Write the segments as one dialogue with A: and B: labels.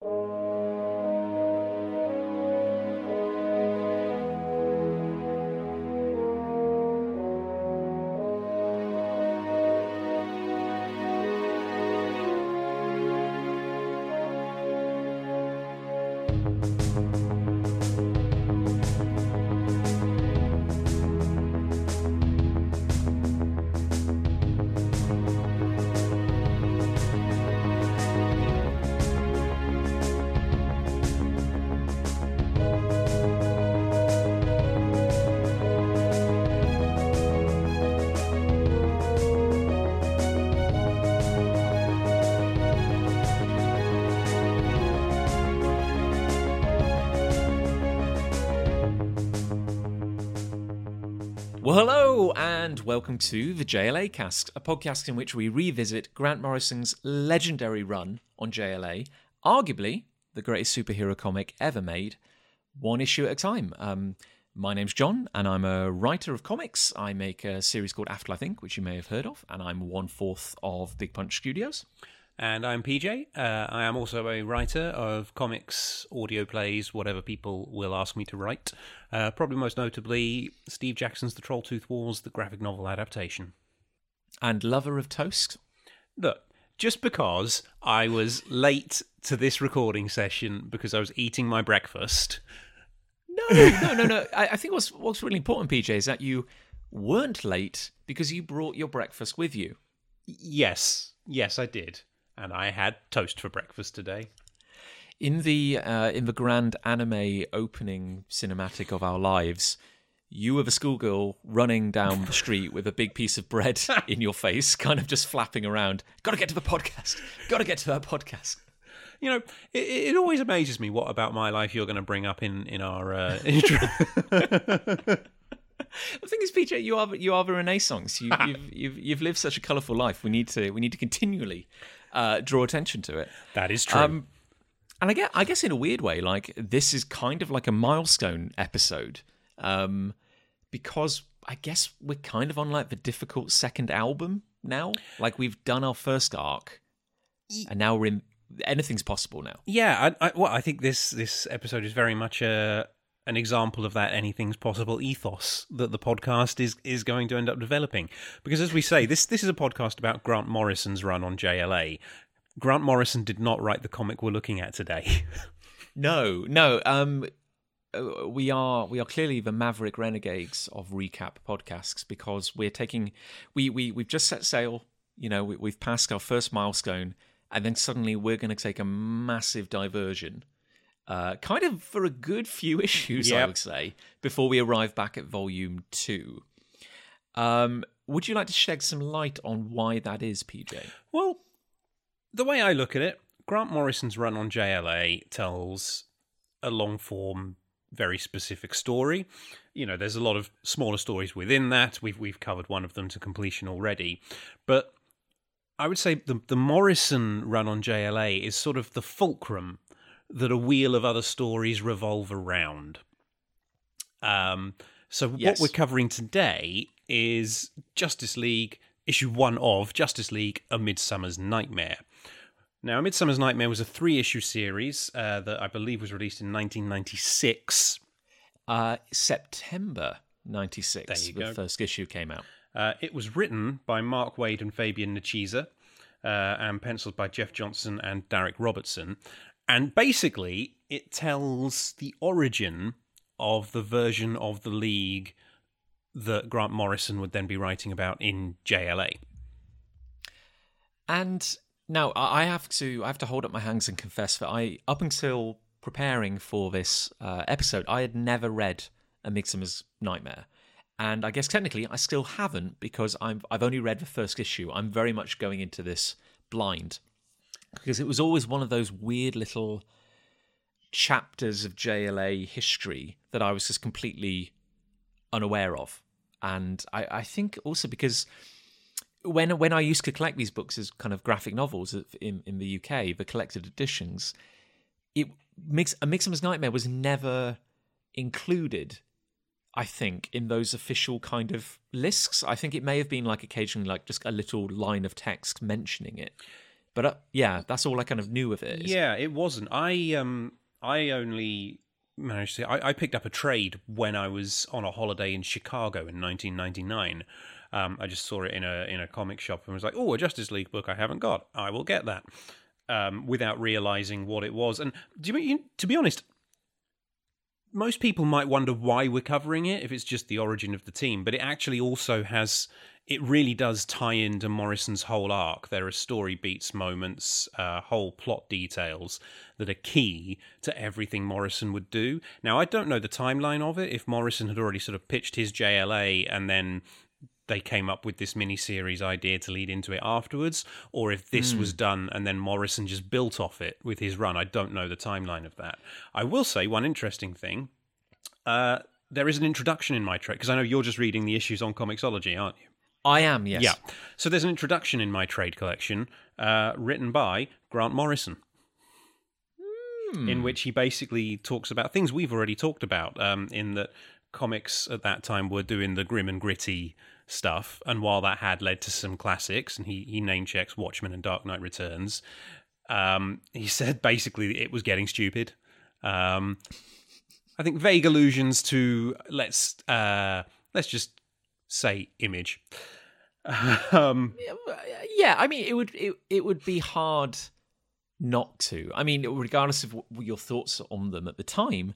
A: Well, hello, and welcome to the JLA Cast, a podcast in which we revisit Grant Morrison's legendary run on JLA, arguably the greatest superhero comic ever made, one issue at a time. Um, my name's Jon, and I'm a writer of comics. I make a series called Afterlife Inc., which you may have heard of, and I'm one fourth of Big Punch Studios.
B: And I'm PJ. Uh, I am also a writer of comics, audio plays, whatever people will ask me to write. Uh, probably most notably Steve Jackson's The Trolltooth Wars, the graphic novel adaptation.
A: And lover of toast.
B: Look, just because I was late to this recording session because I was eating my breakfast.
A: No, no, no, no. I, I think what's what's really important, PJ, is that you weren't late because you brought your breakfast with you.
B: Yes, yes, I did. And I had toast for breakfast today.
A: In the uh, in the grand anime opening cinematic of our lives, you were the schoolgirl running down the street with a big piece of bread in your face, kind of just flapping around. Got to get to the podcast. Got to get to that podcast.
B: You know, it, it always amazes me what about my life you're going to bring up in in our uh, intro.
A: The thing is, PJ, you are you are the Renaissance. You, you've, you've you've lived such a colourful life. We need to we need to continually uh, draw attention to it.
B: that is true.
A: Um, and I guess, I guess in a weird way, like this is kind of like a milestone episode, um, because I guess we're kind of on like the difficult second album now. Like we've done our first arc, and now we're in. Anything's possible now.
B: Yeah, I, I, well, I think this this episode is very much a an example of that anything's possible ethos that the podcast is is going to end up developing. Because as we say, this this is a podcast about Grant Morrison's run on JLA. Grant Morrison did not write the comic we're looking at today.
A: No, no. Um, uh, we are we are clearly the maverick renegades of recap podcasts because we're taking we we we've just set sail. You know, we, we've passed our first milestone, and then suddenly we're going to take a massive diversion. Uh, kind of for a good few issues, I would say, before we arrive back at volume two. Um, would you like to shed some light on why that is, PJ?
B: Well, the way I look at it, Grant Morrison's run on JLA tells a long form, very specific story. You know, there's a lot of smaller stories within that. We've we've covered one of them to completion already, but I would say the the Morrison run on JLA is sort of the fulcrum that a wheel of other stories revolve around. Um, so
A: Yes.
B: what we're covering today is Justice League issue one of Justice League: A Midsummer's Nightmare. Now, A Midsummer's Nightmare was a three-issue series uh, that I believe was released in 1996.
A: Uh, September '96,
B: There you
A: the first issue came out.
B: Uh, it was written by Mark Waid and Fabian Nicieza, uh, and penciled by Jeff Johnson and Darick Robertson. And basically, it tells the origin of the version of the League that Grant Morrison would then be writing about in JLA.
A: And now I have to I have to hold up my hands and confess that I up until preparing for this uh, episode I had never read A Midsummer's Nightmare, and I guess technically I still haven't because I'm I've only read the first issue. I'm very much going into this blind because it was always one of those weird little chapters of JLA history that I was just completely unaware of. And I, I think also because when when I used to collect these books as kind of graphic novels in, in the UK, the collected editions, it Mix, a Midsummer's Nightmare was never included. I think in those official kind of lists, I think it may have been like occasionally like just a little line of text mentioning it, But uh, yeah, that's all I kind of knew of it.
B: Yeah, it wasn't. I um I only managed to I, I picked up a trade when I was on a holiday in Chicago in 1999. Um, I just saw it in a in a comic shop and was like, "Oh, a Justice League book I haven't got. I will get that." Um, without realizing what it was. And do you, you to be honest, most people might wonder why we're covering it if it's just the origin of the team, but it actually also has it really does tie into Morrison's whole arc. There are story beats, moments, uh, whole plot details that are key to everything Morrison would do. Now, I don't know the timeline of it. If Morrison had already sort of pitched his JLA and then they came up with this mini series idea to lead into it afterwards, or if this was done and then Morrison just built off it with his run. I don't know the timeline of that. I will say one interesting thing. Uh, there is an introduction in my trade because I know you're just reading the issues on Comixology, aren't you?
A: I am. Yes.
B: Yeah. So there's an introduction in my trade collection uh, written by Grant Morrison. In which he basically talks about things we've already talked about. Um, in that comics at that time were doing the grim and gritty stuff, and while that had led to some classics, and he he name checks Watchmen and Dark Knight Returns, um, he said basically it was getting stupid. Um, I think vague allusions to let's uh, let's just say image. um,
A: Yeah, I mean, it would it, it would be hard not to. I mean, regardless of your thoughts on them at the time,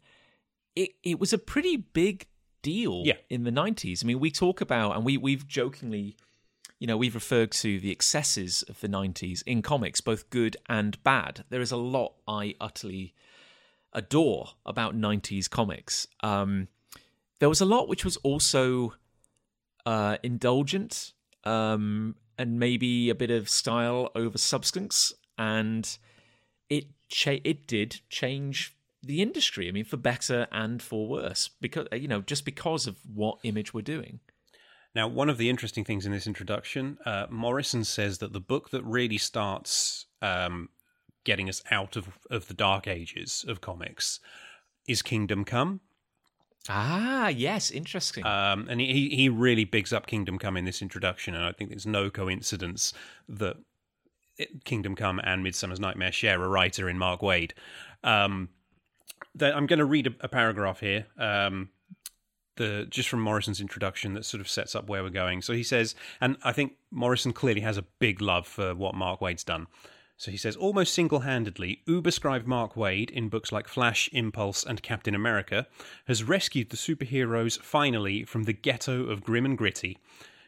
A: it it was a pretty big deal
B: Yeah.
A: in the 90s. I mean, we talk about and we we've jokingly you know, we've referred to the excesses of the 90s in comics, both good and bad. There is a lot I utterly adore about 90s comics. Um, there was a lot which was also uh, indulgent um, and maybe a bit of style over substance, and it cha- it did change the industry. I mean, for better and for worse, because you know, just because of what Image we're doing.
B: Now, one of the interesting things in this introduction, uh, Morrison says that the book that really starts um, getting us out of, of the dark ages of comics is Kingdom Come.
A: Ah, yes, interesting.
B: Um, and he, he really bigs up Kingdom Come in this introduction, and I think it's no coincidence that Kingdom Come and Midsummer's Nightmare share a writer in Mark Waid. Um, that I'm going to read a, a paragraph here. Um, the just from Morrison's introduction that sort of sets up where we're going. So he says, and I think Morrison clearly has a big love for what Mark Waid's done. So he says, almost single handedly, Uber-scribed Mark Waid in books like Flash, Impulse, and Captain America has rescued the superheroes finally from the ghetto of grim and gritty.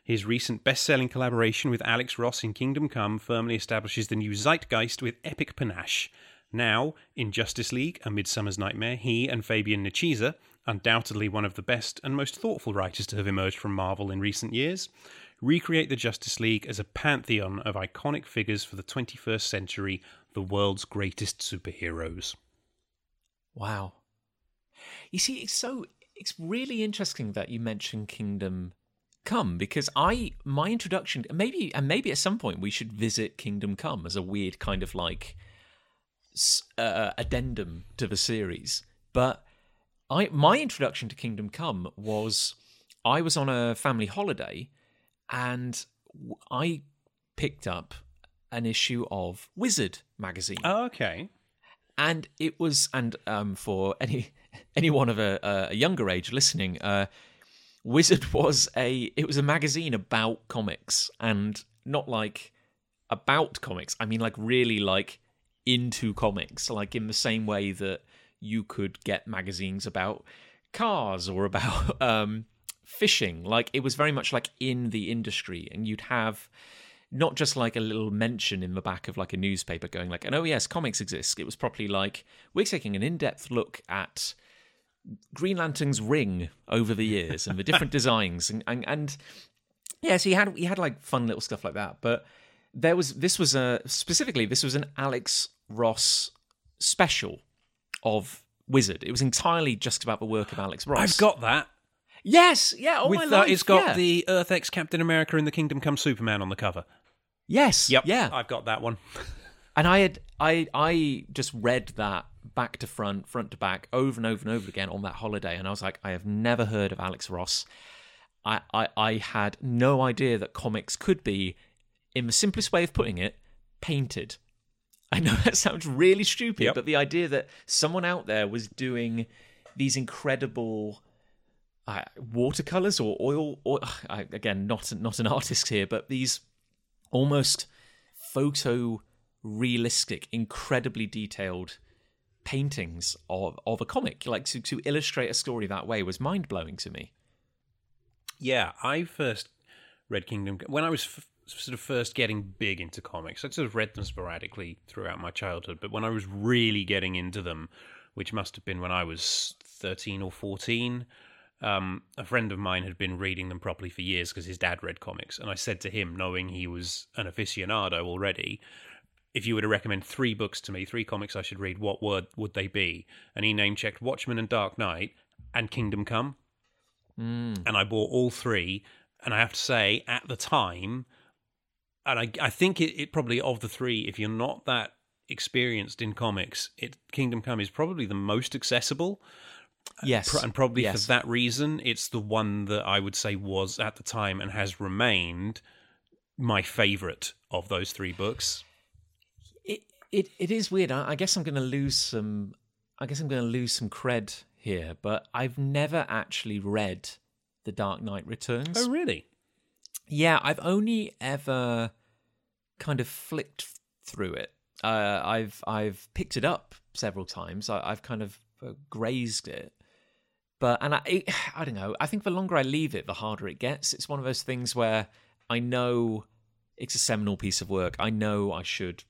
B: His recent best selling collaboration with Alex Ross in Kingdom Come firmly establishes the new zeitgeist with epic panache. Now, in Justice League, A Midsummer's Nightmare, he and Fabian Nicieza, undoubtedly one of the best and most thoughtful writers to have emerged from Marvel in recent years, recreate the Justice League as a pantheon of iconic figures for the 21st century, the world's greatest superheroes.
A: Wow. You see, it's so it's really interesting that you mention Kingdom Come because I my introduction maybe and maybe at some point we should visit Kingdom Come as a weird kind of like uh, addendum to the series. But I my introduction to Kingdom Come was I was on a family holiday and I picked up an issue of Wizard magazine
B: Oh, okay.
A: and it was and um, for any anyone of a, a younger age listening uh, wizard was a it was a magazine about comics and not like about comics i mean like really like into comics like in the same way that you could get magazines about cars or about um fishing like it was very much like in the industry and you'd have not just like a little mention in the back of like a newspaper going like, and oh yes, comics exist. It was properly like we're taking an in-depth look at Green Lantern's ring over the years and the different designs and and, and yeah, so you had you had like fun little stuff like that. But there was this was a specifically this was an Alex Ross special of Wizard. It was entirely just about the work of Alex Ross.
B: I've got that.
A: yes, yeah. Oh
B: With
A: my
B: uh,
A: life,
B: it's got
A: yeah.
B: the Earth X Captain America and the Kingdom Come Superman on the cover.
A: yes, Yep. yeah.
B: I've got that one.
A: And I had I I just read that back to front, front to back, over and over and over again on that holiday, and I was like, I have never heard of Alex Ross. I I, I had no idea that comics could be, in the simplest way of putting it, painted. I know that sounds really stupid,
B: Yep.
A: but the idea that someone out there was doing these incredible uh, watercolors or oil, or I, again, not not an artist here, but these almost photo realistic, incredibly detailed paintings of of a comic, like to, to illustrate a story that way, was mind blowing to me.
B: Yeah, I first read Kingdom when I was f- sort of first getting big into comics. I sort of read them sporadically throughout my childhood, but when I was really getting into them, which must have been when I was 13 or 14, um, a friend of mine had been reading them properly for years because his dad read comics. And I said to him, knowing he was an aficionado already, if you were to recommend three books to me, three comics I should read, what word would they be? And he name checked Watchmen and Dark Knight and Kingdom Come
A: Mm.
B: and I bought all three. And I have to say, at the time, and I, I think it, it probably of the three, if you're not that experienced in comics, it Kingdom Come is probably the most accessible,
A: Yes,
B: and probably
A: yes.
B: for that reason, it's the one that I would say was at the time and has remained my favorite of those three books.
A: it it it is weird. I, I guess I'm going to lose some. I guess I'm going to lose some cred here, but I've never actually read The Dark Knight Returns.
B: Oh, really?
A: Yeah, I've only ever kind of flicked through it. Uh, I've I've picked it up several times. I, I've kind of uh, grazed it, but and I I don't know. I think the longer I leave it, the harder it gets. It's one of those things where I know it's a seminal piece of work. I know I should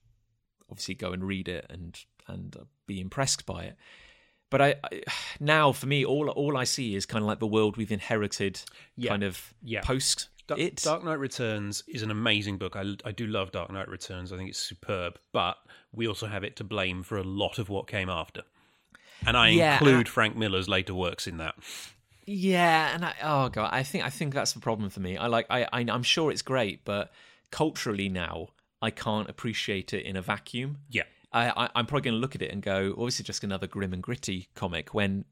A: obviously go and read it and and uh, be impressed by it. But I, I now for me, all all I see is kind of like the world we've inherited,
B: Yeah.
A: kind of
B: Yeah.
A: post
B: Da-. Dark Knight Returns is an amazing book. I, I do love Dark Knight Returns. I think it's superb. But we also have it to blame for a lot of what came after. And I
A: Yeah,
B: include
A: uh,
B: Frank Miller's later works in that.
A: Yeah, and I oh god, I think I think that's the problem for me. I like I, I I'm sure it's great, but culturally now I can't appreciate it in a vacuum.
B: Yeah.
A: I, I I'm probably going to look at it and go, "Oh, this is just another grim and gritty comic." When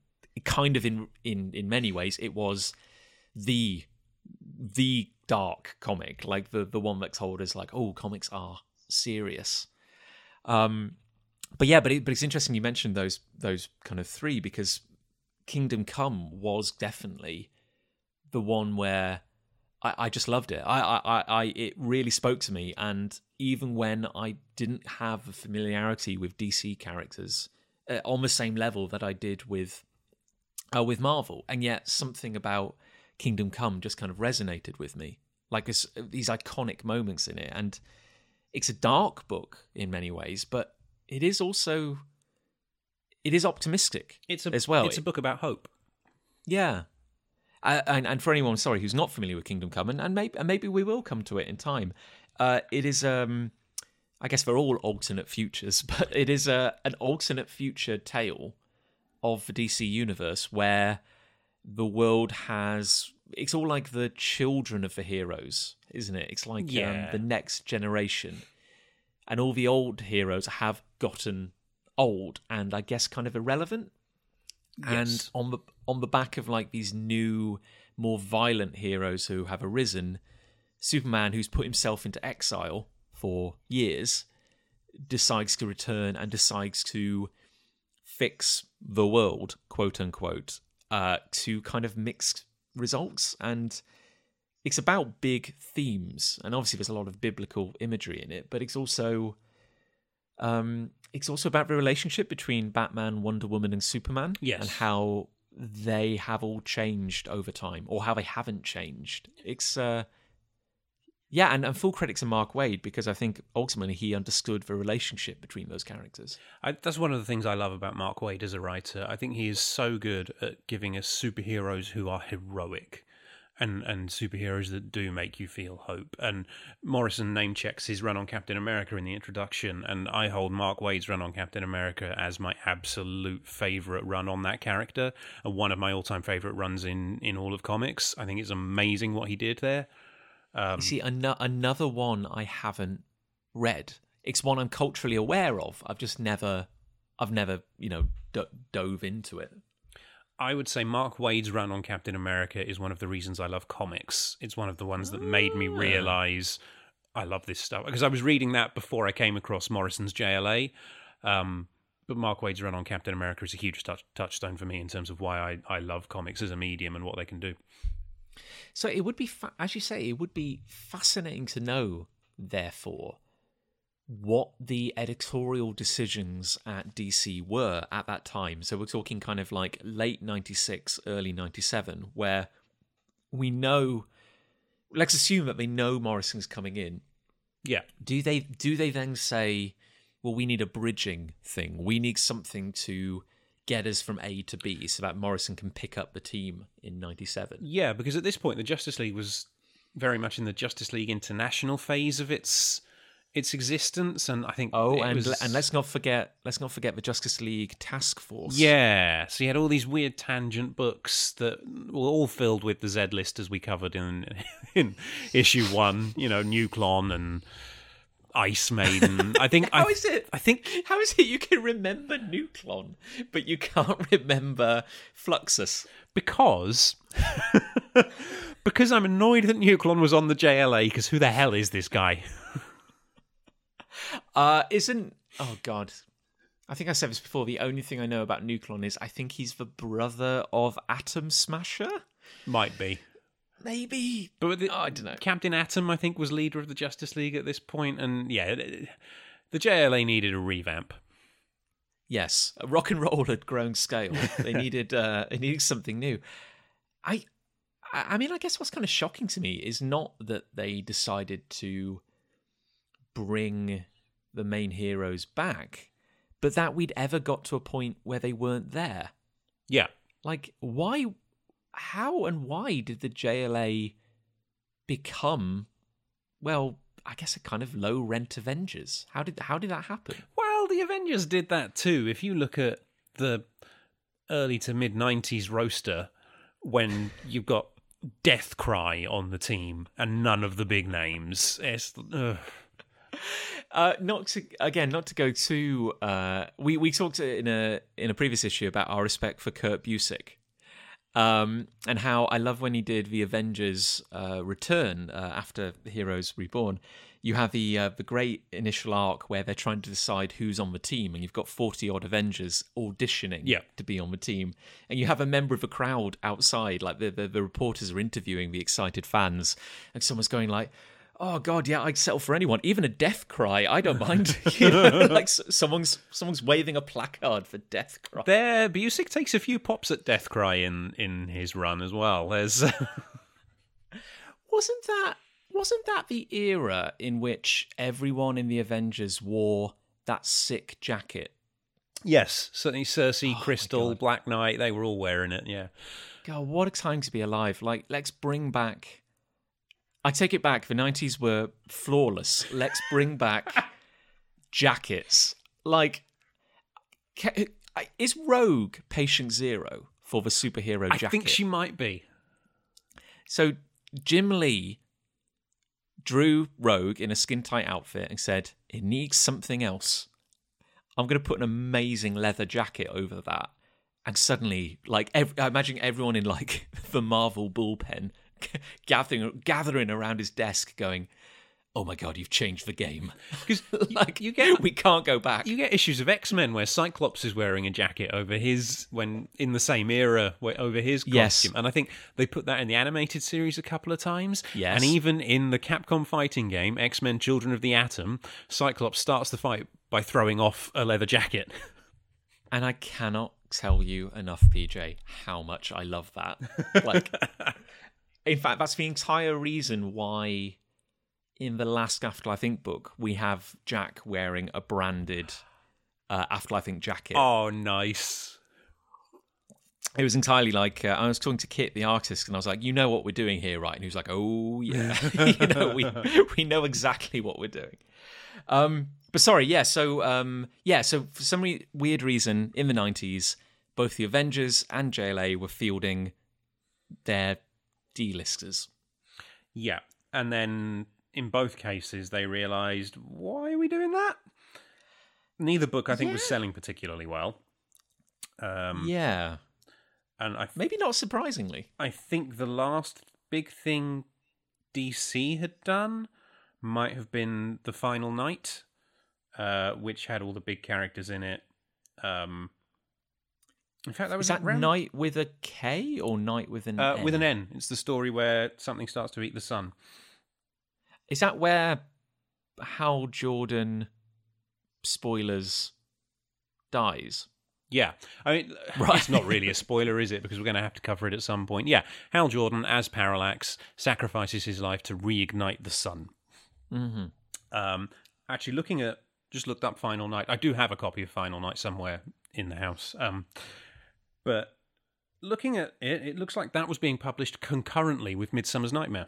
A: kind of in in in many ways it was the the dark comic, like the the one that's told us like, "Oh, comics are serious." Um, but yeah, but it, but it's interesting you mentioned those those kind of three because Kingdom Come was definitely the one where I, I just loved it. I, I, I, I, it really spoke to me, and even when I didn't have a familiarity with DC characters uh, on the same level that I did with uh, with Marvel, and yet something about Kingdom Come just kind of resonated with me, like this, these iconic moments in it, and it's a dark book in many ways, but it is also it is optimistic
B: It's a,
A: as well.
B: It's a book about hope.
A: Yeah. Uh, and, and for anyone, sorry, who's not familiar with Kingdom Come, and, and maybe and maybe we will come to it in time. Uh, it is, um, I guess, for all alternate futures, but it is a an alternate future tale of the DC universe where the world has. It's all like the children of the heroes, isn't it? It's like um, the next generation, and all the old heroes have gotten old and I guess kind of irrelevant and on the on the back of like these new more violent heroes who have arisen superman who's put himself into exile for years decides to return and decides to fix the world quote unquote uh to kind of mixed results and it's about big themes and obviously there's a lot of biblical imagery in it but it's also um, it's also about the relationship between Batman, Wonder Woman, and Superman,
B: Yes.
A: and how they have all changed over time, or how they haven't changed. It's uh, yeah, and, and full credit to Mark Waid because I think ultimately he understood the relationship between those characters.
B: I, that's one of the things I love about Mark Waid as a writer. I think he is so good at giving us superheroes who are heroic. And, and superheroes that do make you feel hope. And Morrison name checks his run on Captain America in the introduction, and I hold Mark Wade's run on Captain America as my absolute favorite run on that character, and one of my all-time favorite runs in in all of comics. I think it's amazing what he did there. Um,
A: You see, an- another one I haven't read. It's one I'm culturally aware of. I've just never, I've never, you know, d- dove into it.
B: I would say Mark Waid's run on Captain America is one of the reasons I love comics. It's one of the ones that made me
A: Ah.
B: realize I love this stuff because I was reading that before I came across Morrison's JLA. Um, but Mark Waid's run on Captain America is a huge touch, touchstone for me in terms of why I, I love comics as a medium and what they can do.
A: So it would be, fa- as you say, it would be fascinating to know, therefore, what the editorial decisions at DC were at that time. So we're talking kind of like late 96, early 97, where we know let's assume that they know Morrison's coming in.
B: Yeah.
A: Do they do they then say, well, we need a bridging thing. We need something to get us from A to B so that Morrison can pick up the team in 97.
B: Yeah, because at this point the Justice League was very much in the Justice League International phase of its its existence, and I think
A: oh, and
B: was-
A: and let's not forget let's not forget the Justice League Task Force.
B: Yeah, so you had all these weird tangent books that were all filled with the Z list as we covered in in issue one. You know, Nuklon and Ice Maiden. I think.
A: How
B: I,
A: is it?
B: I think
A: How is it you can remember Nuklon, but you can't remember Fluxus?
B: because because I'm annoyed that Nuklon was on the JLA. Because who the hell is this guy?
A: Uh, isn't oh god, I think I said this before. The only thing I know about Nuklon is I think he's the brother of Atom Smasher.
B: Might be.
A: Maybe,
B: But with the,
A: oh, I don't know.
B: Captain Atom, I think, was leader of the Justice League at this point, and yeah, the JLA needed a revamp.
A: Yes, rock and roll had grown scale. They needed uh, they needed something new. I, I I mean, I guess what's kind of shocking to me is not that they decided to bring the main heroes back, but that we'd ever got to a point where they weren't there.
B: Yeah,
A: Like, why, how, and why did the JLA become, well, I guess a kind of low rent Avengers? How did how did that happen?
B: Well, the Avengers did that too. If you look at the early to mid 90s roster, when you've got Deathcry on the team and none of the big names, it's. ugh.
A: Uh, not to again, not to go too. Uh, we we talked in a in a previous issue about our respect for Kurt Busiek, um, and how I love when he did the Avengers uh, return uh, after Heroes Reborn. You have the uh, the great initial arc where they're trying to decide who's on the team, and you've got forty odd Avengers auditioning
B: Yeah.
A: to be on the team, and you have a member of the crowd outside, like the, the the reporters are interviewing the excited fans, and someone's going like. Oh God, yeah, I'd settle for anyone, even a Deathcry. I don't mind. You know, like someone's someone's waving a placard for death cry.
B: There, Busiek takes a few pops at Deathcry in, in his run as well. There's.
A: Wasn't that wasn't that the era in which everyone in the Avengers wore that sick jacket?
B: yes, certainly Sersi,
A: Oh
B: Crystal, Black Knight, they were all wearing it, yeah.
A: God, what a time to be alive! Like, let's bring back. I take it back. The nineties were flawless. Let's bring back jackets. Like, ca- is Rogue Patient Zero for the superhero
B: I
A: jacket?
B: I think she might be.
A: So Jim Lee drew Rogue in a skin tight outfit and said, It needs something else. I'm going to put an amazing leather jacket over that. And suddenly, like, ev- I imagine everyone in like the Marvel bullpen gathering gathering around his desk, going, "Oh my god, you've changed the game!"
B: Because
A: like,
B: you get
A: we can't go back.
B: You get issues of X Men where Cyclops is wearing a jacket over his when in the same era where, over his costume,
A: Yes.
B: and I think they put that in the animated series a couple of times.
A: Yes.
B: and even in the Capcom fighting game X Men: Children of the Atom, Cyclops starts the fight by throwing off a leather jacket.
A: And I cannot tell you enough, PJ, how much I love that. Like, in fact, that's the entire reason why in the last Afterlife Inc. book we have Jack wearing a branded uh, Afterlife Inc. jacket.
B: oh, nice.
A: It was entirely like uh, I was talking to Kit, the artist, and I was like, "You know what we're doing here, right?" And he was like, "Oh yeah, you know we we know exactly what we're doing." Um, but sorry, yeah. So um, yeah, so for some re- weird reason, in the nineties, both the Avengers and JLA were fielding their D-listers.
B: Yeah, and then in both cases they realised why are we doing that? Neither book I think was selling particularly well. Um,
A: yeah,
B: and I
A: maybe not surprisingly.
B: I think the last big thing DC had done might have been the final night, uh, which had all the big characters in it. Um, in fact, that was
A: Is that
B: around-
A: night with a K or night with an
B: uh,
A: N?
B: with an N. It's the story where something starts to eat the sun.
A: Is that where Hal Jordan spoilers dies?
B: Yeah, I mean,
A: Right.
B: it's not really a spoiler, is it? Because we're going to have to cover it at some point. Yeah, Hal Jordan as Parallax sacrifices his life to reignite the sun.
A: hmm
B: Um, actually, looking at just looked up Final Night. I do have a copy of Final Night somewhere in the house. Um, but looking at it, it looks like that was being published concurrently with Midsummer's Nightmare.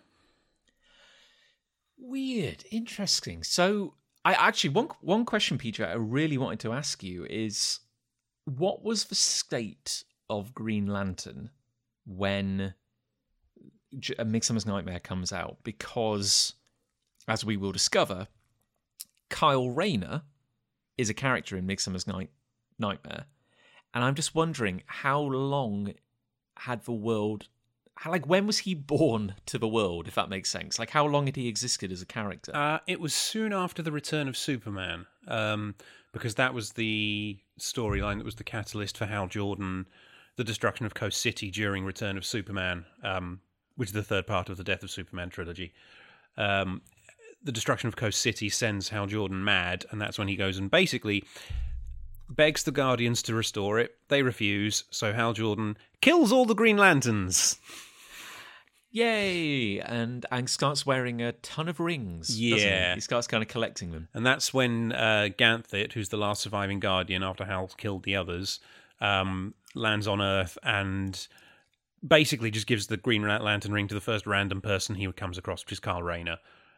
A: Weird, interesting. So, I actually one one question, Peter, I really wanted to ask you is, what was the state of Green Lantern when A uh, Midsummer's Nightmare comes out? Because, as we will discover, Kyle Rayner is a character in Midsummer's Night Nightmare, and I'm just wondering how long had the world how, like when was he born to the world if that makes sense like how long had he existed as a character
B: Uh, it was soon after the return of Superman, um, because that was the storyline that was the catalyst for Hal Jordan, the destruction of Coast City during Return of Superman, um, which is the third part of the Death of Superman trilogy. Um, the destruction of Coast City sends Hal Jordan mad, and that's when he goes and basically begs the Guardians to restore it. They refuse, so Hal Jordan kills all the Green Lanterns.
A: yay and and starts wearing a ton of rings doesn't he?
B: Yeah.
A: he starts kind of collecting them
B: And that's when uh, Ganthet, who's the last surviving Guardian after Hal killed the others, um, lands on Earth and basically just gives the Green Lantern ring to the first random person he comes across, which is Carl Rayner.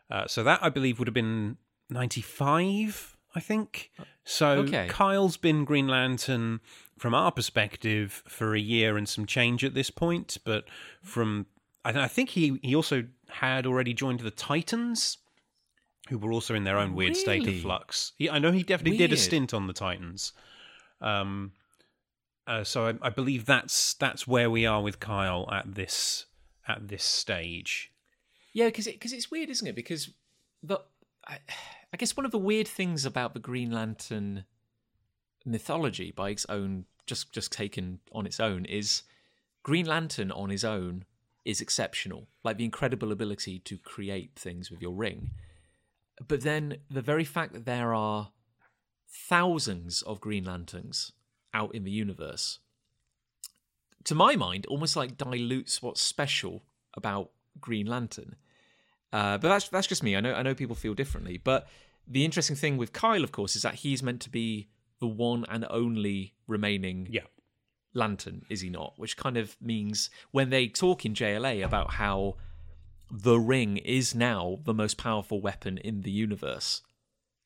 B: Uh, so that, I believe, would have been 95, I think. So
A: Okay.
B: Kyle's been Green Lantern from our perspective for a year and some change at this point, but from. I think he, he also had already joined the Titans, who were also in their own weird state of flux. He, I know he definitely did a stint on the Titans. Um, uh, so I, I believe that's that's where we are with Kyle at this at this stage.
A: yeah because it, cause it's weird isn't it because the I, I guess one of the weird things about the green lantern mythology by its own just just taken on its own is green lantern on his own is exceptional like the incredible ability to create things with your ring. But then the very fact that there are thousands of green lanterns out in the universe to my mind almost like dilutes what's special about green lantern uh, but that's that's just me i know i know people feel differently but the interesting thing with kyle of course is that he's meant to be the one and only remaining
B: Yeah.
A: lantern, is he not? Which kind of means when they talk in JLA about how the ring is now the most powerful weapon in the universe,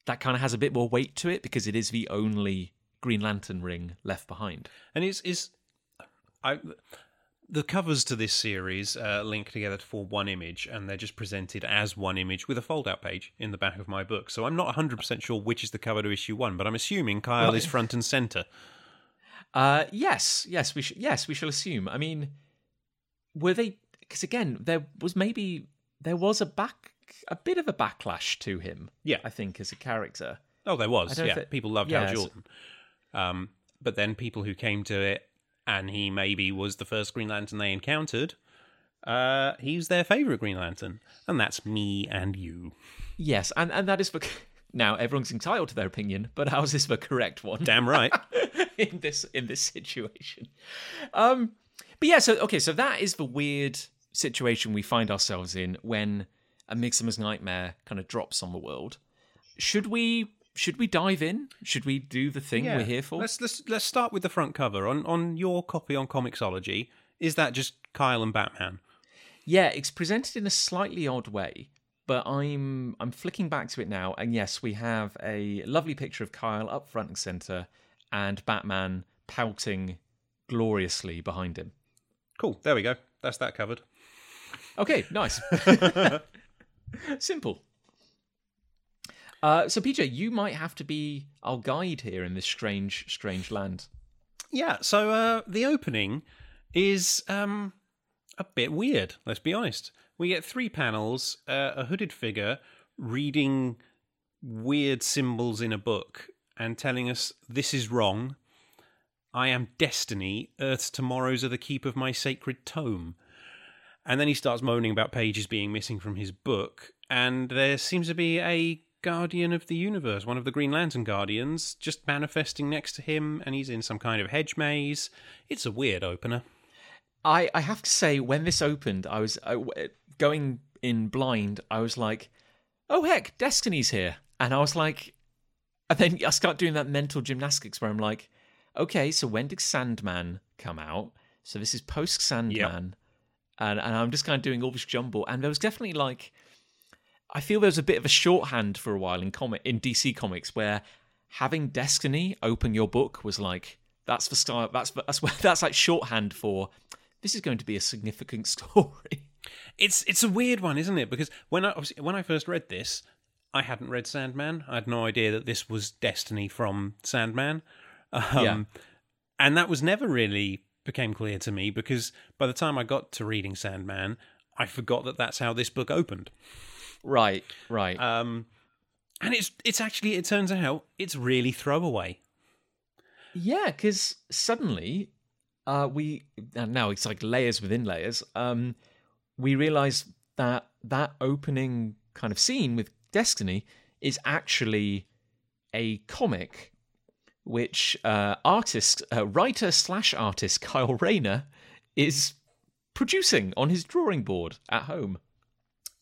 A: that kind of has a bit more weight to it because it is the only Green Lantern ring left behind.
B: And is is I the covers to this series uh, link together to form one image, and they're just presented as one image with a fold-out page in the back of my book. So I'm not 100 percent sure which is the cover to issue one, but I'm assuming Kyle is front and center.
A: Uh, yes, yes, we should. Yes, we shall assume. I mean, were they? Because again, there was maybe there was a back a bit of a backlash to him.
B: Yeah.
A: I think as a character.
B: Oh, there was. Yeah,
A: thi-
B: people loved
A: yeah,
B: Hal
A: so-
B: Jordan. Um, but then people who came to it, and he maybe was the first Green Lantern they encountered. Uh, he's their favorite Green Lantern, and that's me and you.
A: Yes, and and that is the. Now everyone's entitled to their opinion, but ours is the correct one.
B: Damn right.
A: in this in this situation. Um, but yeah, so okay, so that is the weird situation we find ourselves in when a Midsummer's Nightmare kind of drops on the world. Should we should we dive in? Should we do the thing we're here for?
B: Let's let's let's start with the front cover on on your copy on Comixology. Is that just Kyle and Batman?
A: Yeah, it's presented in a slightly odd way, but I'm I'm flicking back to it now, and yes, we have a lovely picture of Kyle up front and center, and Batman pouting gloriously behind him.
B: Cool. There we go. That's that covered.
A: Okay, nice. Simple. Uh, so, PJ, you might have to be our guide here in this strange, strange land.
B: Yeah. So uh, the opening is um, a bit weird. Let's be honest. We get three panels, uh, a hooded figure reading weird symbols in a book and telling us this is wrong. I am destiny. Earth's tomorrows are the keep of my sacred tome. And then he starts moaning about pages being missing from his book. And there seems to be a guardian of the universe, one of the Green Lantern guardians, just manifesting next to him. And he's in some kind of hedge maze. It's a weird opener.
A: I, I have to say, when this opened, I was uh, going in blind. I was like, oh, heck, Destiny's here. And I was like, and then I start doing that mental gymnastics where I'm like, okay, so when did Sandman come out? So this is post Sandman. Yep. And, and I'm just kind of doing all this jumble. And there was definitely like, I feel there was a bit of a shorthand for a while in comic in DC Comics where having Destiny open your book was like, that's the style. That's that's where that's like shorthand for this is going to be a significant story.
B: It's it's a weird one, isn't it? Because when I when I first read this, I hadn't read Sandman. I had no idea that this was Destiny from Sandman. Um, yeah. And that was never really became clear to me because by the time I got to reading Sandman, I forgot that that's how this book opened.
A: Right, right.
B: Um, and it's it's actually it turns out it's really throwaway.
A: Yeah, because suddenly uh, we and now it's like layers within layers. Um, we realize that that opening kind of scene with Destiny is actually a comic which uh, artist, uh, writer slash artist Kyle Rayner is producing on his drawing board at home.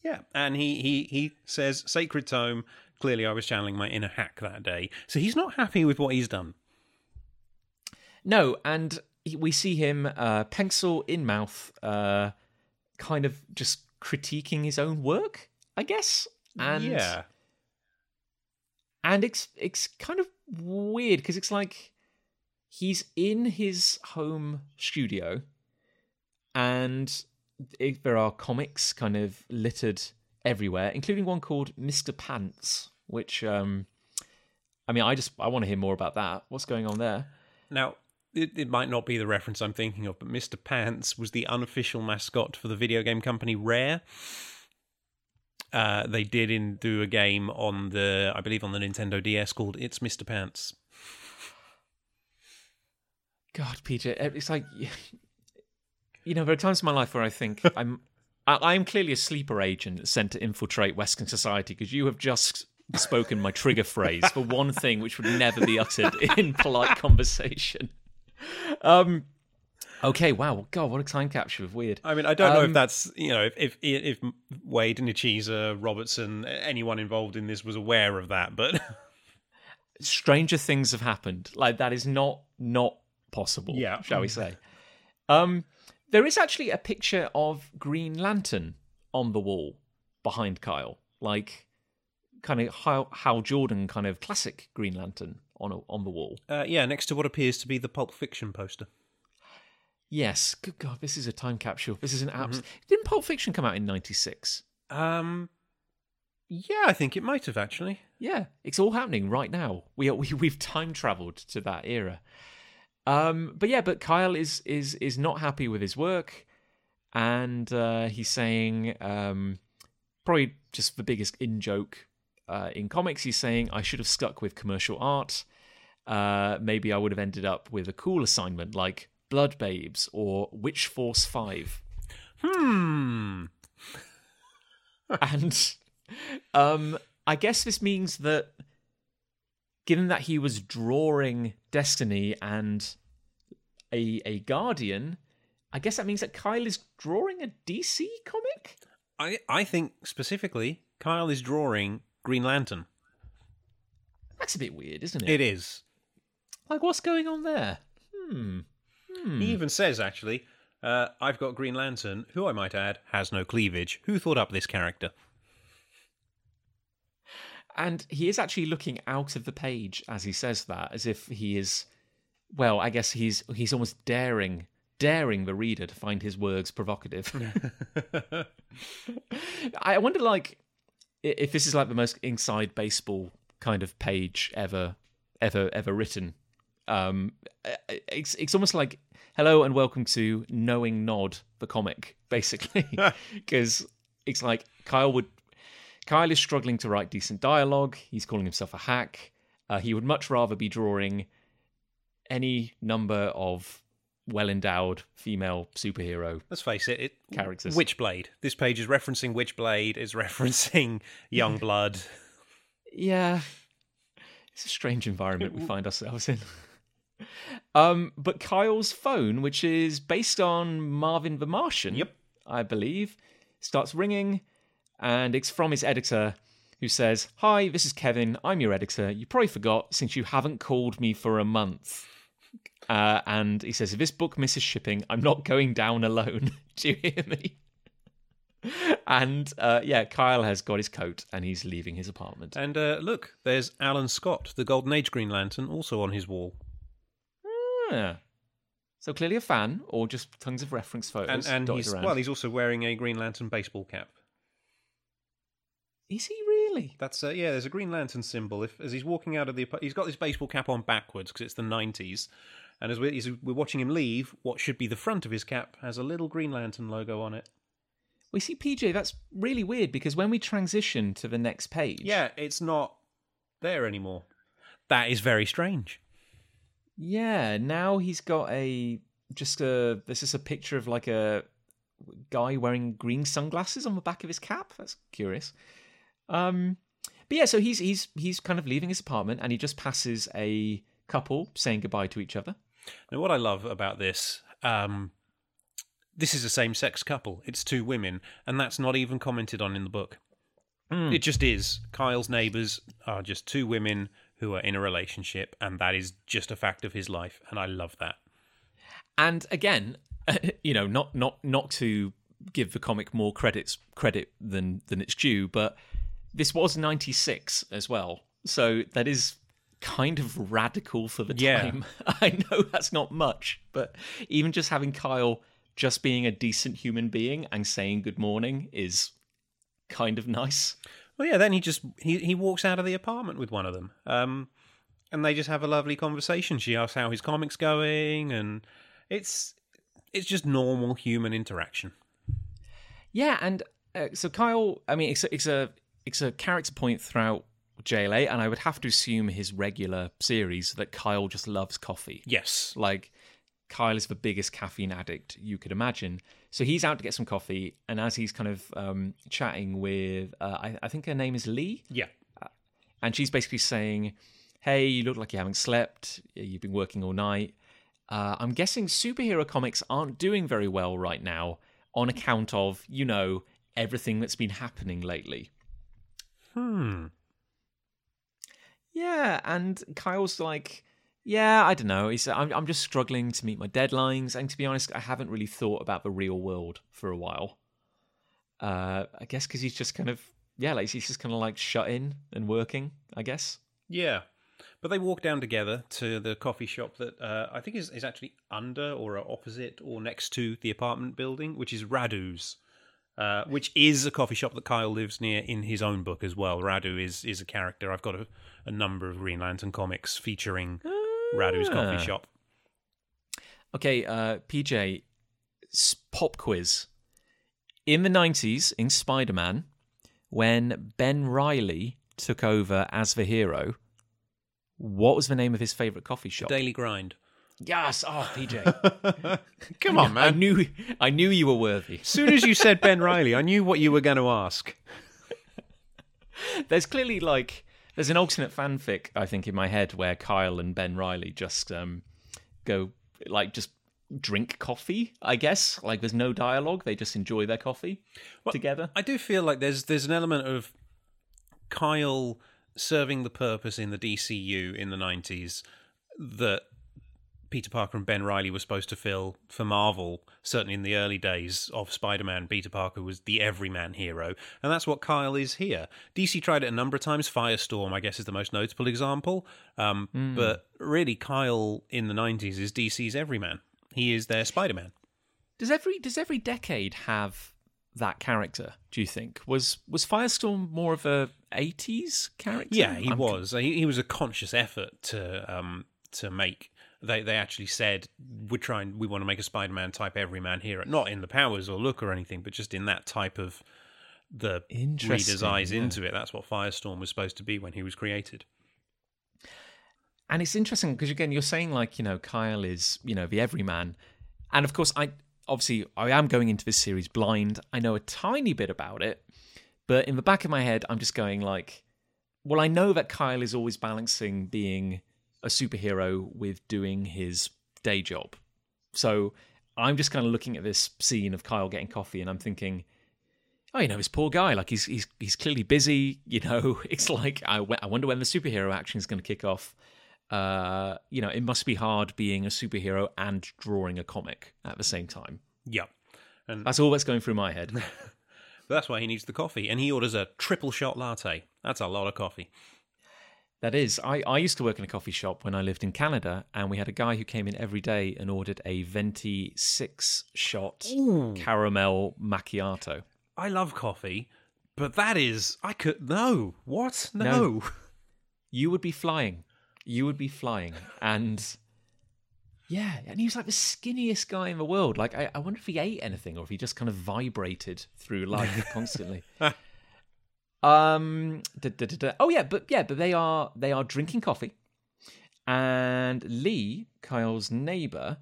B: Yeah, and he he he says sacred tome. Clearly, I was channeling my inner hack that day, so he's not happy with what he's done.
A: No, and we see him uh, pencil in mouth, uh, kind of just critiquing his own work, I guess. And
B: yeah,
A: and it's it's kind of weird because it's like he's in his home studio, and it, there are comics kind of littered everywhere, including one called Mister Pants, which um, I mean, I just I want to hear more about that. What's going on there?
B: Now, it, it, might not be the reference I'm thinking of, but Mr. Pants was the unofficial mascot for the video game company Rare. Uh, they did in do a game on the, I believe, on the Nintendo DS called "It's Mr. Pants."
A: God, Peter, it's like you know there are times in my life where I think I'm I, am clearly a sleeper agent sent to infiltrate Western society because you have just spoken my trigger phrase for one thing which would never be uttered in polite conversation. Um, okay, wow, God, what a time capture of weird.
B: I mean, I don't um, know if um, that's you know if if, if Waid, Nicieza, Robertson, anyone involved in this was aware of that, but
A: stranger things have happened. Like that is not not possible.
B: Yeah,
A: shall we say? Um, there is actually a picture of Green Lantern on the wall behind Kyle, like kind of Hal, Hal Jordan kind of classic Green Lantern on a, on the wall.
B: Uh, yeah, next to what appears to be the Pulp Fiction poster.
A: Yes. Good God, this is a time capsule. This is an abs. Mm-hmm. Didn't Pulp Fiction come out in '96?
B: Um, yeah, I think it might have actually.
A: Yeah, it's all happening right now. We are, we we've time traveled to that era. Um, but yeah, but Kyle is is is not happy with his work, and uh, he's saying um, probably just the biggest in joke uh, in comics, he's saying I should have stuck with commercial art. Uh, maybe I would have ended up with a cool assignment like Blood Babes or Witch Force 5.
B: Hmm.
A: and um, I guess this means that given that he was drawing Destiny and a a Guardian, I guess that means that Kyle is drawing a DC comic?
B: I I think specifically Kyle is drawing Green Lantern.
A: That's a bit weird, isn't it?
B: It is.
A: Like, what's going on there? Hmm.
B: hmm. He even says, actually, uh, I've got Green Lantern, who I might add has no cleavage. Who thought up this character?
A: And he is actually looking out of the page as he says that, as if he is. Well, I guess he's he's almost daring daring the reader to find his words provocative. I wonder, like, if this is like the most inside baseball kind of page ever, ever, ever written, um, it's it's almost like hello and welcome to knowing Nod the comic, basically, because it's like Kyle would Kyle is struggling to write decent dialogue. He's calling himself a hack. Uh, he would much rather be drawing any number of well endowed female superhero.
B: Let's face it, it
A: Characters.
B: Witchblade. This page is referencing Witchblade, is referencing Youngblood.
A: Yeah. It's a strange environment we find ourselves in. Um, but Kyle's phone, which is based on Marvin the Martian,
B: Yep.
A: I believe, starts ringing, and it's from his editor, who says, "Hi, this is Kevin. I'm your editor. You probably forgot since you haven't called me for a month." Uh, and he says, "If this book misses shipping, I'm not going down alone. Do you hear me?" And uh, yeah, Kyle has got his coat and he's leaving his apartment.
B: And uh, look, there's Alan Scott, the Golden Age Green Lantern, also on his wall.
A: Yeah. So clearly a fan, or just tons of reference photos.
B: And, and he's
A: around.
B: well, he's also wearing a Green Lantern baseball cap.
A: Is he really?
B: That's uh, yeah. There's a Green Lantern symbol. If as he's walking out of the, he's got this baseball cap on backwards because it's the '90s, and as we're, as we're watching him leave, what should be the front of his cap has a little Green Lantern logo on it.
A: We see PJ. That's really weird because when we transition to the next page,
B: Yeah, it's not there anymore. That is very strange.
A: yeah. Now he's got a just a. This is a picture of like a guy wearing green sunglasses on the back of his cap. That's curious. Um, but yeah, so he's he's he's kind of leaving his apartment and he just passes a couple saying goodbye to each other.
B: Now, what I love about this, um, this is a same-sex couple. It's two women, and that's not even commented on in the book. It just is. Kyle's neighbours are just two women who are in a relationship, and that is just a fact of his life, and I love that.
A: And again, you know, not not not to give the comic more credits credit than than it's due, but this was '96 as well, so that is kind of radical for the
B: Yeah.
A: time. I know that's not much, but even just having Kyle just being a decent human being and saying good morning is kind of nice.
B: Well, yeah. Then he just he he walks out of the apartment with one of them, um, and they just have a lovely conversation. She asks how his comic's going, and it's it's just normal human interaction.
A: Yeah, and uh, so Kyle, I mean, it's it's a it's a character point throughout JLA, and I would have to assume his regular series that Kyle just loves coffee.
B: Yes.
A: Like Kyle is the biggest caffeine addict you could imagine. So he's out to get some coffee, and as he's kind of um, chatting with, uh, I, I think her name is Lee,
B: Yeah.
A: and she's basically saying, "Hey, you look like you haven't slept. You've been working all night. Uh, I'm guessing superhero comics aren't doing very well right now on account of you know everything that's been happening lately."
B: Hmm.
A: Yeah, and Kyle's like, yeah, I don't know. He's, I'm, I'm just struggling to meet my deadlines, and to be honest, I haven't really thought about the real world for a while. Uh, I guess because he's just kind of, yeah, like he's just kind of like shut in and working. I guess.
B: Yeah. But they walk down together to the coffee shop that uh, I think is, is actually under or opposite or next to the apartment building, which is Radu's, uh, which is a coffee shop that Kyle lives near in his own book as well. Radu is, is a character. I've got a, a number of Green Lantern comics featuring Radu's
A: Ah.
B: coffee shop.
A: Okay, uh, PJ, pop quiz. In the 90s, in Spider Man, when Ben Riley took over as the hero, what was the name of his favorite coffee shop?
B: Daily Grind.
A: Yes, oh PJ.
B: Come on, man.
A: I knew I knew you were worthy.
B: As soon as you said Ben Riley, I knew what you were going to ask.
A: There's clearly like there's an alternate fanfic I think in my head where Kyle and Ben Riley just um go like just drink coffee, I guess. Like there's no dialogue, they just enjoy their coffee together.
B: I do feel like there's there's an element of Kyle serving the purpose in the DCU in the 90s that Peter Parker and Ben Riley were supposed to fill for Marvel. Certainly in the early days of Spider-Man, Peter Parker was the everyman hero, and that's what Kyle is here. DC tried it a number of times. Firestorm, I guess, is the most notable example. Um, But really, Kyle in the 90s is DC's everyman. He is their Spider-Man.
A: Does every does every decade have that character, do you think? Was was Firestorm more of a 80s character?
B: Yeah, he
A: I'm-
B: was. He, he was a conscious effort to um to make. They they actually said we're trying. We want to make a Spider-Man type everyman hero, not in the powers or look or anything, but just in that type of the reader's eyes
A: yeah.
B: into it. That's what Firestorm was supposed to be when he was created.
A: And it's interesting because again, you're saying like you know Kyle is you know the everyman, and of course I obviously I am going into this series blind. I know a tiny bit about it, but in the back of my head, I'm just going like, well, I know that Kyle is always balancing being a superhero with doing his day job. So I'm just kind of looking at this scene of Kyle getting coffee, and I'm thinking. Oh, you know, this poor guy. Like he's he's he's clearly busy. You know, it's like I, I wonder when the superhero action is going to kick off uh, you know, it must be hard being a superhero and drawing a comic at the same time.
B: Yep. And
A: That's all that's going through my head.
B: that's why he needs the coffee. And he orders a triple shot latte. That's a lot of coffee.
A: That is, I, I used to work in a coffee shop when I lived in Canada, and we had a guy who came in every day and ordered a venti six shot caramel macchiato.
B: I love coffee, but that is I could no. What? No.
A: No. You would be flying. You would be flying. And yeah, and he was like the skinniest guy in the world. Like, I, I wonder if he ate anything or if he just kind of vibrated through life constantly. Um, da, da, da, oh yeah, but yeah, but they are they are drinking coffee, and Lee, Kyle's neighbor,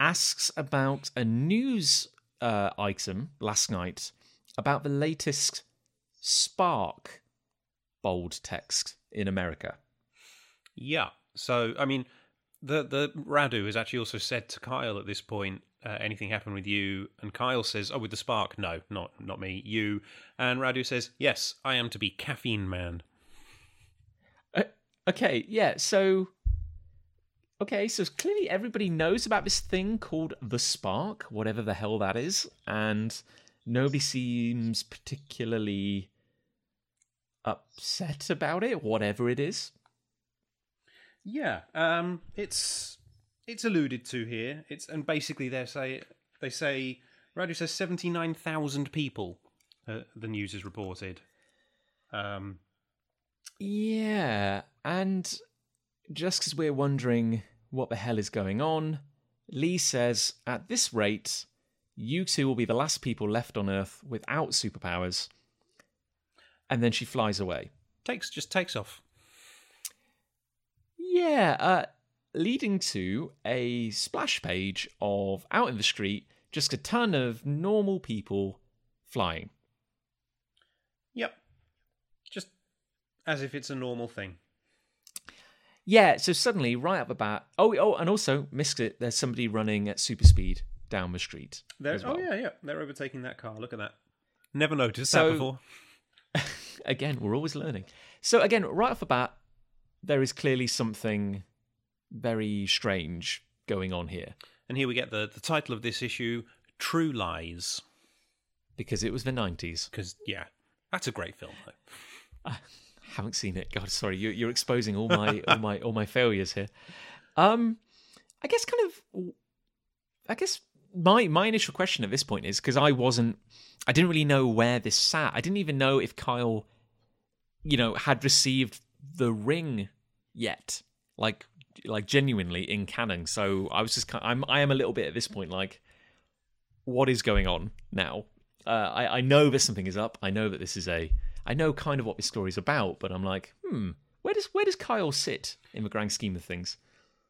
A: asks about a news uh, item last night about the latest Spark bold text in America.
B: Yeah. So I mean, the the Radu has actually also said to Kyle at this point, uh, "Anything happen with you?" And Kyle says, "Oh, with the spark, no, not not me, you." And Radu says, "Yes, I am to be caffeine man."
A: Uh, okay, yeah, so okay, so clearly everybody knows about this thing called the spark, whatever the hell that is, and nobody seems particularly upset about it, whatever it is.
B: Yeah. Um. It's it's alluded to here. It's and basically they say they say Radu says seventy nine thousand people. Uh, the news is reported. Um.
A: Yeah, and just because we're wondering what the hell is going on, Lee says, at this rate, you two will be the last people left on Earth without superpowers. And then she flies away.
B: Takes just takes off.
A: Yeah, uh, leading to a splash page of out in the street, just a ton of normal people flying.
B: Yep. Just as if it's a normal thing.
A: Yeah, so suddenly, right up the bat, oh, oh, and also missed it. There's somebody running at super speed down the street.
B: They're,
A: oh, well.
B: Oh yeah, yeah. They're overtaking that car. Look at that. Never noticed
A: So-
B: that before.
A: again, we're always learning. So again, right off the bat, there is clearly something very strange going on here
B: And here we get the, the title of this issue, True Lies.
A: because it was the 90s.
B: Because, yeah, that's a great film, though.
A: haven't seen it. God, sorry, you, you're exposing all my all my all my failures here. Um, I guess kind of, I guess my my initial question at this point is because I wasn't, I didn't really know where this sat. I didn't even know if Kyle, you know, had received the ring yet, like like genuinely in canon. So I was just kind, I'm I am a little bit at this point like, what is going on now? Uh, I I know that something is up. I know that this is a I know kind of what this story's about, but I'm like, hmm, where does where does Kyle sit in the grand scheme of things?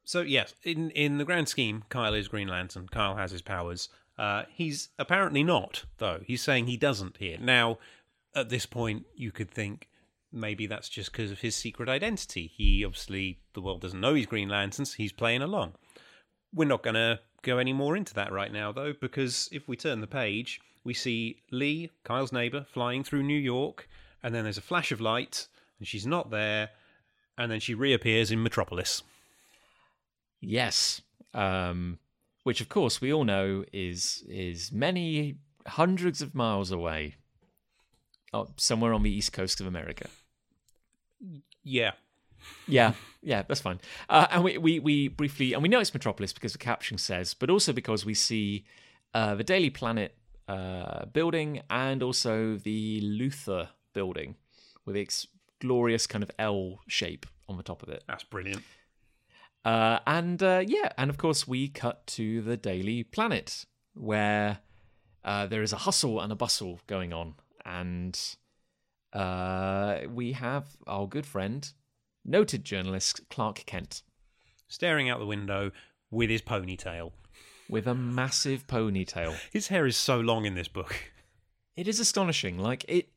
B: So, yes, in, in the grand scheme, Kyle is Green Lantern. Kyle has his powers. Uh, he's apparently not, though. He's saying he doesn't here. Now, at this point, you could think maybe that's just because of his secret identity. He obviously, the world doesn't know he's Green Lantern, so he's playing along. We're not going to go any more into that right now, though, because if we turn the page, we see Lee, Kyle's neighbor, flying through New York, and then there's a flash of light, and she's not there, and then she reappears in Metropolis.
A: Yes, um, which of course we all know is is many hundreds of miles away, oh, somewhere on the east coast of America.
B: Yeah,
A: Yeah, yeah, that's fine. Uh, and we, we we briefly and we know it's Metropolis because the caption says, but also because we see uh, the Daily Planet uh, building and also the Luther building with its glorious kind of L shape on the top of it.
B: that's brilliant.
A: Uh, and uh, yeah, and of course we cut to the Daily Planet where uh, there is a hustle and a bustle going on, and uh, we have our good friend, noted journalist Clark Kent,
B: Staring out the window with his ponytail.
A: with a massive ponytail.
B: His hair is so long in this book.
A: It is astonishing. Like it,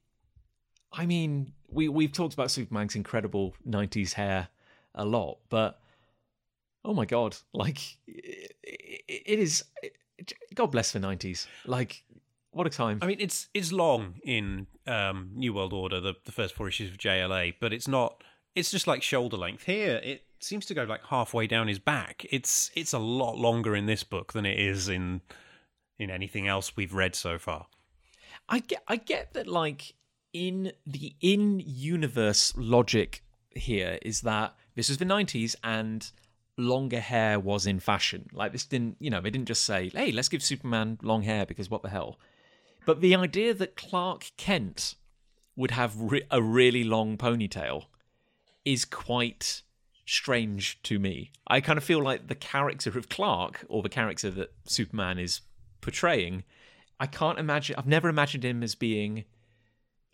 A: I mean, we we've talked about Superman's incredible '90s hair a lot, but oh my god, like it, it is. God bless the '90s. Like what a time.
B: I mean, it's it's long in um, New World Order, the, the first four issues of JLA, but it's not. It's just like shoulder length. Here, it seems to go like halfway down his back. It's it's a lot longer in this book than it is in in anything else we've read so far.
A: I get I get that like in the in universe logic here is that this was the 90s and longer hair was in fashion. Like this didn't, you know, they didn't just say, "Hey, let's give Superman long hair because what the hell." But the idea that Clark Kent would have re- a really long ponytail is quite strange to me. I kind of feel like the character of Clark or the character that Superman is portraying I can't imagine. I've never imagined him as being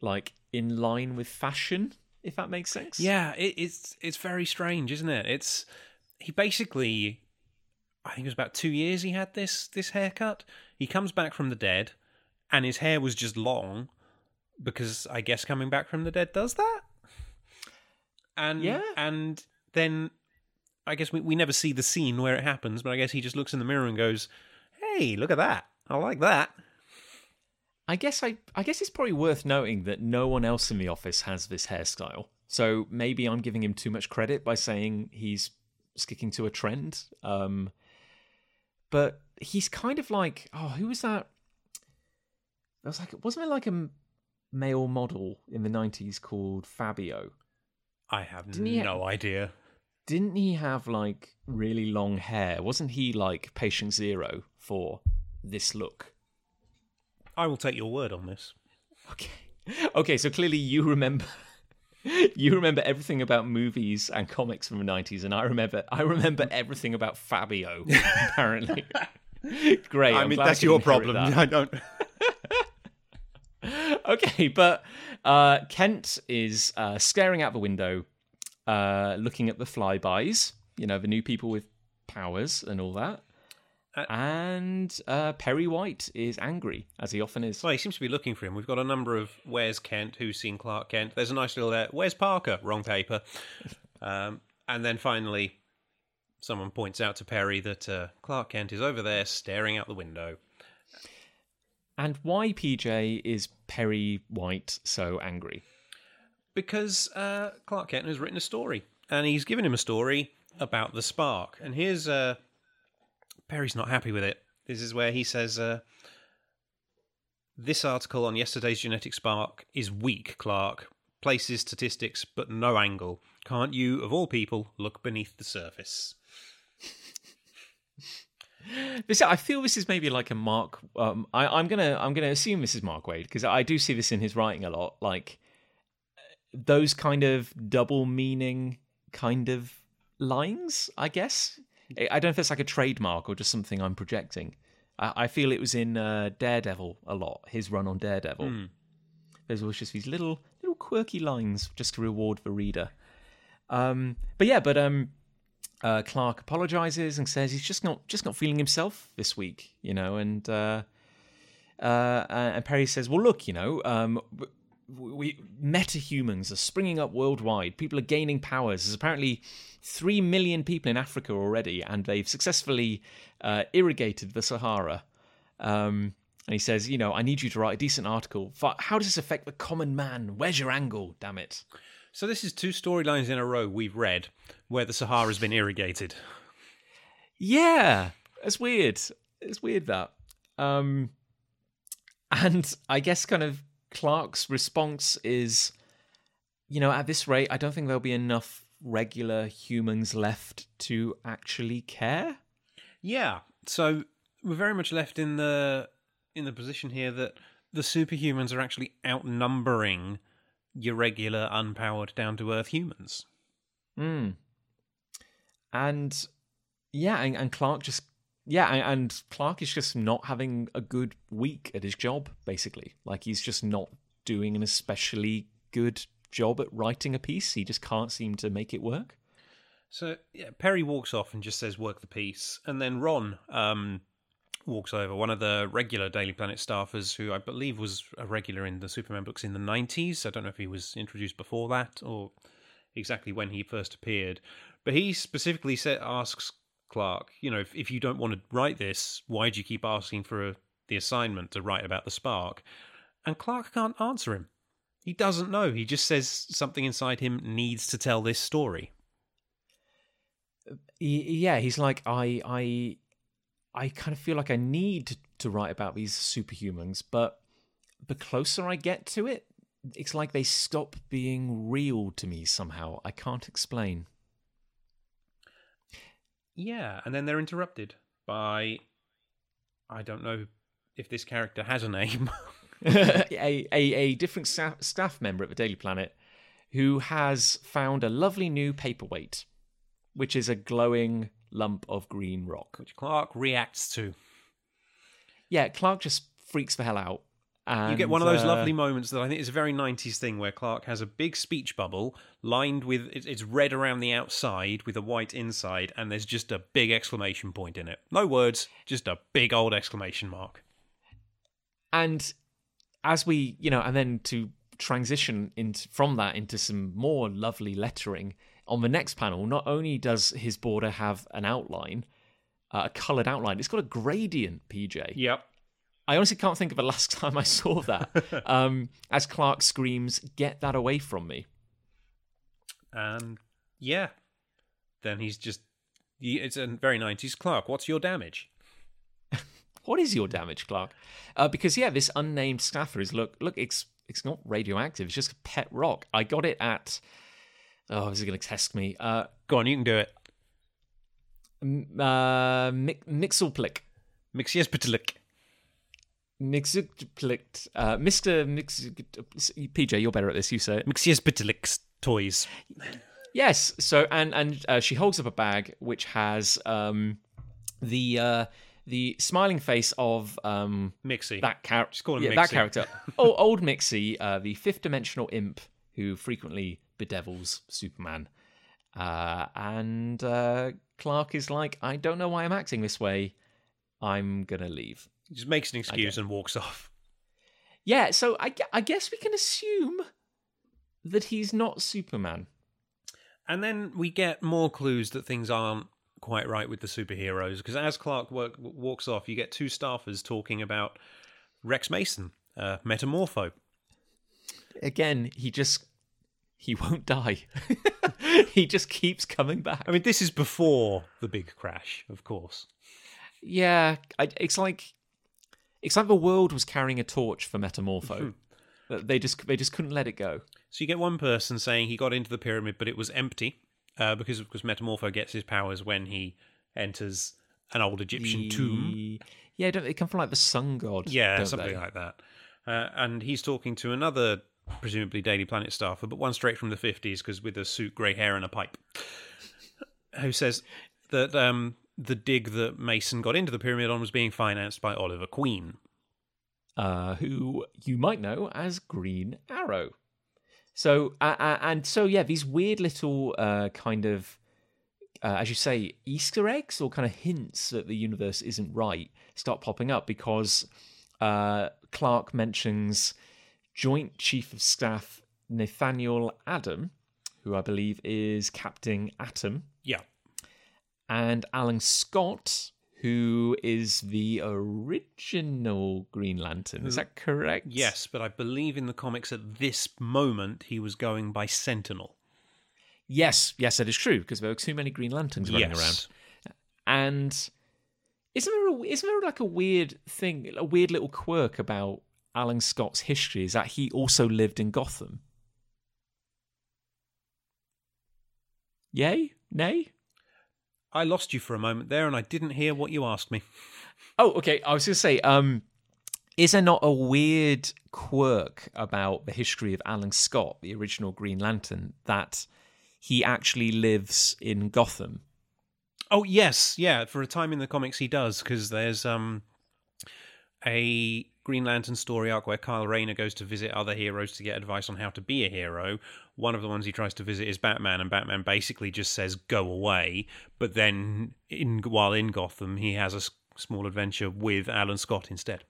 A: like in line with fashion, if that makes sense.
B: Yeah, it, it's it's very strange, isn't it? It's he basically, I think it was about two years he had this this haircut. He comes back from the dead, and his hair was just long, because I guess coming back from the dead does that. And
A: Yeah.
B: and then I guess we we never see the scene where it happens, but I guess he just looks in the mirror and goes, "Hey, look at that! I like that."
A: I guess I. I guess it's probably worth noting that no one else in the office has this hairstyle. So maybe I'm giving him too much credit by saying he's sticking to a trend. Um, but he's kind of like, oh, who was that? There was like, wasn't there like a male model in the '90s called Fabio?
B: I have
A: Didn't
B: no idea.
A: didn't he have like really long hair? Wasn't he like patient zero for this look?
B: I will take your word on this.
A: Okay. Okay, so clearly you remember you remember everything about movies and comics from the 90s and I remember I remember everything about Fabio apparently. Great.
B: I mean, that's your problem.
A: that.
B: I don't.
A: okay, but uh, Kent is uh, staring out the window, uh, looking at the flybys, you know, the new people with powers and all that.
B: Uh,
A: and uh, Perry White is angry, as he often is.
B: Well, he seems to be looking for him. We've got a number of where's Kent, who's seen Clark Kent. There's a nice little there. Where's Parker? Wrong paper. Um, and then finally, someone points out to Perry that uh, Clark Kent is over there staring out the window.
A: And why, PJ, is Perry White so angry?
B: because uh, Clark Kent has written a story, and he's given him a story about the spark. And here's uh, Perry's not happy with it. This is where he says, uh, "This article on yesterday's genetic spark is weak, Clark. Places statistics, but no angle. Can't you, of all people, look beneath the surface?"
A: This, I feel this is maybe like a Mark. Um, I, I'm gonna, I'm gonna assume this is Mark Waid because I do see this in his writing a lot. Like those kind of double meaning kind of lines. I guess I don't know if it's like a trademark or just something I'm projecting. I, I feel it was in uh, Daredevil a lot. His run on Daredevil. There's always just these little, little quirky lines just to reward the reader. Um, but yeah, but um, uh, Clark apologizes and says he's just not just not feeling himself this week, you know. And uh, uh, and Perry says, "Well, look, you know, um, we, meta-humans are springing up worldwide. People are gaining powers. There's apparently three million people in Africa already, and they've successfully uh, irrigated the Sahara." Um, and he says, "You know, I need you to write a decent article. How does this affect the common man? Where's your angle? Damn it!"
B: So this is two storylines in a row we've read where the Sahara's been irrigated.
A: Yeah, it's weird. It's weird that. Um, and I guess kind of Clark's response is, you know, at this rate, I don't think there'll be enough regular humans left to actually care.
B: Yeah. So we're very much left in the in the position here that the superhumans are actually outnumbering your regular unpowered down to earth humans.
A: Hmm. And yeah, and, and Clark just yeah, and, and Clark is just not having a good week at his job. Basically, like he's just not doing an especially good job at writing a piece. He just can't seem to make it work.
B: So yeah, Perry walks off and just says, "Work the piece," and then Ron um, walks over. One of the regular Daily Planet staffers, who I believe was a regular in the Superman books in the nineties. I don't know if he was introduced before that or exactly when he first appeared, but he specifically said, asks Clark, you know, if, if you don't want to write this, why do you keep asking for a, the assignment to write about the spark? And Clark can't answer him. He doesn't know. He just says something inside him needs to tell this story
A: yeah, he's like I I I kind of feel like I need to write about these superhumans, but the closer I get to it, it's like they stop being real to me somehow. I can't explain.
B: Yeah, and then they're interrupted by I don't know if this character has a name.
A: a, a a different staff member at the Daily Planet who has found a lovely new paperweight which is a glowing lump of green rock.
B: Which Clark reacts to.
A: Yeah, Clark just freaks the hell out. And,
B: you get one of those uh, lovely moments that I think is a very 90s thing where Clark has a big speech bubble lined with it's red around the outside with a white inside, and there's just a big exclamation point in it. No words, just a big old exclamation mark.
A: And as we, you know, and then to transition into from that into some more lovely lettering, on the next panel, not only does his border have an outline, uh, a coloured outline, it's got a gradient, PJ.
B: Yep.
A: I honestly can't think of the last time I saw that. um, as Clark screams, "Get that away from me!"
B: And yeah, then he's just. It's a very nineties Clark. What's your damage?
A: what is your damage, Clark? Uh, because yeah, this unnamed staffer is look look. It's it's not radioactive. It's just a pet rock. I got it at Oh, is he going to test me? Uh,
B: Go on, you can do it.
A: Uh, Mixelplick.
B: Mixiespitalik.
A: Mixelplick. Uh, Mr. Mix. PJ, you're better at this. You say it.
B: Mixiespitalik's toys.
A: Yes. So, and and uh, she holds up a bag which has um, the uh, the smiling face of um,
B: Mixie.
A: That character.
B: Yeah,
A: that character. oh, old Mixie, uh, the fifth dimensional imp who frequently bedevils Superman. Uh, and uh, Clark is like, I don't know why I'm acting this way. I'm going to leave.
B: He just makes an excuse and walks off.
A: Yeah, so I, I guess we can assume that he's not Superman.
B: And then we get more clues that things aren't quite right with the superheroes because as Clark work, walks off, you get two staffers talking about Rex Mason, uh, Metamorpho.
A: Again, he just he won't die. he just keeps coming back.
B: I mean, this is before the big crash, of course.
A: Yeah, I, it's like it's like the world was carrying a torch for Metamorpho. Mm-hmm. they just they just couldn't let it go.
B: So you get one person saying he got into the pyramid, but it was empty uh, because of course Metamorpho gets his powers when he enters an old Egyptian tomb.
A: Yeah, they come from like the sun god.
B: Yeah, something they? like that. Uh, and he's talking to another presumably Daily Planet staffer, but one straight from the 50s because with a suit, grey hair, and a pipe, who says that um, the dig that Mason got into the pyramid on was being financed by Oliver Queen.
A: Uh, who you might know as Green Arrow. So, uh, and so, yeah, these weird little uh, kind of, uh, as you say, Easter eggs or kind of hints that the universe isn't right start popping up because uh, Clark mentions Joint Chief of Staff Nathaniel Adam, who I believe is Captain Atom.
B: Yeah.
A: And Alan Scott, who is the original Green Lantern. Is that correct?
B: Yes, but I believe in the comics at this moment he was going by Sentinel.
A: Yes, yes, that is true because there were too many Green Lanterns running yes. around. And isn't there a, isn't there like a weird thing, a weird little quirk about Alan Scott's history is that he also lived in Gotham. Yay? Nay?
B: I lost you for a moment there and I didn't hear what you asked me.
A: Oh, okay. I was going to say, um, is there not a weird quirk about the history of Alan Scott, the original Green Lantern, that he actually lives in Gotham?
B: Oh yes, yeah. For a time in the comics, he does because there's um, a Green Lantern story arc where Kyle Rayner goes to visit other heroes to get advice on how to be a hero. One of the ones he tries to visit is Batman, and Batman basically just says "go away." But then, in while in Gotham, he has a s- small adventure with Alan Scott instead.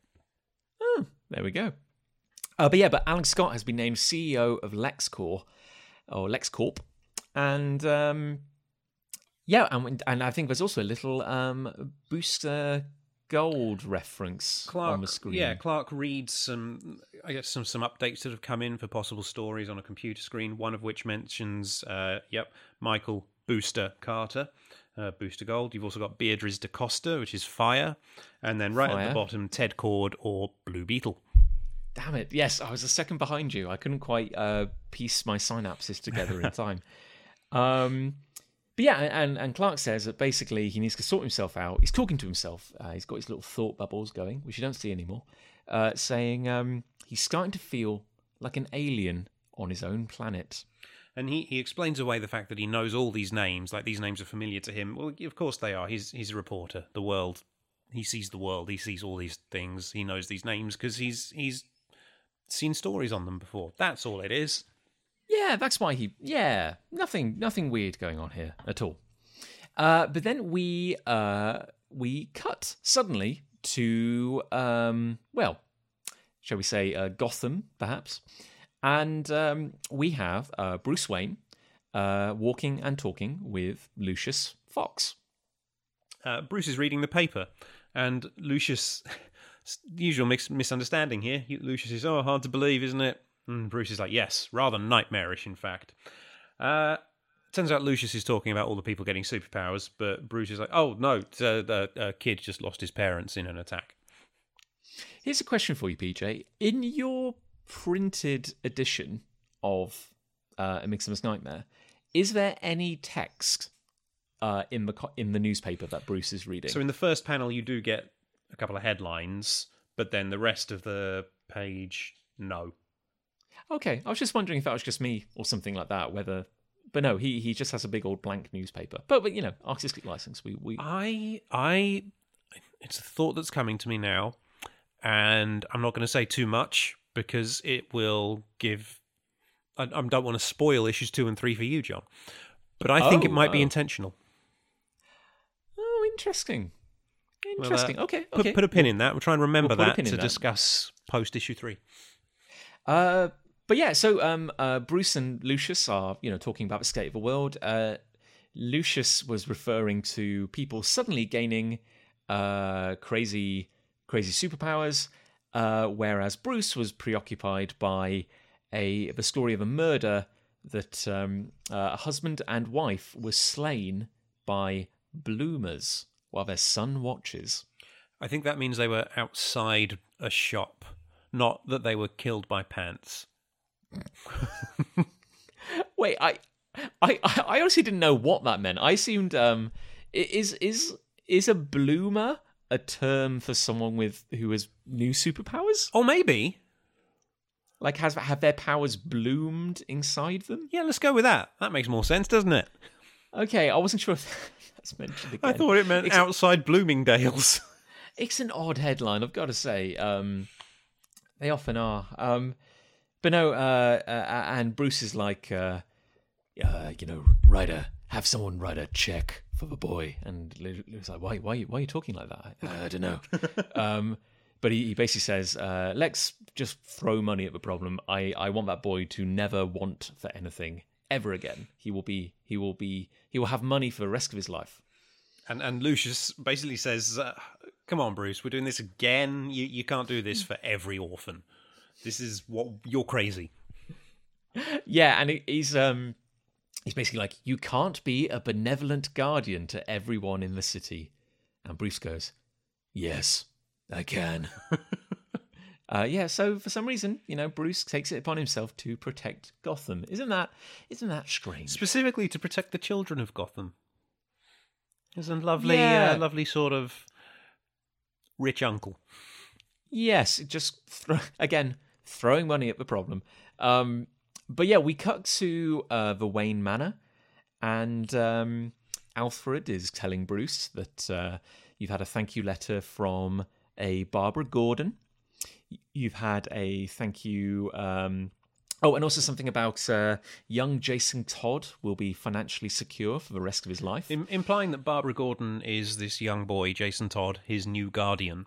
A: Oh, there we go. Uh, but yeah, but Alan Scott has been named CEO of LexCorp or LexCorp, and um, yeah, and and I think there's also a little um, Booster Gold reference on the screen.
B: Yeah, Clark reads some, I guess some some updates that have come in for possible stories on a computer screen. One of which mentions, uh, yep, Michael Booster Carter, uh, Booster Gold. You've also got Beatrice DaCosta, which is Fire, and then right at the bottom, Ted Kord or Blue Beetle.
A: Damn it! Yes, I was a second behind you. I couldn't quite uh, piece my synapses together in time. Um, but yeah, and and Clark says that basically he needs to sort himself out. He's talking to himself. Uh, he's got his little thought bubbles going, which you don't see anymore. Uh, saying um, he's starting to feel like an alien on his own planet.
B: And he, he explains away the fact that he knows all these names, like these names are familiar to him. Well, of course they are. He's he's a reporter. The world, he sees the world. He sees all these things. He knows these names because he's he's seen stories on them before. That's all it is.
A: Yeah, that's why he. Yeah, nothing, nothing weird going on here at all. Uh, but then we uh, we cut suddenly to um, well, shall we say uh, Gotham, perhaps, and um, we have uh, Bruce Wayne uh, walking and talking with Lucius Fox.
B: Uh, Bruce is reading the paper, and Lucius, usual mix, misunderstanding here. Lucius is, oh, hard to believe, isn't it? And Bruce is like, yes, rather nightmarish, in fact. Uh, turns out Lucius is talking about all the people getting superpowers, but Bruce is like, oh, no, the, the uh, kid just lost his parents in an attack.
A: Here's a question for you, PJ. In your printed edition of uh, A Midsummer's Nightmare, is there any text uh, in the co- in the newspaper that Bruce is reading?
B: So in the first panel, you do get a couple of headlines, but then the rest of the page, no.
A: Okay, I was just wondering if that was just me or something like that. Whether, but no, he he just has a big old blank newspaper. But but you know, artistic license. We we
B: I I it's a thought that's coming to me now, and I'm not going to say too much because it will give. I, I don't want to spoil issues two and three for you, Jon, but I think it
A: Oh,
B: might be
A: oh.
B: intentional.
A: oh, interesting,
B: Well, uh,
A: interesting. okay,
B: Put, put a pin in that. We'll try and remember
A: We'll
B: that to
A: that.
B: discuss post issue three.
A: Uh, but yeah, so um, uh, Bruce and Lucius are you know talking about the state of the world. Uh, Lucius was referring to people suddenly gaining uh, crazy, crazy superpowers, uh, whereas Bruce was preoccupied by a the story of a murder that um, uh, a husband and wife were slain by bloomers while their son watches.
B: I think that means they were outside a shop, not that they were killed by pants.
A: Wait, I, I, I honestly didn't know what that meant. I assumed um, is is is a bloomer a term for someone with who has new superpowers?
B: Or maybe,
A: Like, has have their powers bloomed inside them?
B: yeah, let's go with that. That makes more sense, doesn't it?
A: Okay, I wasn't sure if that's mentioned again.
B: I thought it meant
A: It's-
B: outside Bloomingdale's.
A: it's an odd headline, I've got to say. Um, they often are. Um, but no, uh, uh, and Bruce is like, uh, uh, you know, write a have someone write a check for the boy, and Lou- Lou's like, why, why, why are you talking like that? I, I don't know. um, but he, he basically says, uh, let's just throw money at the problem. I, I want that boy to never want for anything ever again. He will be, he will be, he will have money for the rest of his life.
B: And and Lucius basically says, uh, "Come on, Bruce, we're doing this again. You you can't do this for every orphan. This is what you're crazy."
A: Yeah, and he's um he's basically like, you can't be a benevolent guardian to everyone in the city. And Bruce goes, Yes, I can. uh, yeah, so for some reason, you know, Bruce takes it upon himself to protect Gotham. Isn't that isn't that strange?
B: Specifically to protect the children of Gotham. Isn't lovely,
A: Yeah.
B: uh, lovely sort of rich uncle.
A: Yes, just thro- again throwing money at the problem. Um, but yeah, we cut to uh, the Wayne Manor, and um, Alfred is telling Bruce that uh, you've had a thank you letter from a Barbara Gordon. You've had a thank you. Um, oh, and also something about uh, young Jason Todd will be financially secure for the rest of his life.
B: Im- implying that Barbara Gordon is this young boy, Jason Todd, his new guardian.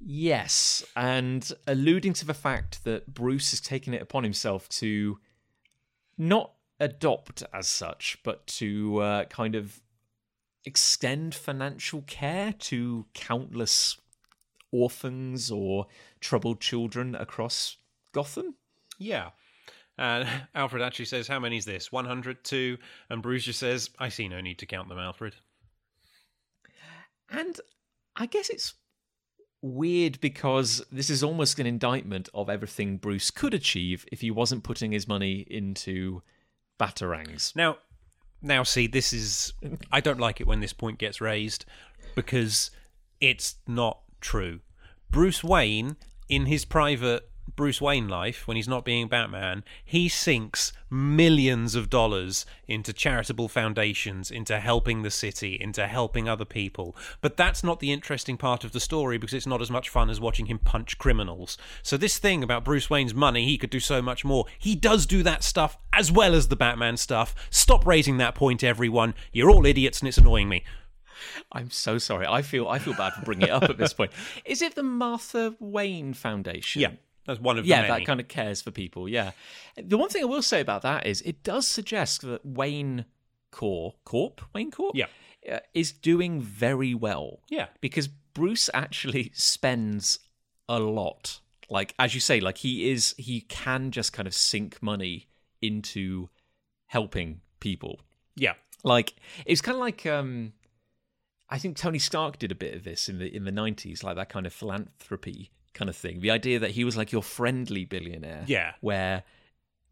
A: Yes, and alluding to the fact that Bruce has taken it upon himself to not adopt as such, but to uh, kind of extend financial care to countless orphans or troubled children across Gotham.
B: Yeah. And Alfred actually says, How many is this? 102. And Bruce just says, I see no need to count them, Alfred.
A: And I guess it's weird because this is almost an indictment of everything Bruce could achieve if he wasn't putting his money into batarangs.
B: Now, now, see, this is. I don't like it when this point gets raised because it's not true. Bruce Wayne, in his private Bruce Wayne life, when he's not being Batman, he sinks millions of dollars into charitable foundations, into helping the city, into helping other people. But that's not the interesting part of the story because it's not as much fun as watching him punch criminals. So, this thing about Bruce Wayne's money, he could do so much more. He does do that stuff as well as the Batman stuff. Stop raising that point, everyone. You're all idiots and it's annoying me.
A: I'm so sorry. I feel I feel bad for bringing it up at this point. Is it the Martha Wayne Foundation?
B: Yeah. That's one of
A: yeah, that kind of cares for people. Yeah. The one thing I will say about that is it does suggest that Wayne Corp, Corp, Wayne Corp,
B: Yeah.
A: uh, is doing very well.
B: Yeah.
A: because Bruce actually spends a lot. Like as you say, like he is, he can just kind of sink money into helping people.
B: Yeah.
A: Like it's kind of like um I think Tony Stark did a bit of this in the in the 90s like that kind of philanthropy kind of thing. The idea that he was like your friendly billionaire.
B: Yeah.
A: Where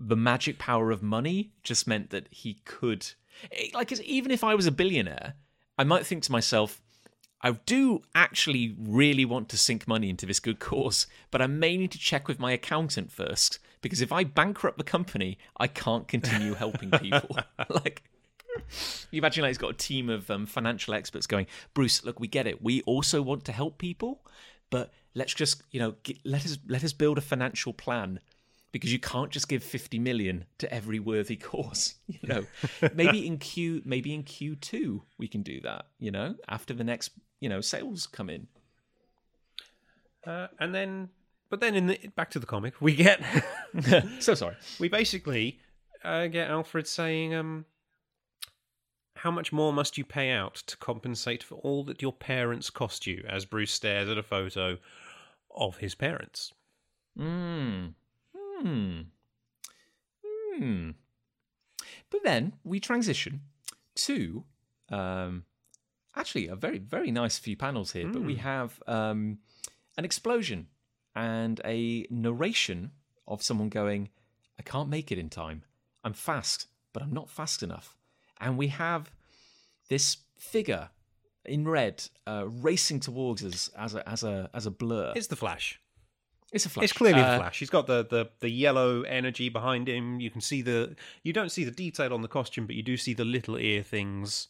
A: the magic power of money just meant that he could it- like even if I was a billionaire, I might think to myself I do actually really want to sink money into this good cause, but I may need to check with my accountant first because if I bankrupt the company, I can't continue helping people. like you imagine like he's got a team of um, financial experts going, Bruce, look, we get it. We also want to help people, but let's just, you know, get, let us let us build a financial plan because you can't just give 50 million to every worthy cause, you know. maybe in Q maybe in Q2 we can do that, you know, after the next, you know, sales come in.
B: Uh, and then, but then in the back to the comic, we get
A: so sorry.
B: we basically uh, get Alfred saying, um, "How much more must you pay out to compensate for all that your parents cost you?" As Bruce stares at a photo of his parents.
A: Hmm. Hmm. Hmm. But then we transition to um, actually a very, very nice few panels here. But we have um, an explosion and a narration of someone going, I can't make it in time. I'm fast, but I'm not fast enough. And we have this figure in red uh, racing towards us as a, as a, as a blur.
B: It's the Flash.
A: It's a flash.
B: It's clearly
A: Uh,
B: the Flash. He's got the, the the yellow energy behind him. You can see the you don't see the detail on the costume, but you do see the little ear things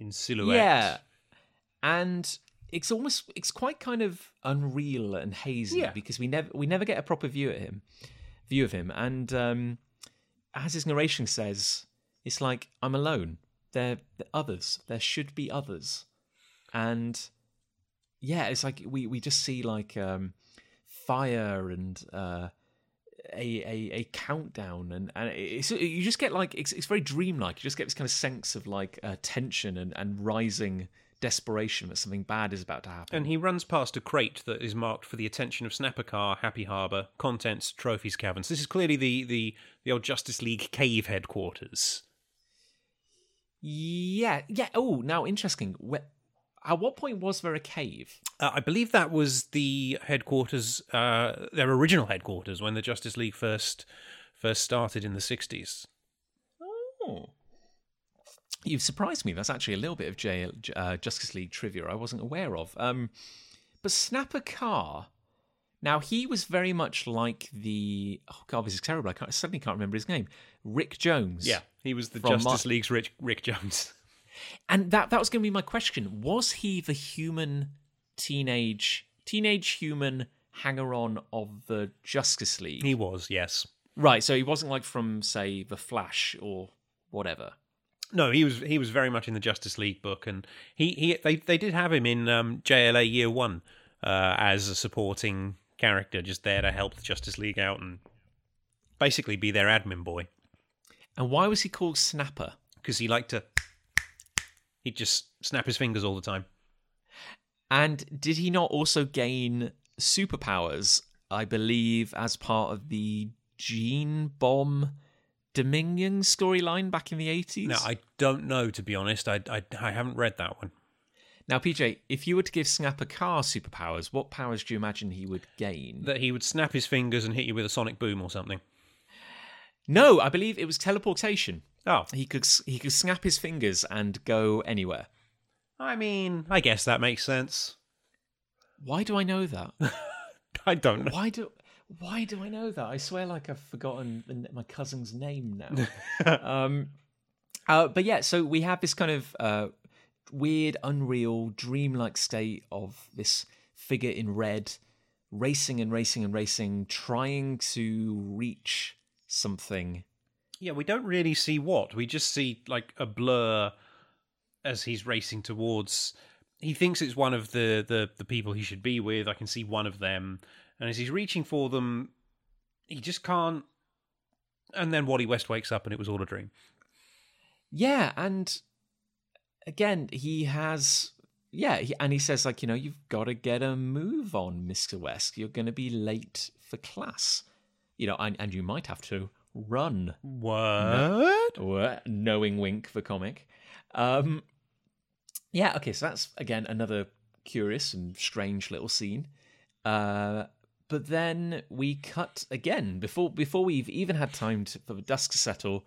B: in silhouette.
A: Yeah, and it's almost it's quite kind of unreal and hazy
B: Yeah.
A: because we never we never get a proper view at him, view of him, and um, as his narration says, it's like I'm alone. There, are others. There should be others, and yeah, it's like we we just see like um, fire and. Uh, a, a, a countdown and, and it's, you just get like it's, it's very dreamlike you just get this kind of sense of like uh, tension and, and rising desperation that something bad is about to happen
B: And he runs past a crate that is marked for the attention of Snapper Carr, Happy Harbour, contents, trophies, caverns. This is clearly the, the, the old Justice League cave headquarters.
A: Yeah yeah. Oh now interesting. Where, at what point was there a cave?
B: Uh, I believe that was the headquarters, uh, their original headquarters when the Justice League first first started in the 60s.
A: oh. You've surprised me. That's actually a little bit of J, uh, justice league trivia i wasn't aware of. Um, but Snapper Carr now he was very much like the oh god this is terrible. I, can't, I suddenly can't remember his name rick jones Yeah,
B: he was the
A: From
B: Justice
A: Mar-
B: League's Rick, Rick Jones.
A: And that that was going to be my question. Was he the human teenage teenage human hanger on of the Justice League.
B: He was, yes.
A: Right, so he wasn't like from say the Flash or whatever.
B: No, he was he was very much in the Justice League book, and he, he they they did have him in um, JLA Year One uh, as a supporting character, just there to help the Justice League out and basically be their admin boy.
A: And why was he called Snapper?
B: Because he liked to, he'd just snap his fingers all the time.
A: And did he not also gain superpowers? I believe as part of the Gene Bomb Dominion storyline back in the eighties.
B: Now I don't know to be honest. I, I I haven't read that one.
A: Now, PJ, if you were to give Snapper Carr superpowers, what powers do you imagine he would gain?
B: That he would snap his fingers and hit you with a sonic boom or something.
A: No, I believe it was teleportation.
B: Oh,
A: He could he could snap his fingers and go anywhere.
B: I mean, I guess that makes sense.
A: Why do I know that?
B: I don't know.
A: Why do why do I know that? I swear, like I've forgotten the- my cousin's name now. um, uh, but yeah, so we have this kind of uh, weird, unreal, dreamlike state of this figure in red racing and racing and racing, trying to reach something.
B: Yeah, we don't really see what. We just see like a blur as he's racing towards. He thinks it's one of the, the, the people he should be with. I can see one of them. And as he's reaching for them, he just can't. And then Wally West wakes up and it was all a dream.
A: Yeah, and again, he has yeah, he, and he says like, you know, you've got to get a move on, Mister West. You're going to be late for class, you know, and, and you might have to run.
B: What?
A: Or knowing wink for comic. Um, yeah, okay, so that's again another curious and strange little scene. Uh, but then we cut again before before we've even had time to, for the dusk to settle.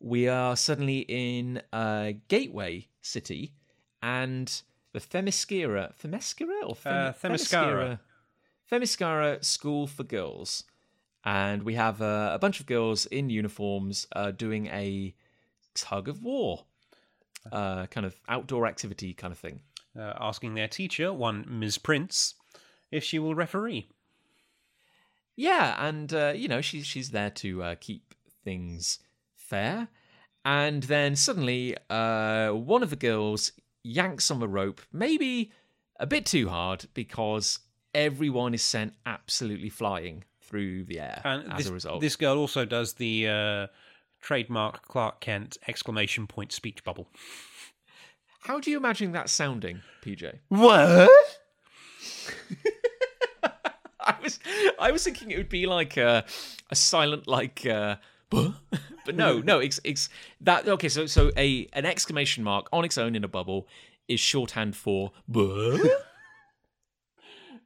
A: We are suddenly in uh, Gateway City, and the Themyscira, Themyscira or Them-
B: Uh, Themyscira.
A: Themyscira School for Girls, and we have uh, a bunch of girls in uniforms uh, doing a tug of war, uh, kind of outdoor activity kind of thing.
B: Uh, asking their teacher, one Ms. Prince, if she will referee.
A: Yeah, and uh, you know she's she's there to uh, keep things fair, and then suddenly uh, one of the girls yanks on the rope, maybe a bit too hard because everyone is sent absolutely flying through the air
B: And
A: as
B: this,
A: a result.
B: this girl also does the uh, trademark Clark Kent exclamation point speech bubble.
A: How do you imagine that sounding, PJ?
B: What?
A: I was I was thinking it would be like a, a silent like uh "Buh?" but no no it's it's that okay so so a an exclamation mark on its own in a bubble is shorthand for "Buh?"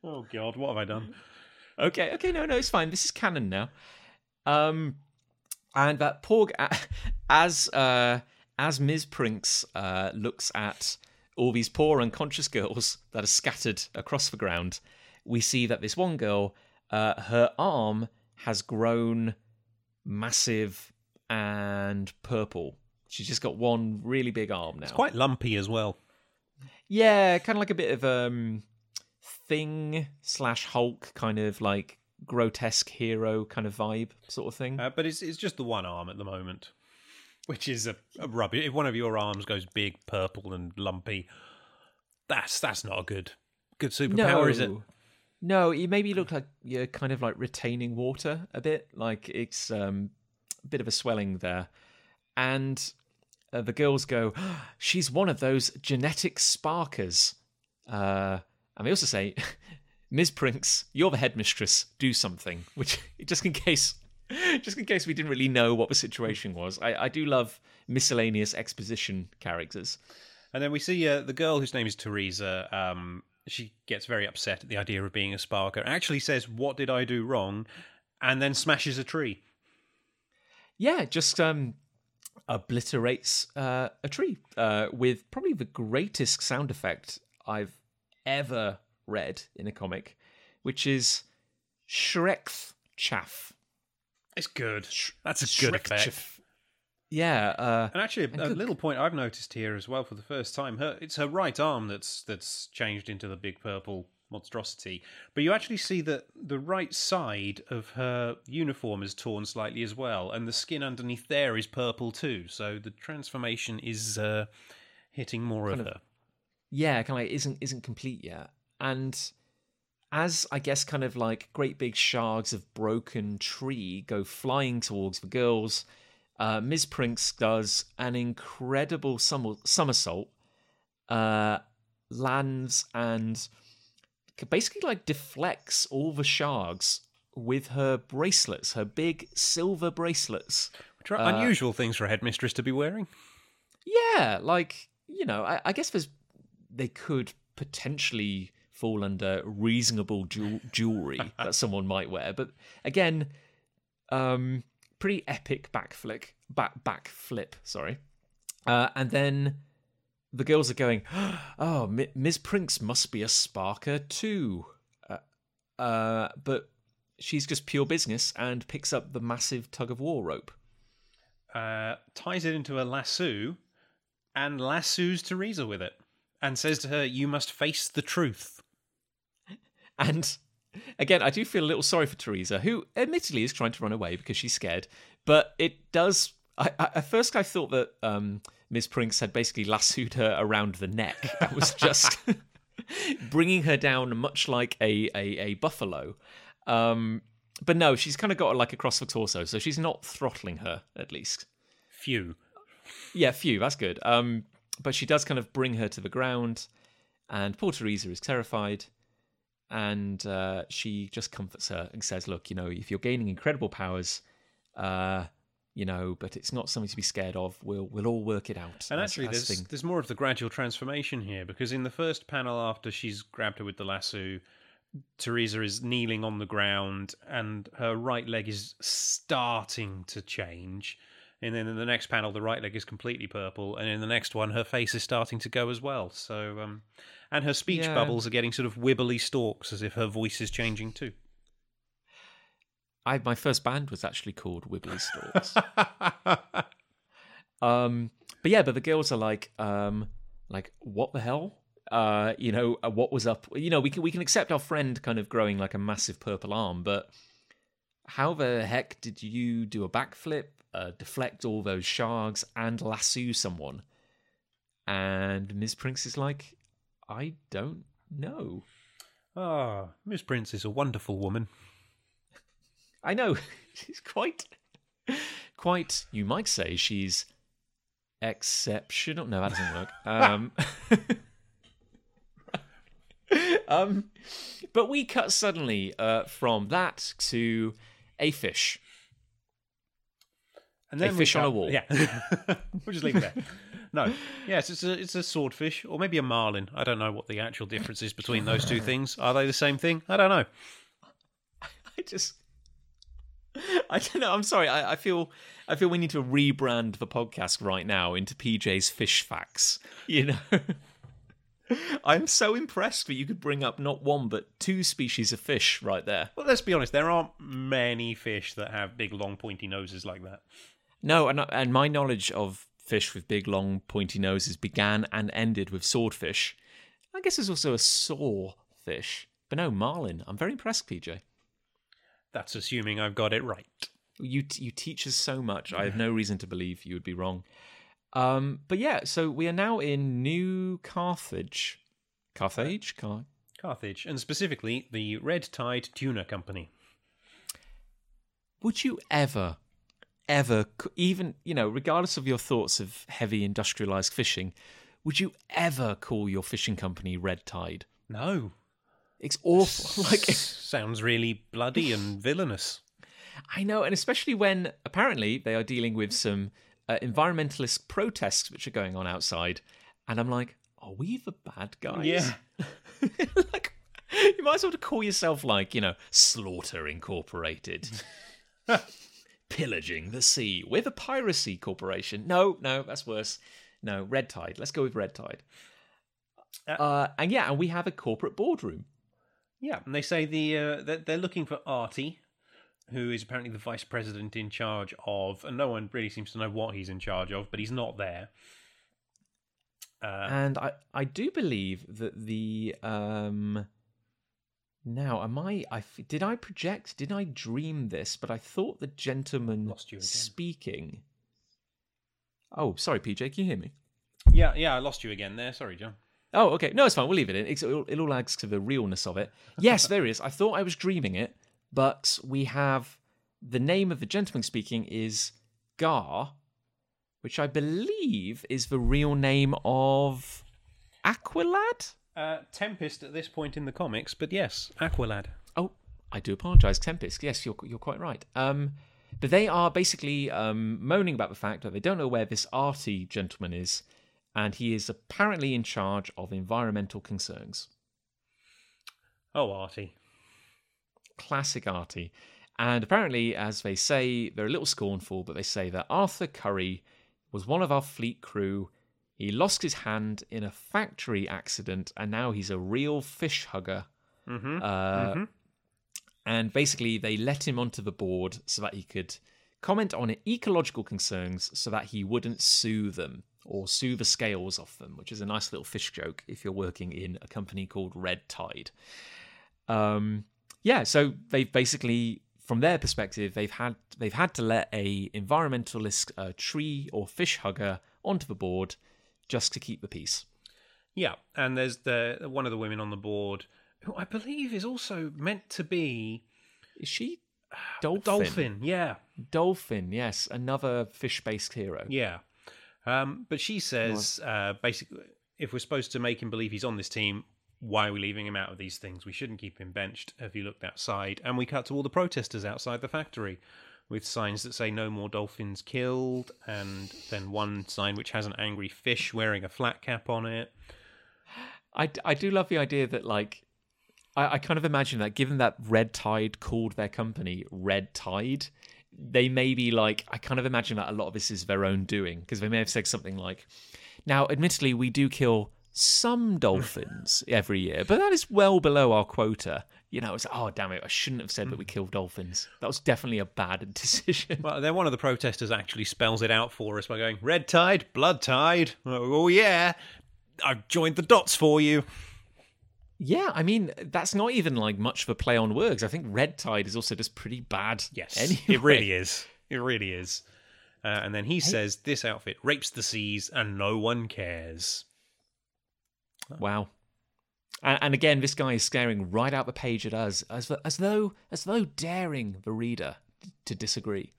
B: Oh God, what have I done?
A: Okay okay no no it's fine this is canon now um and that poor g- as uh as Ms. Prince uh looks at all these poor unconscious girls that are scattered across the ground we see that this one girl uh her arm has grown massive and purple she's just got one really big arm now
B: It's quite lumpy as well.
A: yeah, kind of like a bit of um thing slash Hulk kind of like grotesque hero kind of vibe sort of thing.
B: Uh, but it's it's just the one arm at the moment, which is a, a rubbish. If one of your arms goes big, purple, and lumpy, that's that's not a good good superpower, is it?
A: No, you maybe look like you're kind of like retaining water a bit, like it's um, a bit of a swelling there. And uh, the girls go, "She's one of those genetic sparkers." Uh, and they also say, "Ms. Prince, you're the headmistress. Do something." Which, just in case, just in case we didn't really know what the situation was, I, I do love miscellaneous exposition characters.
B: And then we see uh, the girl whose name is Teresa. Um, she gets very upset at the idea of being a sparker. Actually says, "What did I do wrong?" And then smashes a tree.
A: Yeah, just um, obliterates uh, a tree uh, with probably the greatest sound effect I've ever read in a comic, which is Shrekth chaff.
B: It's good. That's a good effect.
A: Shrekchaff. yeah, uh,
B: And actually, a, a little point I've noticed here as well for the first time. Her it's her right arm that's that's changed into the big purple monstrosity. But you actually see that the right side of her uniform is torn slightly as well, and the skin underneath there is purple too. So the transformation is uh, hitting more of,
A: of-
B: her.
A: Yeah, kind of like isn't isn't complete yet. And as I guess kind of like great big shards of broken tree go flying towards the girls, uh, Ms. Prince does an incredible somersault, uh, lands and basically like deflects all the shards with her bracelets, her big silver bracelets.
B: Which are
A: Uh,
B: unusual things for a headmistress to be wearing.
A: Yeah, like you know, I, I guess there's they could potentially fall under reasonable jew- jewelry that someone might wear, but again, um, pretty epic backflip, back backflip. Sorry, uh, and then the girls are going, "Oh, Mi- Ms. Prince must be a sparker too," uh, uh, but she's just pure business and picks up the massive tug of war rope.
B: Uh, ties it into a lasso and lassos Teresa with it, and says to her, "You must face the truth."
A: And again, I do feel a little sorry for Teresa, who admittedly is trying to run away because she's scared. But it does. I, I, at first, I thought that um, Miss Prince had basically lassoed her around the neck and was just bringing her down, much like a a, a buffalo. Um, but no, she's kind of got her like across the torso, so she's not throttling her at least.
B: Phew.
A: Yeah, phew, that's good. Um, but she does kind of bring her to the ground, and poor Teresa is terrified, and uh, she just comforts her and says, "Look, you know, if you're gaining incredible powers, uh, you know, but it's not something to be scared of. We'll we'll all work it out."
B: And
A: as-
B: actually,
A: as
B: there's
A: thing-
B: there's more of the gradual transformation here because in the first panel, after she's grabbed her with the lasso, Teresa is kneeling on the ground and her right leg is starting to change. And then in the next panel, the right leg is completely purple, and in the next one, her face is starting to go as well. So, um, and her speech
A: Yeah.
B: bubbles are getting sort of wibbly stalks, as if her voice is changing too.
A: I my first band was actually called Wibbly Stalks. Um, but yeah, but the girls are like, um, like what the hell? Uh, you know, uh, what was up? You know, we can we can accept our friend kind of growing like a massive purple arm, but how the heck did you do a backflip, uh, deflect all those shards, and lasso someone? And Ms. Prince is like, I don't know.
B: Ah, Miss Prince is a wonderful woman.
A: I know she's quite, quite. You might say she's exceptional. No, that doesn't work. Um, um, but we cut suddenly uh, from that to a fish.
B: And
A: A
B: then we
A: fish on a wall.
B: Yeah, we'll just leave it there. No, yes, it's a it's a swordfish or maybe a marlin. I don't know what the actual difference is between those two things. Are they the same thing? I don't know.
A: I just, I don't know. I'm sorry. I, I feel, I feel we need to rebrand the podcast right now into PJ's Fish Facts. You know. I'm so impressed that you could bring up not one but two species of fish right there.
B: Well, let's be honest. There aren't many fish that have big, long, pointy noses like that.
A: No, and and my knowledge of fish with big, long, pointy noses began and ended with swordfish. I guess there's also a sawfish, but no marlin. I'm very impressed, PJ.
B: That's assuming I've got it right.
A: You you teach us so much. I have no reason to believe you would be wrong. Um, but yeah, so we are now in New Carthage. Carthage? Car-
B: Carthage, and specifically the Red Tide Tuna Company.
A: Would you ever, ever, even, you know, regardless of your thoughts of heavy industrialized fishing, would you ever call your fishing company Red Tide?
B: No,
A: It's awful. like,
B: sounds really bloody and villainous.
A: I know, and especially when apparently they are dealing with some uh, environmentalist protests which are going on outside. And I'm like, are we the bad guys?
B: Yeah.
A: like, you might as well call yourself like, you know, Slaughter Incorporated. Pillaging the sea. We're the Piracy Corporation. No, no, that's worse. No, Red Tide. Let's go with Red Tide.
B: Uh,
A: Uh, and yeah, and we have a corporate boardroom.
B: Yeah, and they say the uh, that they're looking for Artie, who is apparently the vice president in charge of, and no one really seems to know what he's in charge of, but he's not there. Uh,
A: and I, I do believe that the um now am I? I did I project did I dream this but I thought the gentleman
B: Lost you again.
A: speaking Oh sorry PJ can you hear me
B: yeah, yeah, I lost you again there. Sorry, Jon.
A: Oh okay no it's fine we'll leave it in it's, it'll, it all adds to the realness of it Yes there is I thought I was dreaming it but we have the name of the gentleman speaking is Gar which I believe is the real name of Aqualad
B: Uh, Tempest at this point in the comics, but yes, Aqualad.
A: Oh, I do apologise, Tempest. Yes, you're you're quite right. Um, but they are basically um, moaning about the fact that they don't know where this Artie gentleman is, and he is apparently in charge of environmental concerns.
B: Oh, Artie.
A: Classic Artie. And apparently, as they say, they're a little scornful, but they say that Arthur Curry was one of our fleet crew. He lost his hand in a factory accident, and now he's a real fish hugger.
B: Mm-hmm.
A: Uh, And basically, they let him onto the board so that he could comment on ecological concerns so that he wouldn't sue them or sue the scales off them, which is a nice little fish joke if you're working in a company called Red Tide. Um, yeah, so they've basically, from their perspective, they've had they've had to let a environmentalist uh, tree or fish hugger onto the board just to keep the peace.
B: Yeah, and there's the one of the women on the board who I believe is also meant to be
A: Is she dolphin?
B: Dolphin. Yeah,
A: Dolphin, yes, another fish-based hero.
B: yeah. Um, but she says uh, basically, if we're supposed to make him believe he's on this team, why are we leaving him out of these things? We shouldn't keep him benched. Have you looked outside? And we cut to all the protesters outside the factory with signs that say no more dolphins killed, and then one sign which has an angry fish wearing a flat cap on it.
A: I, I do love the idea that like I, I kind of imagine that given that Red Tide called their company Red Tide, they may be like I kind of imagine that a lot of this is their own doing because they may have said something like, "Now, admittedly, we do kill some dolphins every year, but that is well below our quota." You know, it's oh damn it, I shouldn't have said that we kill dolphins. That was definitely a bad decision.
B: Well, then one of the protesters actually spells it out for us by going, Red tide, blood tide. Oh, yeah. I've joined the dots for you.
A: Yeah, I mean that's not even like much of a play on words. I think Red Tide is also just pretty bad.
B: Yes.
A: anyway.
B: It really is. It really is. Uh, and then he says, This outfit rapes the seas and no one cares.
A: Wow. And, and again, this guy is staring right out the page at us, as as though as though daring the reader to disagree.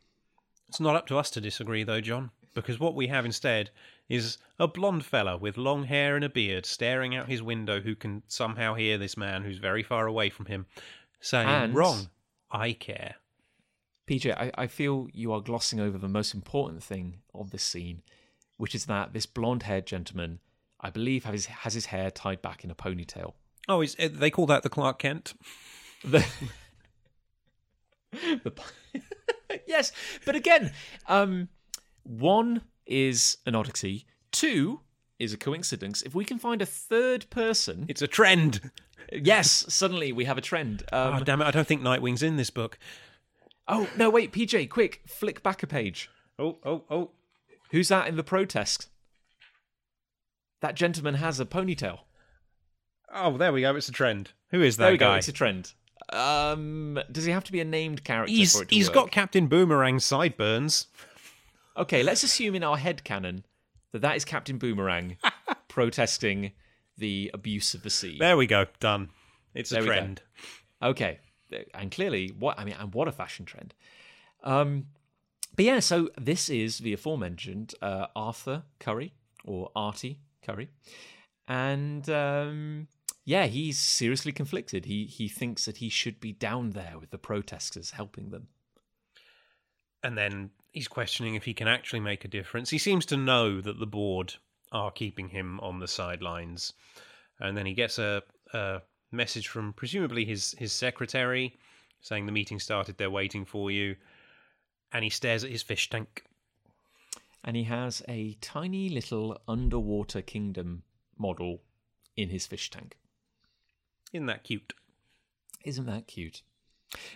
B: It's not up to us to disagree, though, Jon, because what we have instead is a blonde fella with long hair and a beard staring out his window who can somehow hear this man who's very far away from him saying,
A: And-
B: Wrong. I care.
A: PJ, I, I feel you are glossing over the most important thing of this scene, which is that this blonde-haired gentleman, I believe, has his, has his hair tied back in a ponytail.
B: Oh, is, uh, they call that the Clark Kent?
A: The, the yes, but again, um, one is an oddity. Two is a coincidence. If we can find a third person,
B: It's a trend.
A: yes, suddenly we have a trend. Um,
B: oh, damn it. I don't think Nightwing's in this book.
A: oh no, wait, PJ, quick, flick back a page.
B: Oh, oh, oh.
A: Who's that in the protest? That gentleman has a ponytail.
B: Oh, there we go. It's a trend. Who is that
A: There we
B: guy?
A: go. It's a trend. Um, does he have to be a named character
B: He's
A: for
B: he's got Captain Boomerang's sideburns.
A: Okay, let's assume in our head canon that that is Captain Boomerang protesting the abuse of the sea.
B: There we go. Done. It's a
A: There go.
B: trend.
A: Okay, and clearly, what I mean, and what a fashion trend. Um, but yeah, so this is the aforementioned uh, Arthur Curry or Artie Curry, and um, yeah, he's seriously conflicted. He he thinks that he should be down there with the protesters, helping them.
B: And then he's questioning if he can actually make a difference. He seems to know that the board are keeping him on the sidelines. And then he gets a, a message from presumably his, his secretary saying the meeting started, they're waiting for you. And he stares at his fish tank.
A: And he has a tiny little underwater kingdom model in his fish tank.
B: Isn't that cute?
A: Isn't that cute?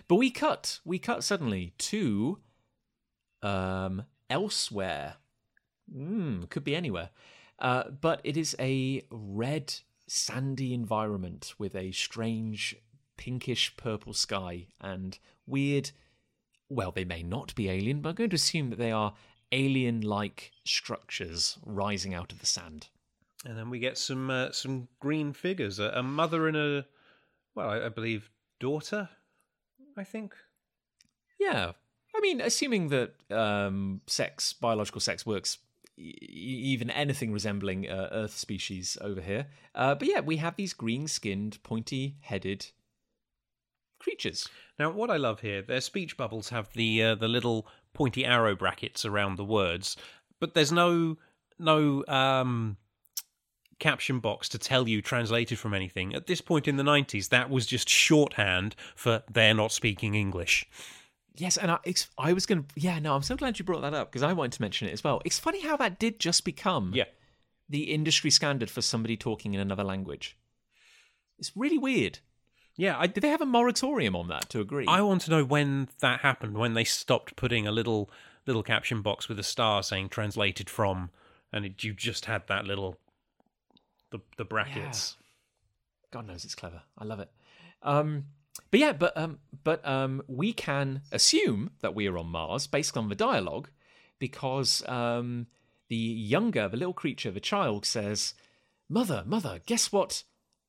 A: But we cut, we cut suddenly to um, elsewhere. Mm, could be anywhere. Uh, but it is a red, sandy environment with a strange pinkish purple sky and weird. Well, they may not be alien, but I'm going to assume that they are alien like structures rising out of the sand.
B: And then we get some uh, some green figures, a, a mother and a well, I, I believe daughter. I think.
A: Yeah, I mean, assuming that um, sex, biological sex, works even anything resembling uh, Earth species over here. Uh, but yeah, we have these green-skinned, pointy-headed creatures.
B: Now, what I love here, their speech bubbles have the uh, the little pointy arrow brackets around the words, but there's no no um, caption box to tell you translated from anything. At this point in the 90s, that was just shorthand for they're not speaking English.
A: Yes, and I, it's, I was going to. Yeah, no, I'm so glad you brought that up because I wanted to mention it as well. It's funny how that did just become
B: Yeah.
A: the industry standard for somebody talking in another language. It's really weird.
B: Yeah, I
A: Did they have a moratorium on that to agree?
B: I want to know when that happened, when they stopped putting a little little caption box with a star saying translated from and it, you just had that little the the brackets.
A: God knows it's clever. I love it. Um, but yeah, but um, but um, we can assume that we are on Mars based on the dialogue, because um, the younger, the little creature, the child says, "Mother, mother, guess what?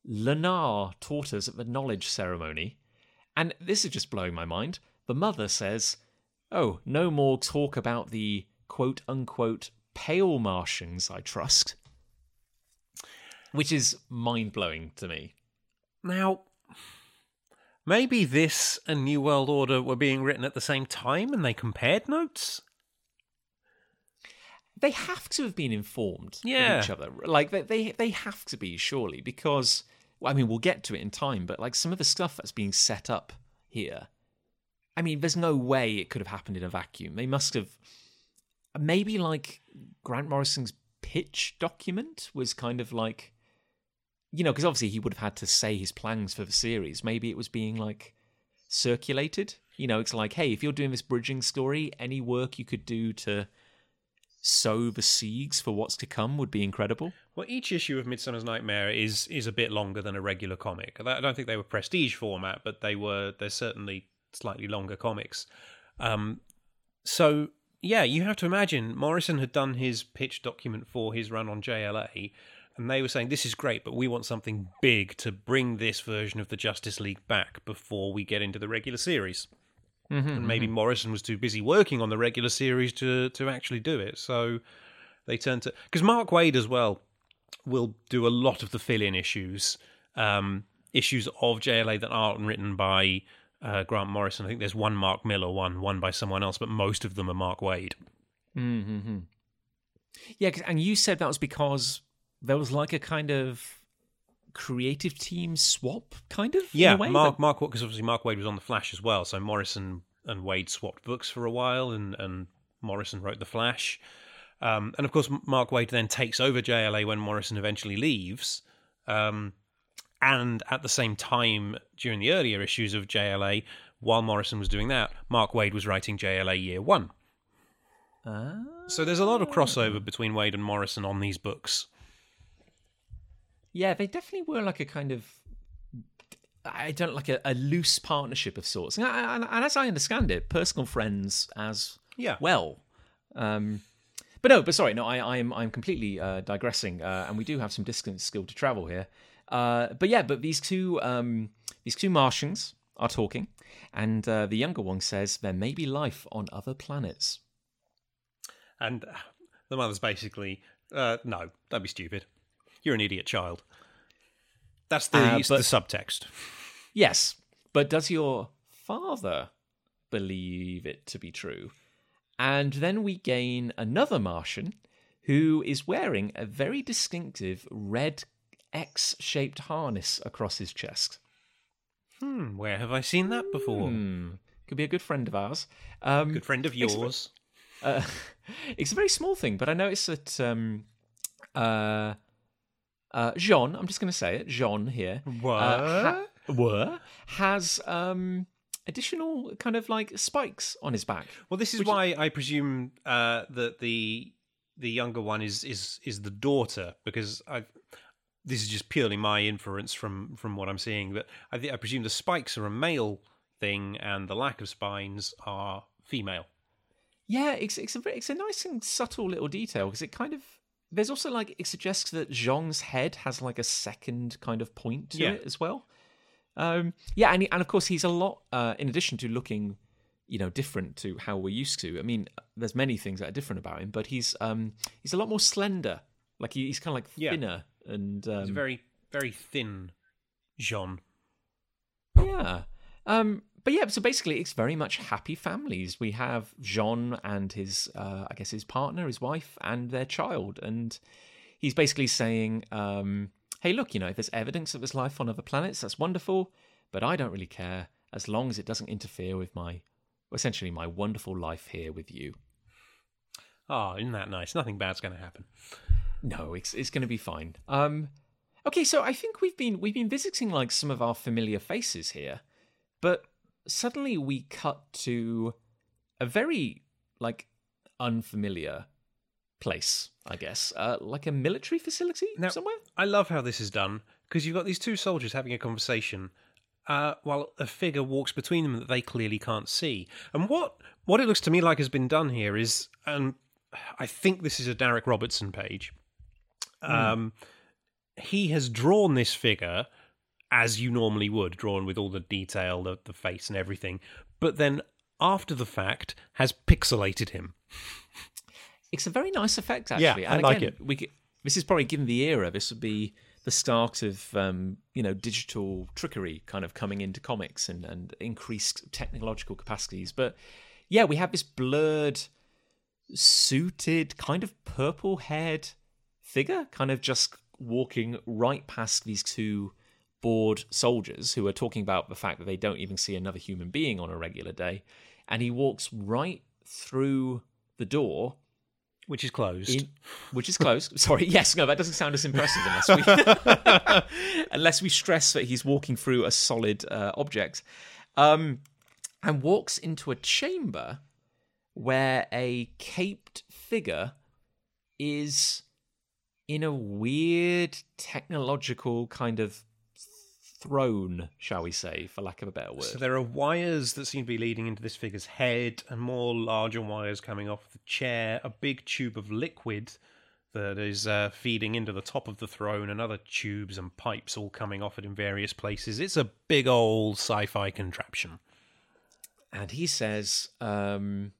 A: Lenar taught us at the knowledge ceremony." And this is just blowing my mind. The mother says, "Oh, no more talk about the quote unquote pale Martians, I trust." Which is mind blowing to me.
B: Now, maybe this and New World Order were being written at the same time and they compared notes?
A: they have to have been informed
B: Yeah.
A: of each other. Like they, they they have to be surely because I mean we'll get to it in time, but like some of the stuff that's being set up here, I mean, there's no way it could have happened in a vacuum. They must have maybe like Grant Morrison's pitch document was kind of like you know because obviously he would have had to say his plans for the series. Maybe it was being like circulated. You know, it's like, hey, if you're doing this bridging story, any work you could do to sow the seeds for what's to come would be incredible.
B: Well, each issue of Midsummer's Nightmare is is a bit longer than a regular comic. I don't think they were prestige format, but they were they're certainly slightly longer comics. Um, so yeah, you have to imagine Morrison had done his pitch document for his run on JLA, and they were saying this is great, but we want something big to bring this version of the Justice League back before we get into the regular series. And maybe Morrison was too busy working on the regular series to to actually do it. So they turned to because Mark Waid as well will do a lot of the fill-in issues, um, issues of JLA that aren't written by uh, Grant Morrison. I think there's one Mark Millar one, one by someone else, but most of them are Mark Waid.
A: Mm-hmm. Yeah, 'cause- and you said that was because there was like a kind of creative team swap, kind of.
B: Yeah,
A: way,
B: Mark
A: that-
B: Mark because obviously Mark Waid was on the Flash as well, so Morrison and Waid swapped books for a while, and and Morrison wrote the Flash, um, and of course Mark Waid then takes over JLA when Morrison eventually leaves, um, and at the same time during the earlier issues of JLA, while Morrison was doing that, Mark Waid was writing JLA Year One.
A: Ah.
B: So there's a lot of crossover between Waid and Morrison on these books.
A: Yeah, they definitely were like a kind of. I don't like a, a loose partnership of sorts, and, and, and as I understand it, personal friends as
B: Yeah.
A: well. Um, but no, but sorry, no, I, I'm I'm completely uh, digressing, uh, and we do have some distance still to travel here. Uh, but yeah, but these two um, these two Martians are talking, and uh, the younger one says there may be life on other planets.
B: And the mother's basically, uh, no, don't be stupid. You're an idiot child. That's the,
A: Uh, but-
B: the subtext.
A: Yes, but does your father believe it to be true? And then we gain another Martian who is wearing a very distinctive red X shaped harness across his chest.
B: Hmm, where have I seen that before?
A: Hmm. Could be a good friend of ours. Um,
B: Good friend of yours.
A: uh, it's a very small thing, but I noticed that um, uh, uh, J'onn, I'm just going to say it, J'onn here,
B: What?
A: uh, ha- were, has um, additional kind of like spikes on his back.
B: Well, this is why I presume uh, that the the younger one is is is the daughter because I. This is just purely my inference from from what I'm seeing, but I think I presume the spikes are a male thing and the lack of spines are female.
A: Yeah, it's it's a very- it's a nice and subtle little detail because it kind of there's also like it suggests that J'onn's head has like a second kind of point to
B: Yeah.
A: it as well. Um, yeah, and he, and of course he's a lot. Uh, in addition to looking, you know, different to how we're used to. I mean, there's many things that are different about him, but he's um he's a lot more slender. Like he, he's kind of like
B: Yeah.
A: thinner and um,
B: It's a very very thin J'onn.
A: Yeah. Um, but yeah, so basically, it's very much happy families. We have J'onn and his, uh, I guess, his partner, his wife, and their child. And he's basically saying, um, hey, look, you know, if there's evidence of there's life on other planets, that's wonderful, but I don't really care as long as it doesn't interfere with my, essentially, my wonderful life here with you.
B: Oh, isn't that nice? Nothing bad's going to happen.
A: No, it's it's going to be fine. Um, okay, so I think we've been we've been visiting like some of our familiar faces here, but suddenly we cut to a very like unfamiliar place. I guess, uh, like a military facility
B: Now-
A: somewhere.
B: I love how this is done because you've got these two soldiers having a conversation uh, while a figure walks between them that they clearly can't see. And what what it looks to me like has been done here is, um, I think this is a Darick Robertson page. Um, he has drawn this figure as you normally would, drawn with all the detail, the, the face and everything, but then after the fact has pixelated him.
A: It's a very nice effect, actually.
B: Yeah,
A: actually.
B: I
A: and
B: like
A: again,
B: it.
A: We c- this is probably given the era. This would be the start of um, you know digital trickery kind of coming into comics and, and increased technological capacities. But yeah, we have this blurred, suited, kind of purple-haired figure, kind of just walking right past these two bored soldiers who are talking about the fact that they don't even see another human being on a regular day, and he walks right through the door
B: Which is closed.
A: in, which is closed. Sorry, yes, no, that doesn't sound as impressive unless we unless we stress that he's walking through a solid uh, object, um, and walks into a chamber where a caped figure is in a weird technological kind of throne, shall we say, for lack of a better word.
B: So there are wires that seem to be leading into this figure's head, and more larger wires coming off the chair. A big tube of liquid that is uh, feeding into the top of the throne, and other tubes and pipes all coming off it in various places. It's a big old sci-fi contraption.
A: And he says, um,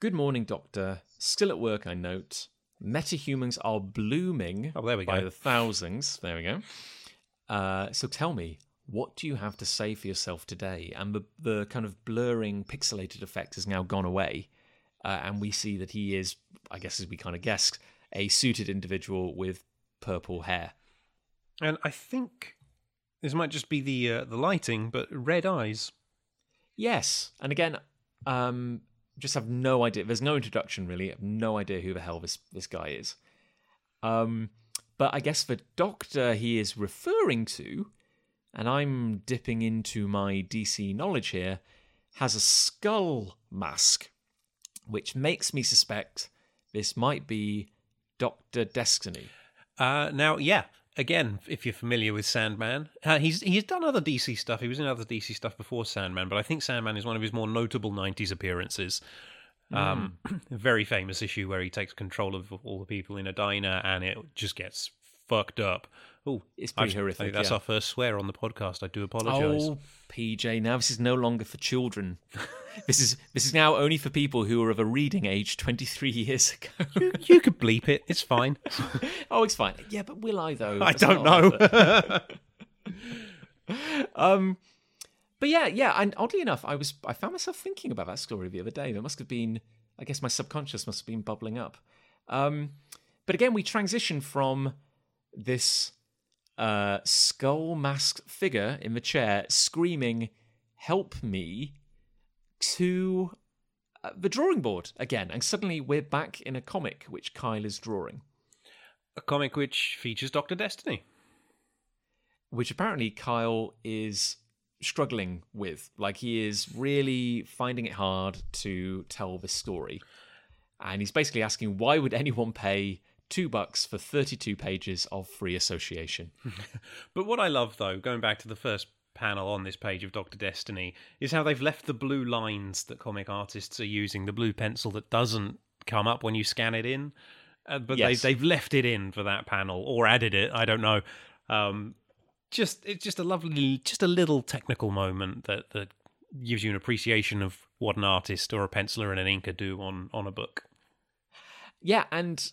A: Good morning, Doctor. Still at work, I note. Metahumans are blooming
B: Oh, there we go.
A: by
B: go.
A: the thousands. There we go. Uh, so tell me, what do you have to say for yourself today? And the, the kind of blurring, pixelated effect has now gone away. Uh, and we see that he is, I guess, as we kind of guessed, a suited individual with purple hair.
B: And I think this might just be the uh, the lighting, but red eyes.
A: Yes, and again, um, just have no idea. There's no introduction really. I have no idea who the hell this this guy is. Um, but I guess the doctor he is referring to, and I'm dipping into my DC knowledge here, has a skull mask, which makes me suspect this might be Doctor Destiny.
B: Uh, now, yeah, again, if you're familiar with Sandman, uh, he's he's done other DC stuff. He was in other DC stuff before Sandman, but I think Sandman is one of his more notable '90s appearances. Um, a very famous issue where he takes control of all the people in a diner, and it just gets fucked up. Oh,
A: It's pretty
B: I
A: horrific,
B: think that's
A: yeah.
B: our first swear on the podcast. I do apologise.
A: Oh, PJ, now this is no longer for children. this is this is now only for people who are of a reading age 23 years ago.
B: you, you could bleep it. It's fine.
A: oh, it's fine. Yeah, but will I though?
B: I
A: That's
B: don't know.
A: um, but yeah, yeah. And oddly enough, I was I found myself thinking about that story the other day. There must have been, I guess, my subconscious must have been bubbling up. Um, but again, we transition from this uh, skull masked figure in the chair screaming, "Help me!" to uh, the drawing board again, and suddenly we're back in a comic which Kyle is drawing,
B: a comic which features Doctor Destiny.
A: which apparently Kyle is struggling with. Like he is really finding it hard to tell this story. And he's basically asking why would anyone pay two bucks for 32 pages of free association?
B: But what I love, though, going back to the first panel on this page of Doctor Destiny, is how they've left the blue lines that comic artists are using, the blue pencil that doesn't come up when you scan it in. Uh, but
A: Yes.
B: they, they've left it in for that panel or added it. I don't know. Um, just it's just a lovely, just a little technical moment that that gives you an appreciation of what an artist or a penciler and an inker do on on a book.
A: Yeah, and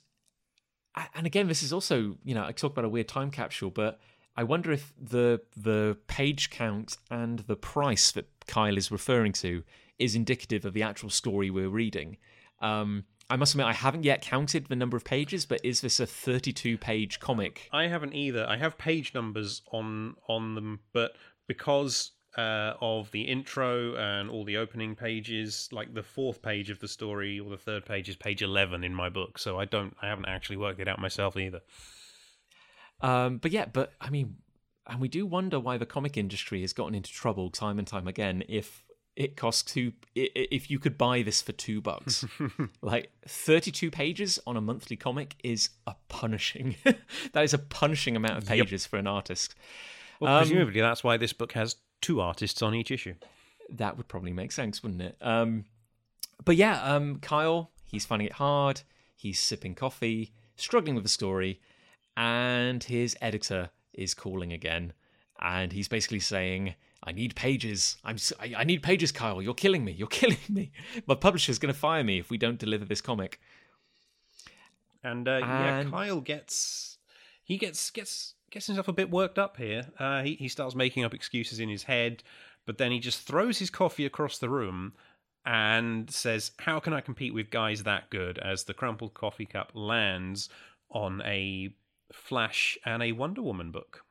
A: and again, this is also you know I talk about a weird time capsule, but I wonder if the the page count and the price that Kyle is referring to is indicative of the actual story we're reading. Um, I must admit, I haven't yet counted the number of pages, but is this a 32 page comic?
B: I haven't either. I have page numbers on on them, but because uh, of the intro and all the opening pages, like the fourth page of the story or the third page is page eleven in my book, so I don't, I haven't actually worked it out myself either.
A: Um, but yeah, but I mean, and we do wonder why the comic industry has gotten into trouble time and time again. If it costs two, if you could buy this for two bucks, like thirty-two pages on a monthly comic is a punishing. that is a punishing amount of pages for an artist.
B: Well,
A: Um,
B: presumably that's why this book has two artists on each issue.
A: That would probably make sense, wouldn't it? Um, but yeah, um, Kyle, he's finding it hard. He's sipping coffee, struggling with the story, and his editor is calling again, and he's basically saying, "I need pages. I'm. I, I need pages, Kyle. You're killing me. You're killing me. My publisher's going to fire me if we don't deliver this comic."
B: And uh, yeah, Kyle gets he gets gets gets himself a bit worked up here. Uh, he he starts making up excuses in his head, but then he just throws his coffee across the room and says, "How can I compete with guys that good?" As the crumpled coffee cup lands on a Flash and a Wonder Woman book.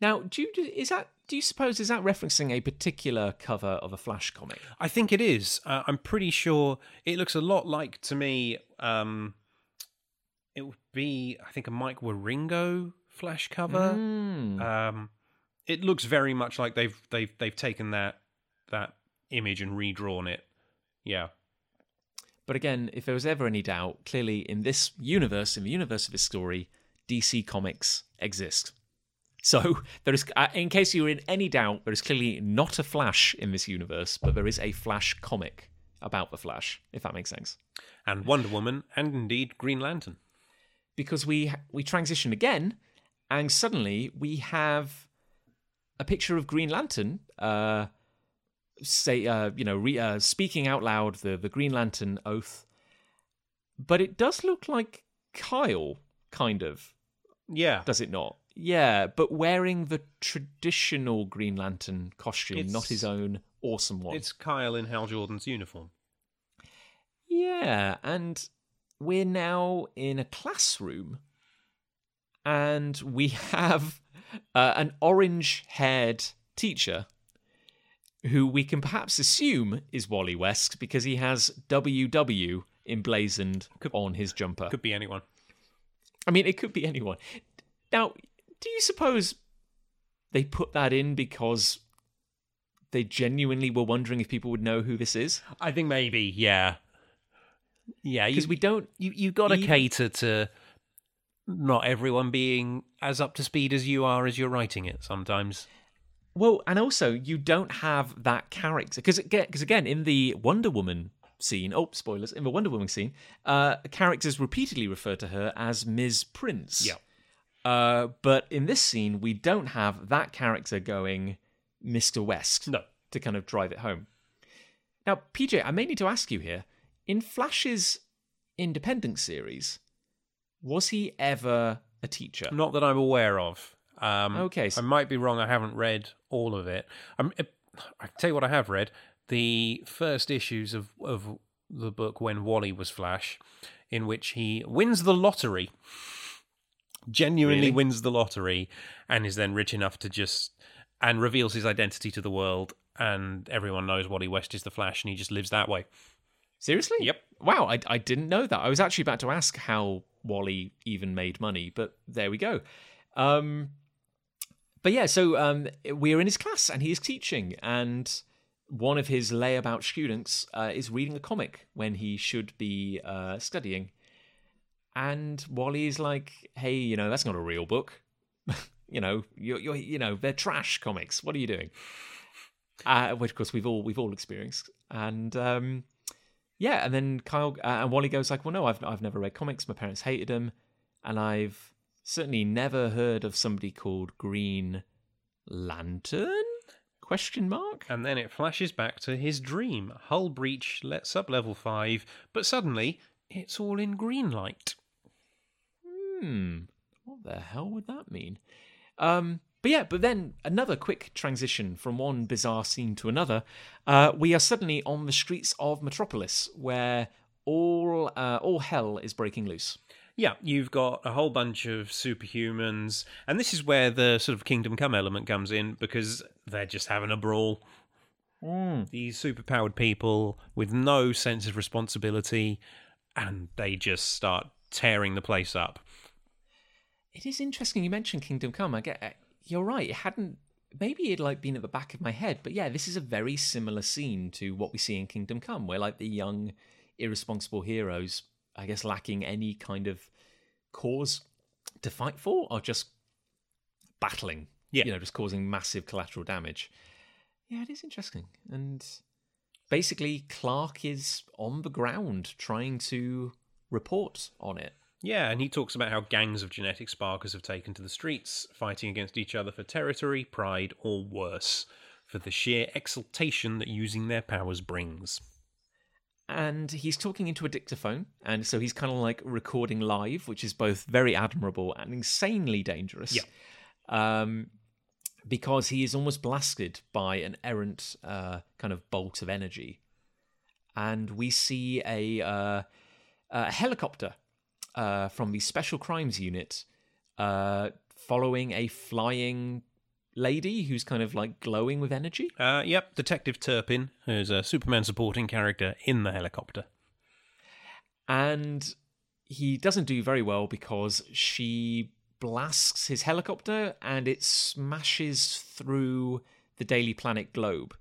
A: Now, do you is that? Do you suppose is that referencing a particular cover of a Flash comic?
B: I think it is. Uh, I'm pretty sure it looks a lot like to me. Um, it would be, I think, a Mike Wieringo Flash cover.
A: Hmm.
B: Um, it looks very much like they've they've they've taken that that image and redrawn it. Yeah,
A: But again, if there was ever any doubt, clearly in this universe, in the universe of this story, DC Comics exist. So there is, uh, in case you're in any doubt, there is clearly not a Flash in this universe, but there is a Flash comic about the Flash, if that makes sense.
B: and Wonder Woman, and indeed Green Lantern.
A: Because we we transition again, and suddenly we have a picture of Green Lantern. Uh, say, uh, you know, re, uh, speaking out loud the the Green Lantern oath, but it does look like Kyle, kind of.
B: Yeah,
A: Does it not? Yeah, but wearing the traditional Green Lantern costume,
B: It's-
A: not his own awesome one.
B: it's Kyle in Hal Jordan's uniform.
A: Yeah, and we're now in a classroom, and we have uh, an orange haired teacher who we can perhaps assume is Wally West because he has WW emblazoned on his jumper.
B: Could be anyone.
A: I mean, it could be anyone. Now, do you suppose they put that in because they genuinely were wondering if people would know who this is?
B: I think maybe. Yeah, yeah.
A: Because we don't.
B: you you got to cater to not everyone being as up to speed as you are as you're writing it. Sometimes.
A: Well, and also you don't have that character because because again in the Wonder Woman scene, oh spoilers, in the Wonder Woman scene, uh, characters repeatedly refer to her as Ms. Prince.
B: Yeah.
A: Uh, but in this scene, we don't have that character going Mr. West
B: No.
A: to kind of drive it home. Now, PJ, I may need to ask you here: in Flash's independent series, was he ever a teacher?
B: Not that I'm aware of. Um,
A: Okay,
B: I might be wrong. I haven't read all of it. I'm, I can tell you what I have read. The first issues of, of the book when Wally was Flash, in which he wins the lottery, genuinely
A: Really?
B: wins the lottery, and is then rich enough to just and reveals his identity to the world, and everyone knows Wally West is the Flash, and he just lives that way.
A: Seriously?
B: Yep.
A: Wow, I, I didn't know that. I was actually about to ask how Wally even made money, but there we go. Um, but yeah, so um, we're in his class and he is teaching, and one of his layabout students uh, is reading a comic when he should be uh, studying. And Wally's like, "Hey, you know that's not a real book. you know, you're, you're, you know, they're trash comics. What are you doing?" Uh, which, of course, we've all we've all experienced. And um, yeah, and then Kyle uh, and Wally goes like, "Well, no, I've I've never read comics. My parents hated them, and I've certainly never heard of somebody called Green Lantern." Question mark.
B: And then it flashes back to his dream. Hull breach lets up level 5, but suddenly it's all in green light.
A: Hmm. What the hell would that mean? Um, but yeah, but then another quick transition from one bizarre scene to another. Uh, we are suddenly on the streets of Metropolis, where all uh, all hell is breaking loose.
B: Yeah, you've got a whole bunch of superhumans, and this is where the sort of Kingdom Come element comes in because they're just having a brawl. These superpowered people with no sense of responsibility, and they just start tearing the place up.
A: It is interesting you mentioned Kingdom Come. I get you're right. It hadn't maybe it like been at the back of my head, but yeah, this is a very similar scene to what we see in Kingdom Come, where like the young, irresponsible heroes, I guess, lacking any kind of cause to fight for, are just battling.
B: Yeah.
A: you know, just causing massive collateral damage. Yeah, it is interesting, and basically Clark is on the ground trying to report on it.
B: Yeah, and he talks about how gangs of genetic sparkers have taken to the streets, fighting against each other for territory, pride, or worse, for the sheer exultation that using their powers brings.
A: and he's talking into a dictaphone and so he's kind of like recording live which is both very admirable and insanely dangerous
B: Yeah.
A: um because he is almost blasted by an errant uh, kind of bolt of energy and we see a, uh, a helicopter uh, from the special crimes unit uh, following a flying lady who's kind of like glowing with energy
B: Uh, yep, Detective Turpin, who's a Superman supporting character in the helicopter.
A: and he doesn't do very well because she blasts his helicopter and it smashes through the Daily Planet globe.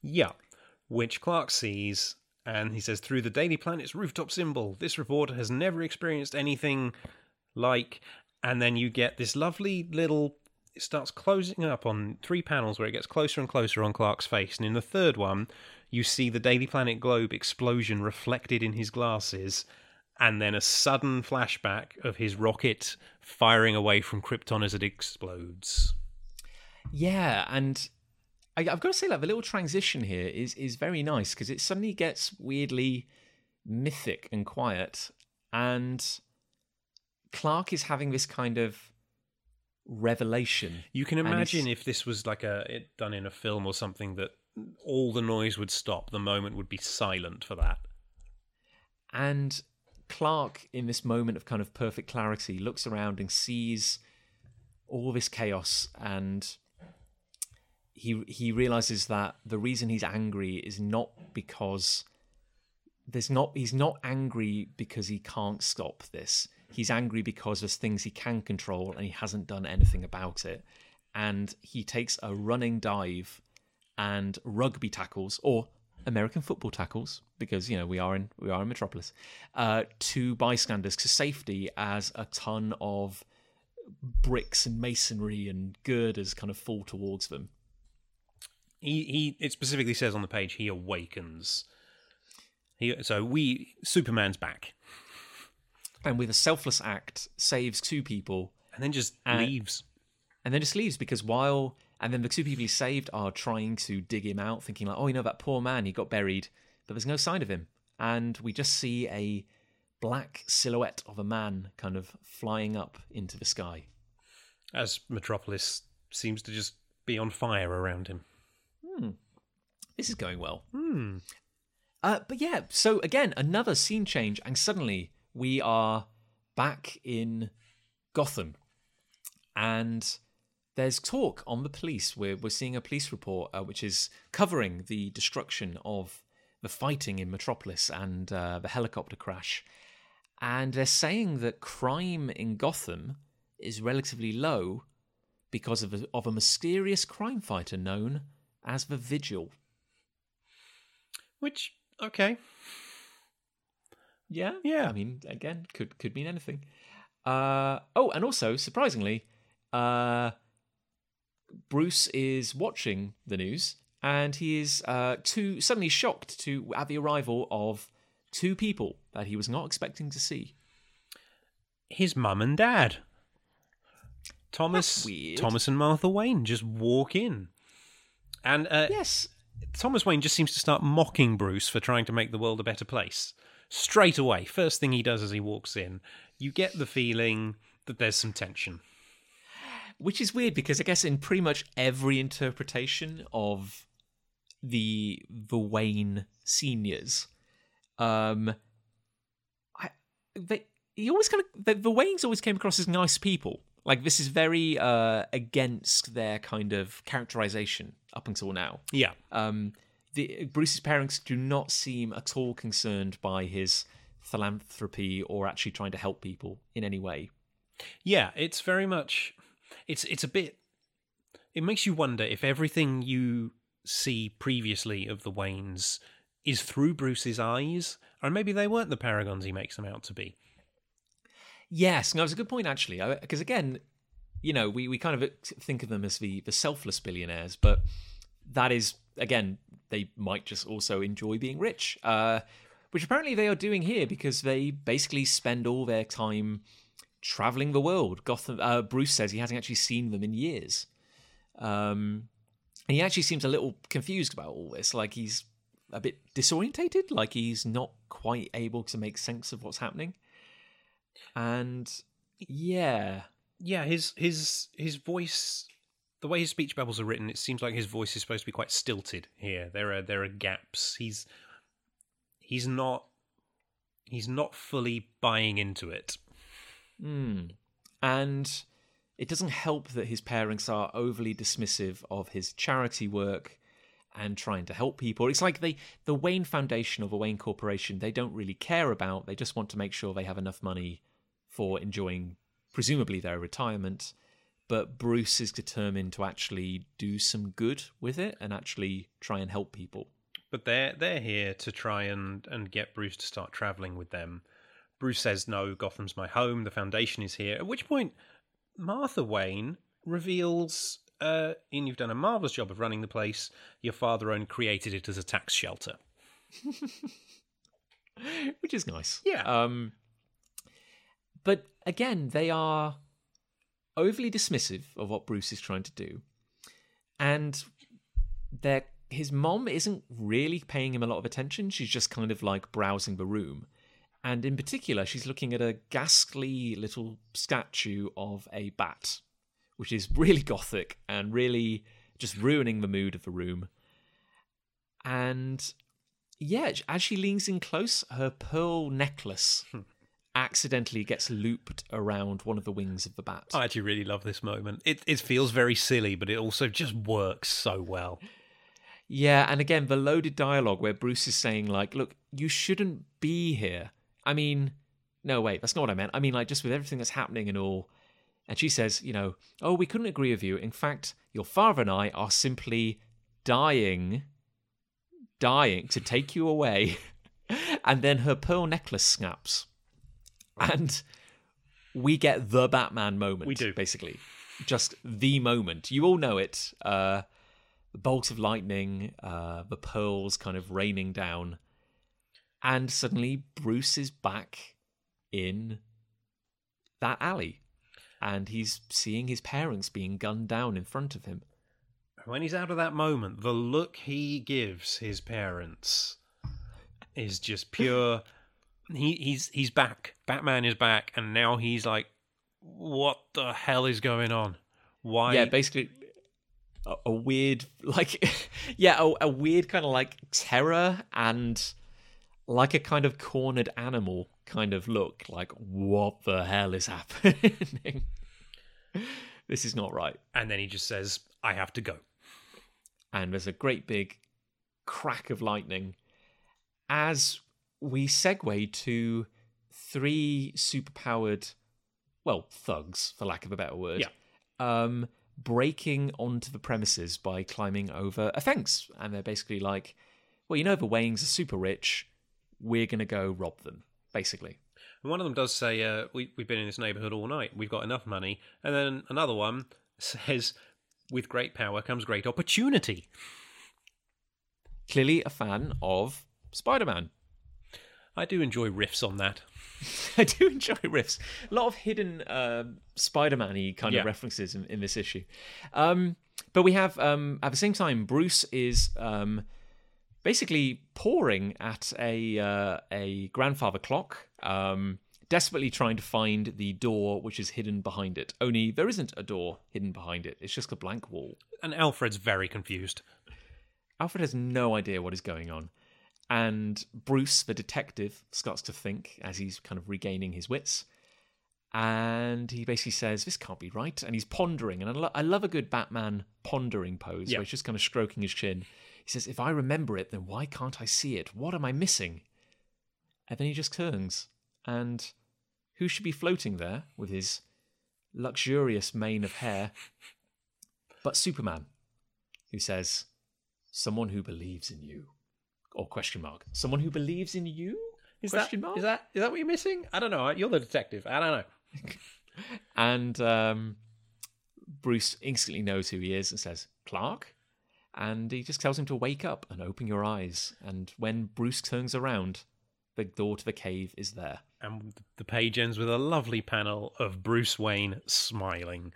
B: Yeah, which Clark sees, and he says, through the Daily Planet's rooftop symbol, this reporter has never experienced anything like. And then you get this lovely little. It starts closing up on three panels where it gets closer and closer on Clark's face. And in the third one, you see the Daily Planet globe explosion reflected in his glasses. And then a sudden flashback of his rocket firing away from Krypton as it explodes.
A: Yeah, and I, I've got to say, like the little transition here is is very nice because it suddenly gets weirdly mythic and quiet, and Clark is having this kind of revelation.
B: You can imagine if this was like a it done in a film or something that all the noise would stop, the moment would be silent for that.
A: And Clark, in this moment of kind of perfect clarity, looks around and sees all this chaos, and he he realizes that the reason he's angry is not because there's not he's not angry because he can't stop this. He's angry because there's things he can control and he hasn't done anything about it. And he takes a running dive and rugby tackles or American football tackles because you know we are in we are in Metropolis uh, to bystanders to safety as a ton of bricks and masonry and girders kind of fall towards them.
B: He he it specifically says on the page he awakens. He so we Superman's back
A: And with a selfless act, saves two people
B: and then just
A: Uh,
B: leaves.
A: and then just leaves because while and then the two people he saved are trying to dig him out, thinking like, oh, you know that poor man, he got buried, but there's no sign of him, and we just see a black silhouette of a man kind of flying up into the sky.
B: As Metropolis seems to just be on fire around him.
A: This is going well.
B: Hmm.
A: Uh, but yeah, so again, another scene change, and suddenly we are back in Gotham. And there's talk on the police. We're, we're seeing a police report uh, which is covering the destruction of the fighting in Metropolis and uh, the helicopter crash. And they're saying that crime in Gotham is relatively low because of a, of a mysterious crime fighter known as the Vigil.
B: Which okay,
A: Yeah,
B: Yeah.
A: I mean, again, could could mean anything. Uh, oh, and also surprisingly, uh, Bruce is watching the news, and he is uh, too suddenly shocked to at the arrival of two people that he was not expecting to see.
B: his mum and dad. Thomas, Thomas and Martha Wayne just walk in, and uh,
A: Yes,
B: Thomas Wayne just seems to start mocking Bruce for trying to make the world a better place straight away. First thing he does as he walks in, you get the feeling that there's some tension.
A: which is weird because I guess in pretty much every interpretation of the the Wayne seniors, um, I they he always kind of the, the Waynes always came across as nice people. Like this is very uh against their kind of characterization up until now.
B: Yeah,
A: Um, the Bruce's parents do not seem at all concerned by his philanthropy or actually trying to help people in any way.
B: yeah, it's very much. It's it's a bit. It makes you wonder if everything you see previously of the Waynes is through Bruce's eyes, or maybe they weren't the paragons he makes them out to be.
A: Yes, no, it's a good point actually. Because again, you know, we, we kind of think of them as the the selfless billionaires, but that is again, they might just also enjoy being rich, uh, which apparently they are doing here because they basically spend all their time traveling the world. Gotham. Uh, Bruce says he hasn't actually seen them in years, um, and he actually seems a little confused about all this. Like he's a bit disorientated, like he's not quite able to make sense of what's happening. And yeah,
B: Yeah, his his his voice, the way his speech bubbles are written, it seems like his voice is supposed to be quite stilted. Here, there are there are gaps. He's he's not he's not fully buying into it.
A: Mm. And it doesn't help that his parents are overly dismissive of his charity work and trying to help people. It's like they the Wayne Foundation or the Wayne Corporation, they don't really care about. They just want to make sure they have enough money for enjoying presumably their retirement. But Bruce is determined to actually do some good with it and actually try and help people.
B: But they're they're here to try and and get Bruce to start traveling with them. Bruce says no, Gotham's my home. The Foundation is here. At which point, Martha Wayne reveals, uh, "Ian, you've done a marvelous job of running the place. Your father only created it as a tax shelter."
A: which is nice.
B: Yeah.
A: Um, but again, they are overly dismissive of what Bruce is trying to do, and their his mom isn't really paying him a lot of attention. She's just kind of like browsing the room, and in particular, she's looking at a ghastly little statue of a bat, which is really gothic and really just ruining the mood of the room. And yeah, as she leans in close, her pearl necklace hmm. Accidentally gets looped around one of the wings of the bat.
B: I actually really love this moment. It it feels very silly, but it also just works so well.
A: Yeah, and again, the loaded dialogue where Bruce is saying, like, look, you shouldn't be here. I mean, no, wait, that's not what I meant. I mean, like, just with everything that's happening and all. And she says, you know, oh, we couldn't agree with you. In fact, your father and I are simply dying, dying to take you away. and then her pearl necklace snaps. And we get the Batman moment.
B: We do.
A: Basically. Just the moment. You all know it. Uh, the bolt of lightning, uh, the pearls kind of raining down, and suddenly Bruce is back in that alley, and he's seeing his parents being gunned down in front of him.
B: When he's out of that moment, the look he gives his parents is just pure. He he's he's back. Batman is back, and now he's like, "What the hell is going on? Why?"
A: Yeah, basically. A, a weird, like, yeah, a, a weird kind of like terror and like a kind of cornered animal kind of look. Like, what the hell is happening? this is not right.
B: and then he just says, "I have to go."
A: and there's a great big crack of lightning as we segue to three superpowered well thugs for lack of a better word
B: Yeah.
A: um breaking onto the premises by climbing over a fence. And they're basically like, well, you know, the Waynes are super rich. We're going to go rob them, basically.
B: And one of them does say, uh, we, We've been in this neighborhood all night. We've got enough money. And then another one says, With great power comes great opportunity.
A: Clearly a fan of Spider Man.
B: I do enjoy riffs on that.
A: I do enjoy riffs. A lot of hidden uh, Spider-Man-y kind
B: Yeah.
A: of references in, in this issue. Um, but we have um, at the same time, Bruce is um, basically poring at a uh, a grandfather clock, um, desperately trying to find the door which is hidden behind it. Only there isn't a door hidden behind it. It's just a blank wall.
B: And Alfred's very confused.
A: Alfred has no idea what is going on. And Bruce, the detective, starts to think as he's kind of regaining his wits. And he basically says, This can't be right. And he's pondering. And I, lo- I love a good Batman pondering pose
B: Yeah.
A: where he's just kind of stroking his chin. He says, If I remember it, then why can't I see it? What am I missing? And then he just turns. And who should be floating there with his luxurious mane of hair but Superman, who says, Someone who believes in you. Or question mark. Someone who believes in you?
B: Is
A: question
B: that,
A: mark?
B: Is that is that what you're missing? I don't know. You're the detective. I don't know.
A: And um, Bruce instantly knows who he is and says, Clark? And he just tells him to wake up and open your eyes. And when Bruce turns around, the door to the cave is there.
B: And the page ends with a lovely panel of Bruce Wayne smiling.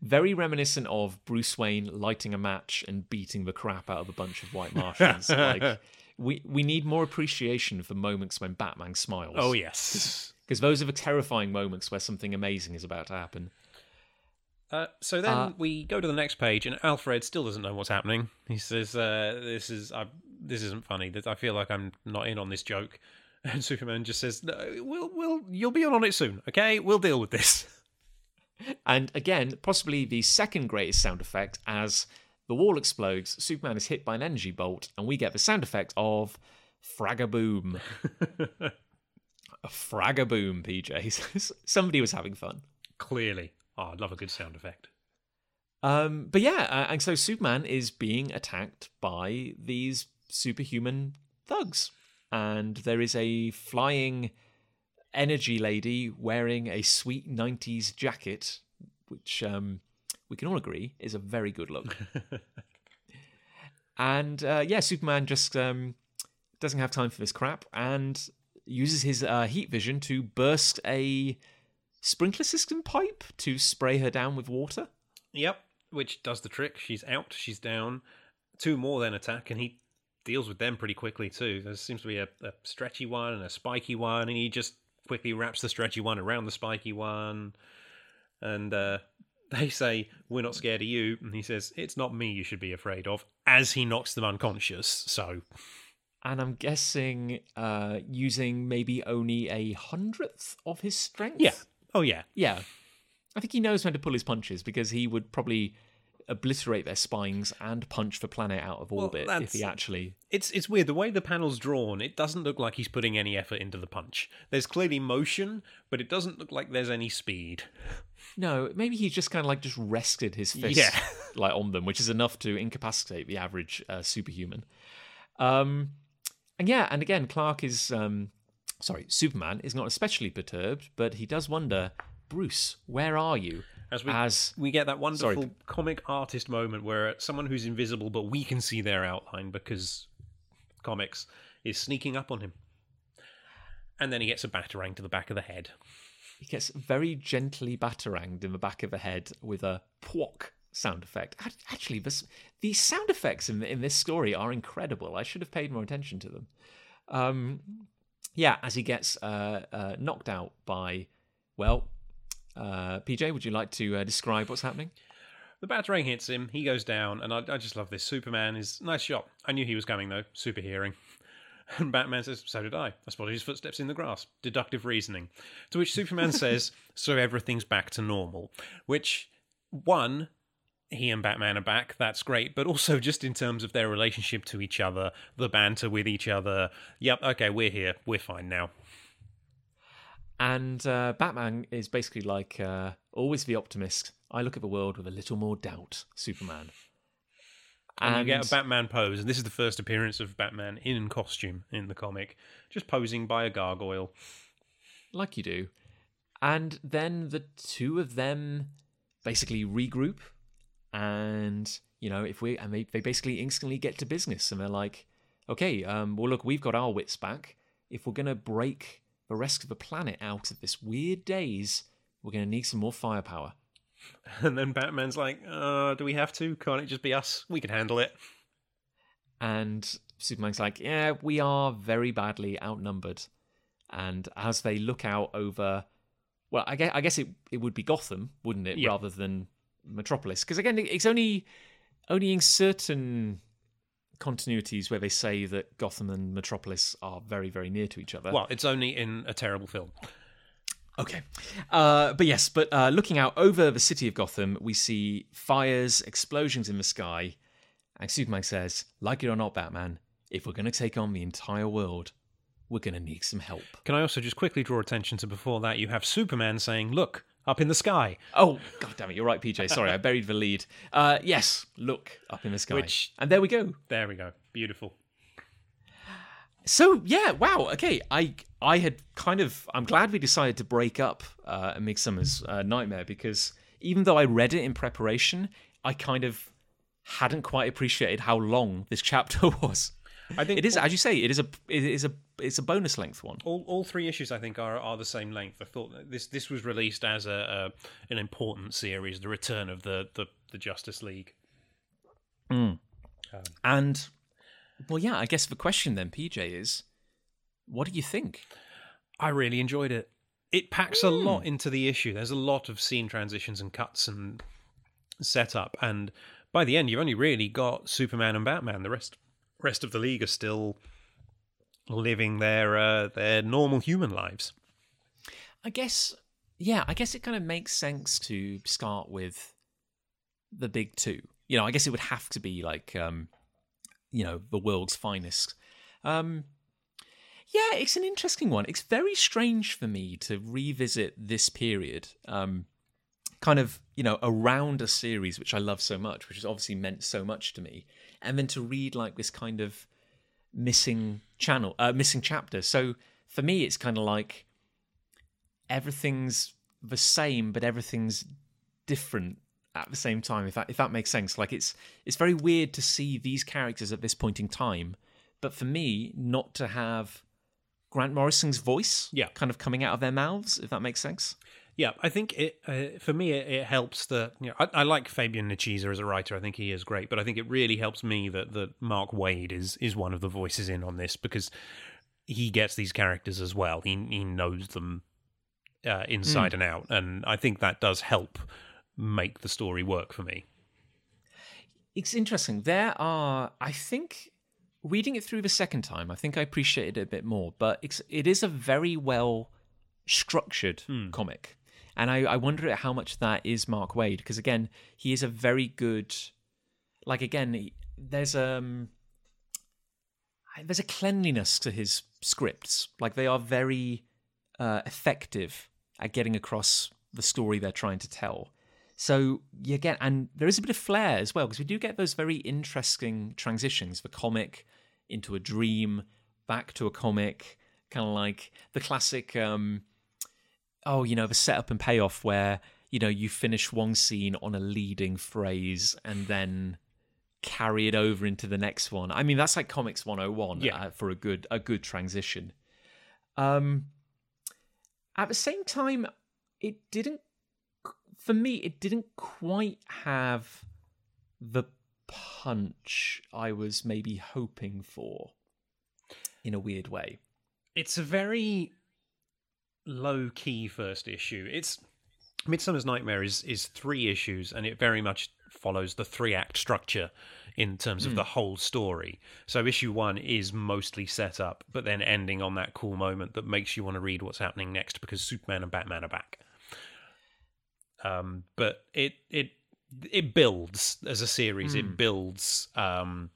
A: Very reminiscent of Bruce Wayne lighting a match and beating the crap out of a bunch of white Martians. like, we, we need more appreciation for moments when Batman smiles.
B: Oh yes.
A: because those are the terrifying moments where something amazing is about to happen.
B: Uh, so then
A: Uh,
B: we go to the next page, and Alfred still doesn't know what's happening. He says, uh, "This is I, this isn't funny. That I feel like I'm not in on this joke." And Superman just says, no, "We'll, we'll, you'll be on on it soon. Okay, we'll deal with this."
A: And again, possibly the second greatest sound effect as the wall explodes, Superman is hit by an energy bolt, and we get the sound effect of fragaboom. a fragaboom, PJ. Somebody was having fun.
B: Clearly, oh, I'd love a good sound effect.
A: Um, but yeah, uh, and so Superman is being attacked by these superhuman thugs. And there is a flying energy lady wearing a sweet 90s jacket, which um, we can all agree is a very good look. and uh, yeah, Superman just um, doesn't have time for this crap and uses his uh, heat vision to burst a sprinkler system pipe to spray her down with water.
B: Yep, which does the trick. She's out. She's down. Two more then attack, and he deals with them pretty quickly too. There seems to be a, a stretchy one and a spiky one, and he just quickly wraps the stretchy one around the spiky one. And uh, they say, "We're not scared of you," and he says, "It's not me you should be afraid of." As he knocks them unconscious. So
A: and I'm guessing uh, using maybe only a hundredth of his strength.
B: yeah, oh yeah,
A: yeah. I think he knows when to pull his punches because he would probably obliterate their spines and punch the planet out of orbit if he actually.
B: It's it's weird the way the panel's drawn. It doesn't look like he's putting any effort into the punch. There's clearly motion, but it doesn't look like there's any speed.
A: No, maybe he just kind of like just rested his fist
B: Yeah.
A: like on them, which is enough to incapacitate the average uh, superhuman. Um, and yeah, and again, Clark is um, sorry, Superman is not especially perturbed, but he does wonder, Bruce, where are you?
B: As we
A: As
B: we get that wonderful
A: Sorry.
B: comic artist moment where someone who's invisible but we can see their outline because comics is sneaking up on him. And then he gets a batarang to the back of the head.
A: he gets very gently bataranged in the back of the head with a pwock sound effect. Actually, this, the sound effects in, in this story are incredible. I should have paid more attention to them. Um, yeah, as he gets uh, uh, knocked out by, well, uh, PJ, would you like to uh, describe what's happening?
B: The batarang hits him, he goes down, and I, I just love this. Superman is nice shot. I knew he was coming though, super hearing. And Batman says, So did I. I spotted his footsteps in the grass. Deductive reasoning. To which Superman says, So everything's back to normal. Which, one, he and Batman are back. That's great. But also, just in terms of their relationship to each other, the banter with each other. Yep, okay, we're here. We're fine now.
A: And uh, Batman is basically like, uh, always the optimist. I look at the world with a little more doubt, Superman.
B: And, you get a Batman pose, and this is the first appearance of Batman in costume in the comic, just posing by a gargoyle.
A: like you do. And then the two of them basically regroup and you know, if we and they, they basically instantly get to business and they're like, okay, um, well look, we've got our wits back. If we're gonna break the rest of the planet out of this weird daze, we're gonna need some more firepower.
B: And then Batman's like, uh, do we have to? Can't it just be us? We can handle it.
A: And Superman's like, yeah, we are very badly outnumbered. And as they look out over, well, I guess, I guess it, it would be Gotham, wouldn't it,
B: Yeah.
A: rather than Metropolis? Because again, it's only only in certain continuities where they say that Gotham and Metropolis are very, very near to each other.
B: Well, it's only in a terrible film.
A: Okay. Uh, but yes, but uh, looking out over the city of Gotham, we see fires, explosions in the sky, and Superman says, like it or not, Batman, if we're going to take on the entire world, we're going to need some help.
B: Can I also just quickly draw attention to before that you have Superman saying, "Look up in the sky,"
A: Oh, god damn it, you're right, PJ. Sorry, I buried the lead. Uh, yes, look up in the sky.
B: Which-
A: And there we go.
B: there we go, beautiful.
A: So yeah, wow. Okay, I I had kind of I'm glad we decided to break up uh, a Midsummer's uh, Nightmare because even though I read it in preparation, I kind of hadn't quite appreciated how long this chapter was.
B: I think
A: It is, as you say, it is a it is a it's a bonus length one.
B: all, all three issues I think are, are the same length. I thought this this was released as a, a an important series, the return of the the, the Justice League. Mm.
A: Um, and well, yeah, I guess the question then, PJ, is what do you think?
B: I really enjoyed it. It packs a mm. lot into the issue. There's a lot of scene transitions and cuts and setup, and by the end, you've only really got Superman and Batman. The rest rest of the league are still living their uh, their normal human lives.
A: I guess, yeah, I guess it kind of makes sense to start with the big two. You know, I guess it would have to be like, um, you know, the world's finest. Um, yeah, it's an interesting one. It's very strange for me to revisit this period, um, kind of, you know, around a series which I love so much, which has obviously meant so much to me, and then to read like this kind of missing channel, uh, missing chapter. So for me, it's kind of like everything's the same, but everything's different at the same time. If that if that makes sense, like it's it's very weird to see these characters at this point in time, but for me, not to have Grant Morrison's voice,
B: Yeah.
A: kind of coming out of their mouths. If that makes sense.
B: Yeah, I think it uh, for me it, it helps that you know I, I like Fabian Nicieza as a writer. I think he is great, but I think it really helps me that that Mark Waid is is one of the voices in on this because he gets these characters as well. He he knows them uh, inside and out, and I think that does help make the story work for me.
A: It's interesting. There are, I think, reading it through the second time, I think I appreciated it a bit more. But it's, it is a very well structured comic, and I, I wonder at how much that is Mark Waid because again, he is a very good. Like again, there's um, there's a cleanliness to his scripts. Like they are very uh, effective at getting across the story they're trying to tell. So you get, and there is a bit of flair as well because we do get those very interesting transitions: the comic into a dream, back to a comic, kind of like the classic. Um, oh, you know, the setup and payoff where you know you finish one scene on a leading phrase and then carry it over into the next one. I mean, that's like comics 101
B: Yeah.
A: uh, for a good a good transition. Um, at the same time, it didn't. For me, it didn't quite have the punch I was maybe hoping for. In a weird way.
B: It's a very low key first issue. It's Midsummer's Nightmare is is three issues, and it very much follows the three act structure in terms of the whole story. So issue one is mostly set up, but then ending on that cool moment that makes you want to read what's happening next because Superman and Batman are back. Um, but it it it builds as a series. It builds. Um,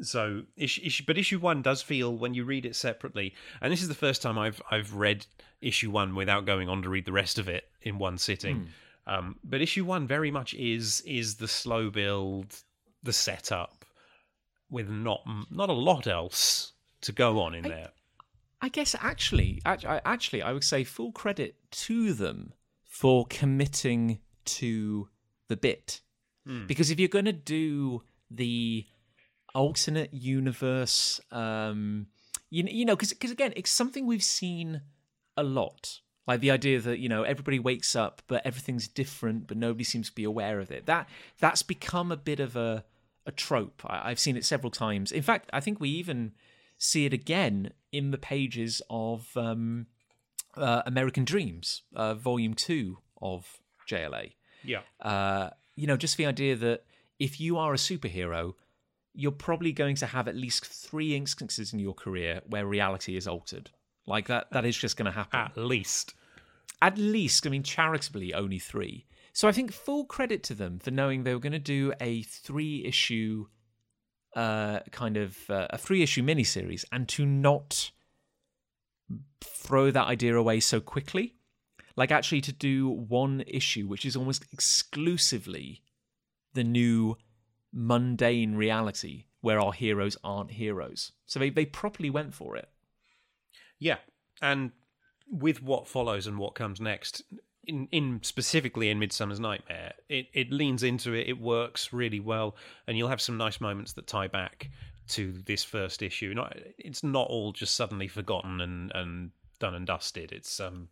B: so issue, issue, but issue one does feel when you read it separately, and this is the first time I've I've read issue one without going on to read the rest of it in one sitting. Um, but issue one very much is is the slow build, the setup, with not not a lot else to go on in
A: I,
B: there.
A: I guess actually, actually, I would say full credit to them for committing to the bit,
B: Hmm.
A: because if you're going to do the alternate universe, um, you you know, because because again, it's something we've seen a lot. Like the idea that you know everybody wakes up, but everything's different, but nobody seems to be aware of it. That that's become a bit of a a trope. I, I've seen it several times. In fact, I think we even see it again in the pages of um, uh, American Dreams, uh, Volume Two of JLA.
B: Yeah.
A: Uh, you know, just the idea that if you are a superhero, you're probably going to have at least three instances in your career where reality is altered. Like that, that is just going to happen.
B: At least.
A: At least, I mean, charitably, only three. So I think full credit to them for knowing they were going to do a three issue, uh, kind of uh, a three issue miniseries and to not throw that idea away so quickly. Like actually to do one issue, which is almost exclusively the new mundane reality where our heroes aren't heroes. So they, they properly went for it.
B: Yeah, and with what follows and what comes next, in, in specifically in Midsummer's Nightmare, it, it leans into it. It works really well, and you'll have some nice moments that tie back to this first issue. Not, it's not all just suddenly forgotten and, and done and dusted. It's um,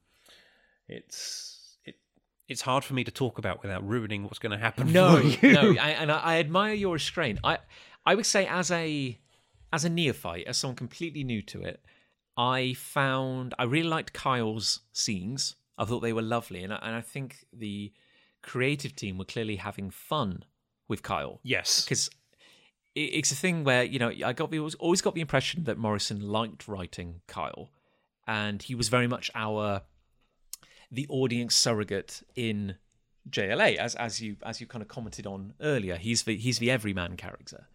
B: it's it, it's hard for me to talk about without ruining what's going to happen.
A: No, no, I, and I, I admire your restraint. I I would say as a as a neophyte, as someone completely new to it, I found I really liked Kyle's scenes. I thought they were lovely, and I, and I think the creative team were clearly having fun with Kyle
B: Yes,
A: because it's a thing where you know I got the always got the impression that Morrison liked writing Kyle, and he was very much our the audience surrogate in JLA, as as you as you kind of commented on earlier. He's the he's the everyman character.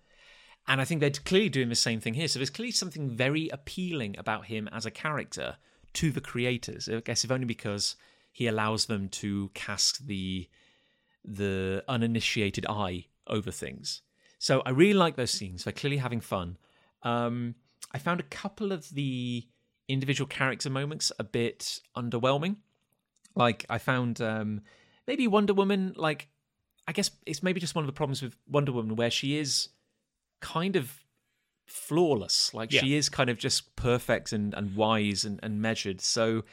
A: And I think they're clearly doing the same thing here. So there's clearly something very appealing about him as a character to the creators. I guess if only because he allows them to cast the the uninitiated eye over things. So I really like those scenes. They're clearly having fun. Um, I found a couple of the individual character moments a bit underwhelming. Like I found um, maybe Wonder Woman. Like I guess it's maybe just one of the problems with Wonder Woman where she is kind of flawless. Like
B: Yeah.
A: she is kind of just perfect and, and wise and, and measured. So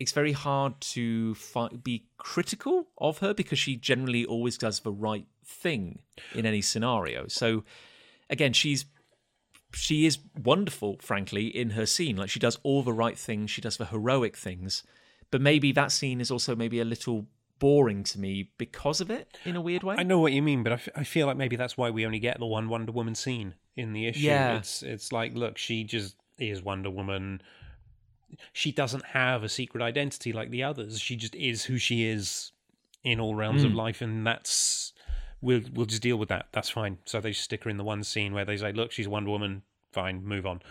A: it's very hard to fi- be critical of her because she generally always does the right thing in any scenario. So again, she's she is wonderful, frankly, in her scene. Like she does all the right things, she does the heroic things. But maybe that scene is also maybe a little boring to me because of it in a weird way.
B: I know what you mean, but I, f- I feel like maybe that's why we only get the one Wonder Woman scene in the issue.
A: Yeah.
B: It's it's like, look, she just is Wonder Woman. She doesn't have a secret identity like the others. She just is who she is in all realms of
A: Hmm.
B: life, and that's we'll we'll just deal with that. That's fine. So they stick her in the one scene where they say, look, she's Wonder Woman. Fine, move on.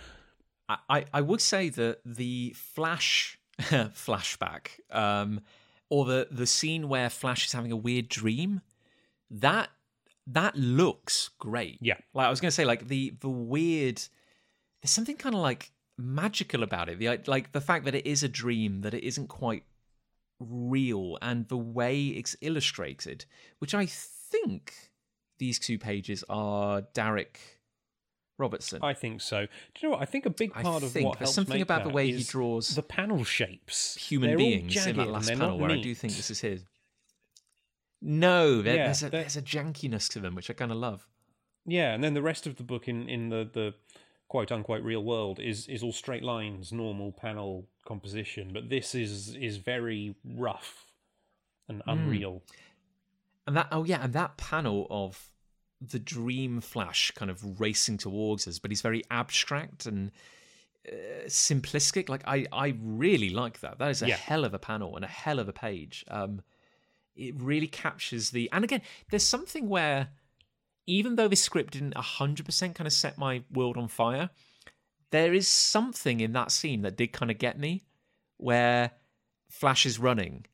A: I- I, I would say that the Flash flashback, um, or the the scene where Flash is having a weird dream, that that looks great.
B: Yeah.
A: Like I was going to say, like the the weird, there's something kind of like magical about it. The like the fact that it is a dream, that it isn't quite real, and the way it's illustrated, which I think these two pages are Darick Robertson.
B: I think so. Do you know what? I think a big
A: I
B: part of
A: think
B: what
A: there's
B: helps
A: something about the way he draws
B: the panel shapes.
A: human
B: They're
A: beings in that last panel where I do think this is his. No, there,
B: Yeah,
A: there's a there's a jankiness to them which I kind of love.
B: Yeah, and then the rest of the book in, in the, the quote unquote real world is is all straight lines, normal panel composition, but this is is very rough and
A: Hmm.
B: unreal.
A: And that oh yeah, and that panel of the dream flash kind of racing towards us, but he's very abstract and uh, simplistic. Like I I really like that. That is a
B: Yeah.
A: hell of a panel and a hell of a page. Um, it really captures the and again, there's something where even though this script didn't 100% kind of set my world on fire, there is something in that scene that did kind of get me where Flash is running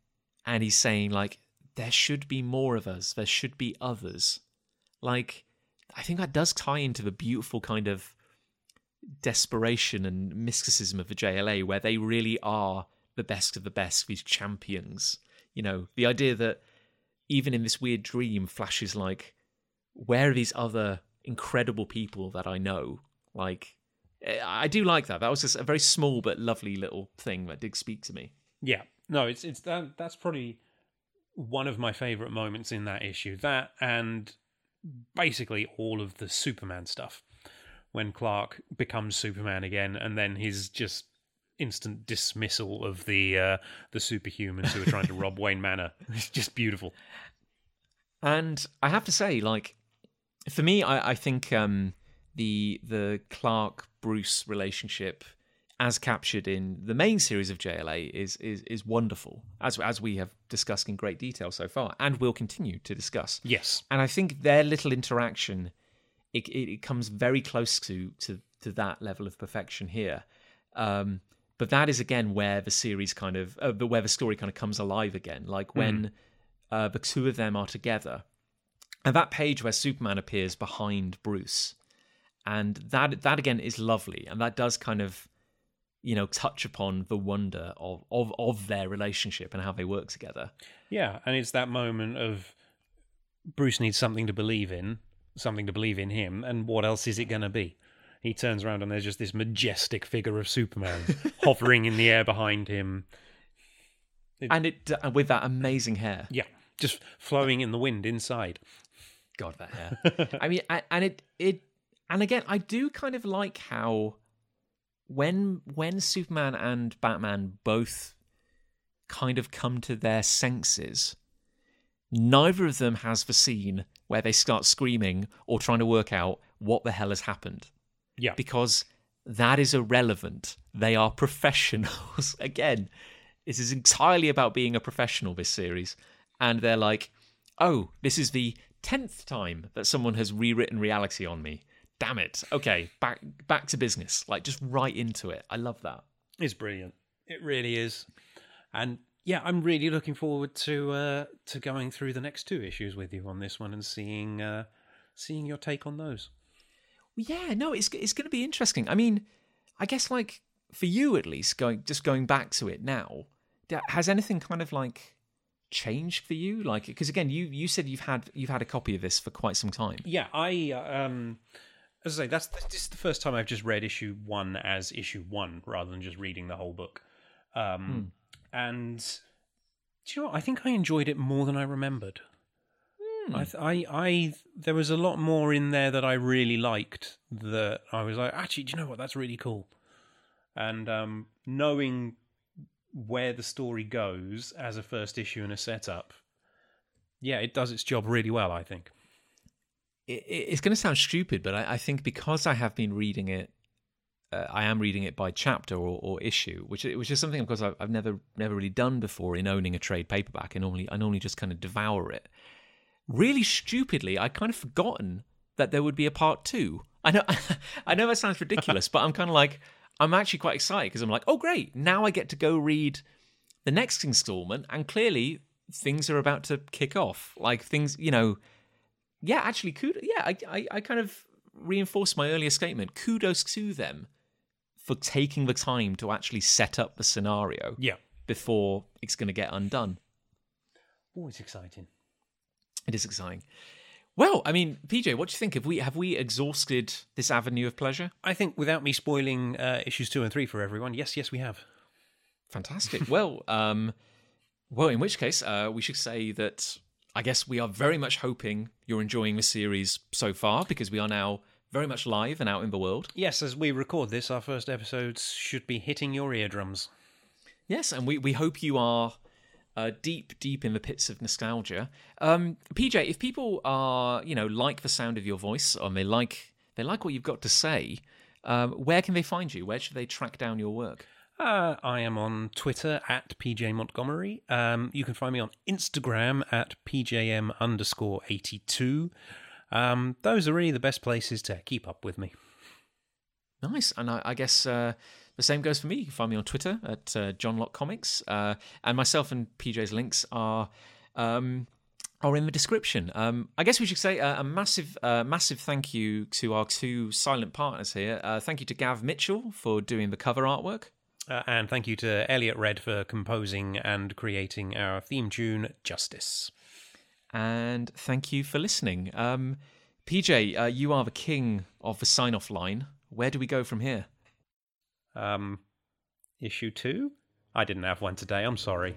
A: and he's saying like there should be more of us. There should be others. Like, I think that does tie into the beautiful kind of desperation and mysticism of the JLA, where they really are the best of the best, these champions. You know, the idea that even in this weird dream flashes like, where are these other incredible people that I know? Like, eh, I do like that. That was just a very small but lovely little thing that did speak to me.
B: Yeah, no, it's it's that that's probably one of my favorite moments in that issue. That and basically all of the Superman stuff when Clark becomes Superman again, and then his just instant dismissal of the uh, the superhumans who are trying to rob Wayne Manor. It's just beautiful.
A: And I have to say, like, for me, I, I think um, the the Clark Bruce relationship, as captured in the main series of JLA, is is is wonderful, as as we have discussed in great detail so far, and will continue to discuss.
B: Yes,
A: And I think their little interaction, it it, it comes very close to to to that level of perfection here. Um, but that is again where the series kind of, uh, where the story kind of comes alive again, like when uh, the two of them are together, and that page where Superman appears behind Bruce, and that that again is lovely, and that does kind of, you know, touch upon the wonder of of of their relationship and how they work together.
B: yeah, and it's that moment of Bruce needs something to believe in, something to believe in him, and what else is it going to be? He turns around and there's just this majestic figure of Superman hovering in the air behind him.
A: And it uh, with that amazing hair.
B: Yeah, just flowing in the wind inside.
A: God, that hair. I mean, and it it and again, I do kind of like how when when Superman and Batman both kind of come to their senses, neither of them has the scene where they start screaming or trying to work out what the hell has happened
B: Yeah,
A: because that is irrelevant. They are professionals. Again, this is entirely about being a professional, this series. And they're like, oh, this is the 10th time that someone has rewritten reality on me. Damn it. Okay, back back to business. Like just right into it. I love that.
B: it's brilliant. It really is. And yeah, I'm really looking forward to uh, to going through the next two issues with you on this one and seeing uh, seeing your take on those.
A: Yeah, no, it's it's going to be interesting. I mean, I guess like for you at least, going just going back to it now, has anything kind of like changed for you? Like, because again, you you said you've had you've had a copy of this for quite some time.
B: Yeah, I um, as I say, that's this is the first time I've just read issue one as issue one rather than just reading the whole book. Um, And do you know what? I think I enjoyed it more than I remembered. I, I, I, there was a lot more in there that I really liked. That I was like, actually, do you know what? That's really cool. And um, knowing where the story goes as a first issue and a setup, yeah, it does its job really well. I think.
A: It, it- it's going to sound stupid, but I, I think because I have been reading it, uh, I am reading it by chapter or, or issue, which which is something, of course, I've, I've never never really done before in owning a trade paperback. I normally I normally just kind of devour it. Really stupidly, I kind of forgotten that there would be a part two. I know I know that sounds ridiculous, but I'm kind of like I'm actually quite excited because I'm like, oh great, now I get to go read the next installment, and clearly things are about to kick off. Like things, you know, yeah, actually, kudos. Yeah, I, I, I kind of reinforce my earlier statement. Kudos to them for taking the time to actually set up the scenario
B: Yeah.
A: before it's going to get undone.
B: Always exciting.
A: It is exciting. Well, I mean, PJ, what do you think? Have we have we exhausted this avenue of pleasure?
B: I think without me spoiling uh, issues two and three for everyone, yes, yes, we have.
A: Fantastic. well, um, well, in which case, uh, we should say that I guess we are very much hoping you're enjoying the series so far because we are now very much live and out in the world.
B: Yes, as we record this, our first episodes should be hitting your eardrums.
A: Yes, and we, we hope you are uh, deep, deep in the pits of nostalgia. Um, PJ, if people are, you know, like the sound of your voice, or they like they like what you've got to say, um, where can they find you? Where should they track down your work?
B: Uh, I am on Twitter at PJ Montgomery. Um, you can find me on Instagram at PJM underscore 82. Um, those are really the best places to keep up with me.
A: Nice, and I, I guess uh, the same goes for me. You can find me on Twitter at uh, Jon Lock Comics, uh, and myself and PJ's links are um, are in the description. Um, I guess we should say uh, a massive, uh, massive thank you to our two silent partners here. Uh, thank you to Gav Mitchell for doing the cover artwork.
B: Uh, and thank you to Eliot Red for composing and creating our theme tune, Justice.
A: And thank you for listening. Um, PJ, uh, you are the king of the sign off line. Where do we go from here?
B: Um, issue two? I didn't have one today. I'm sorry.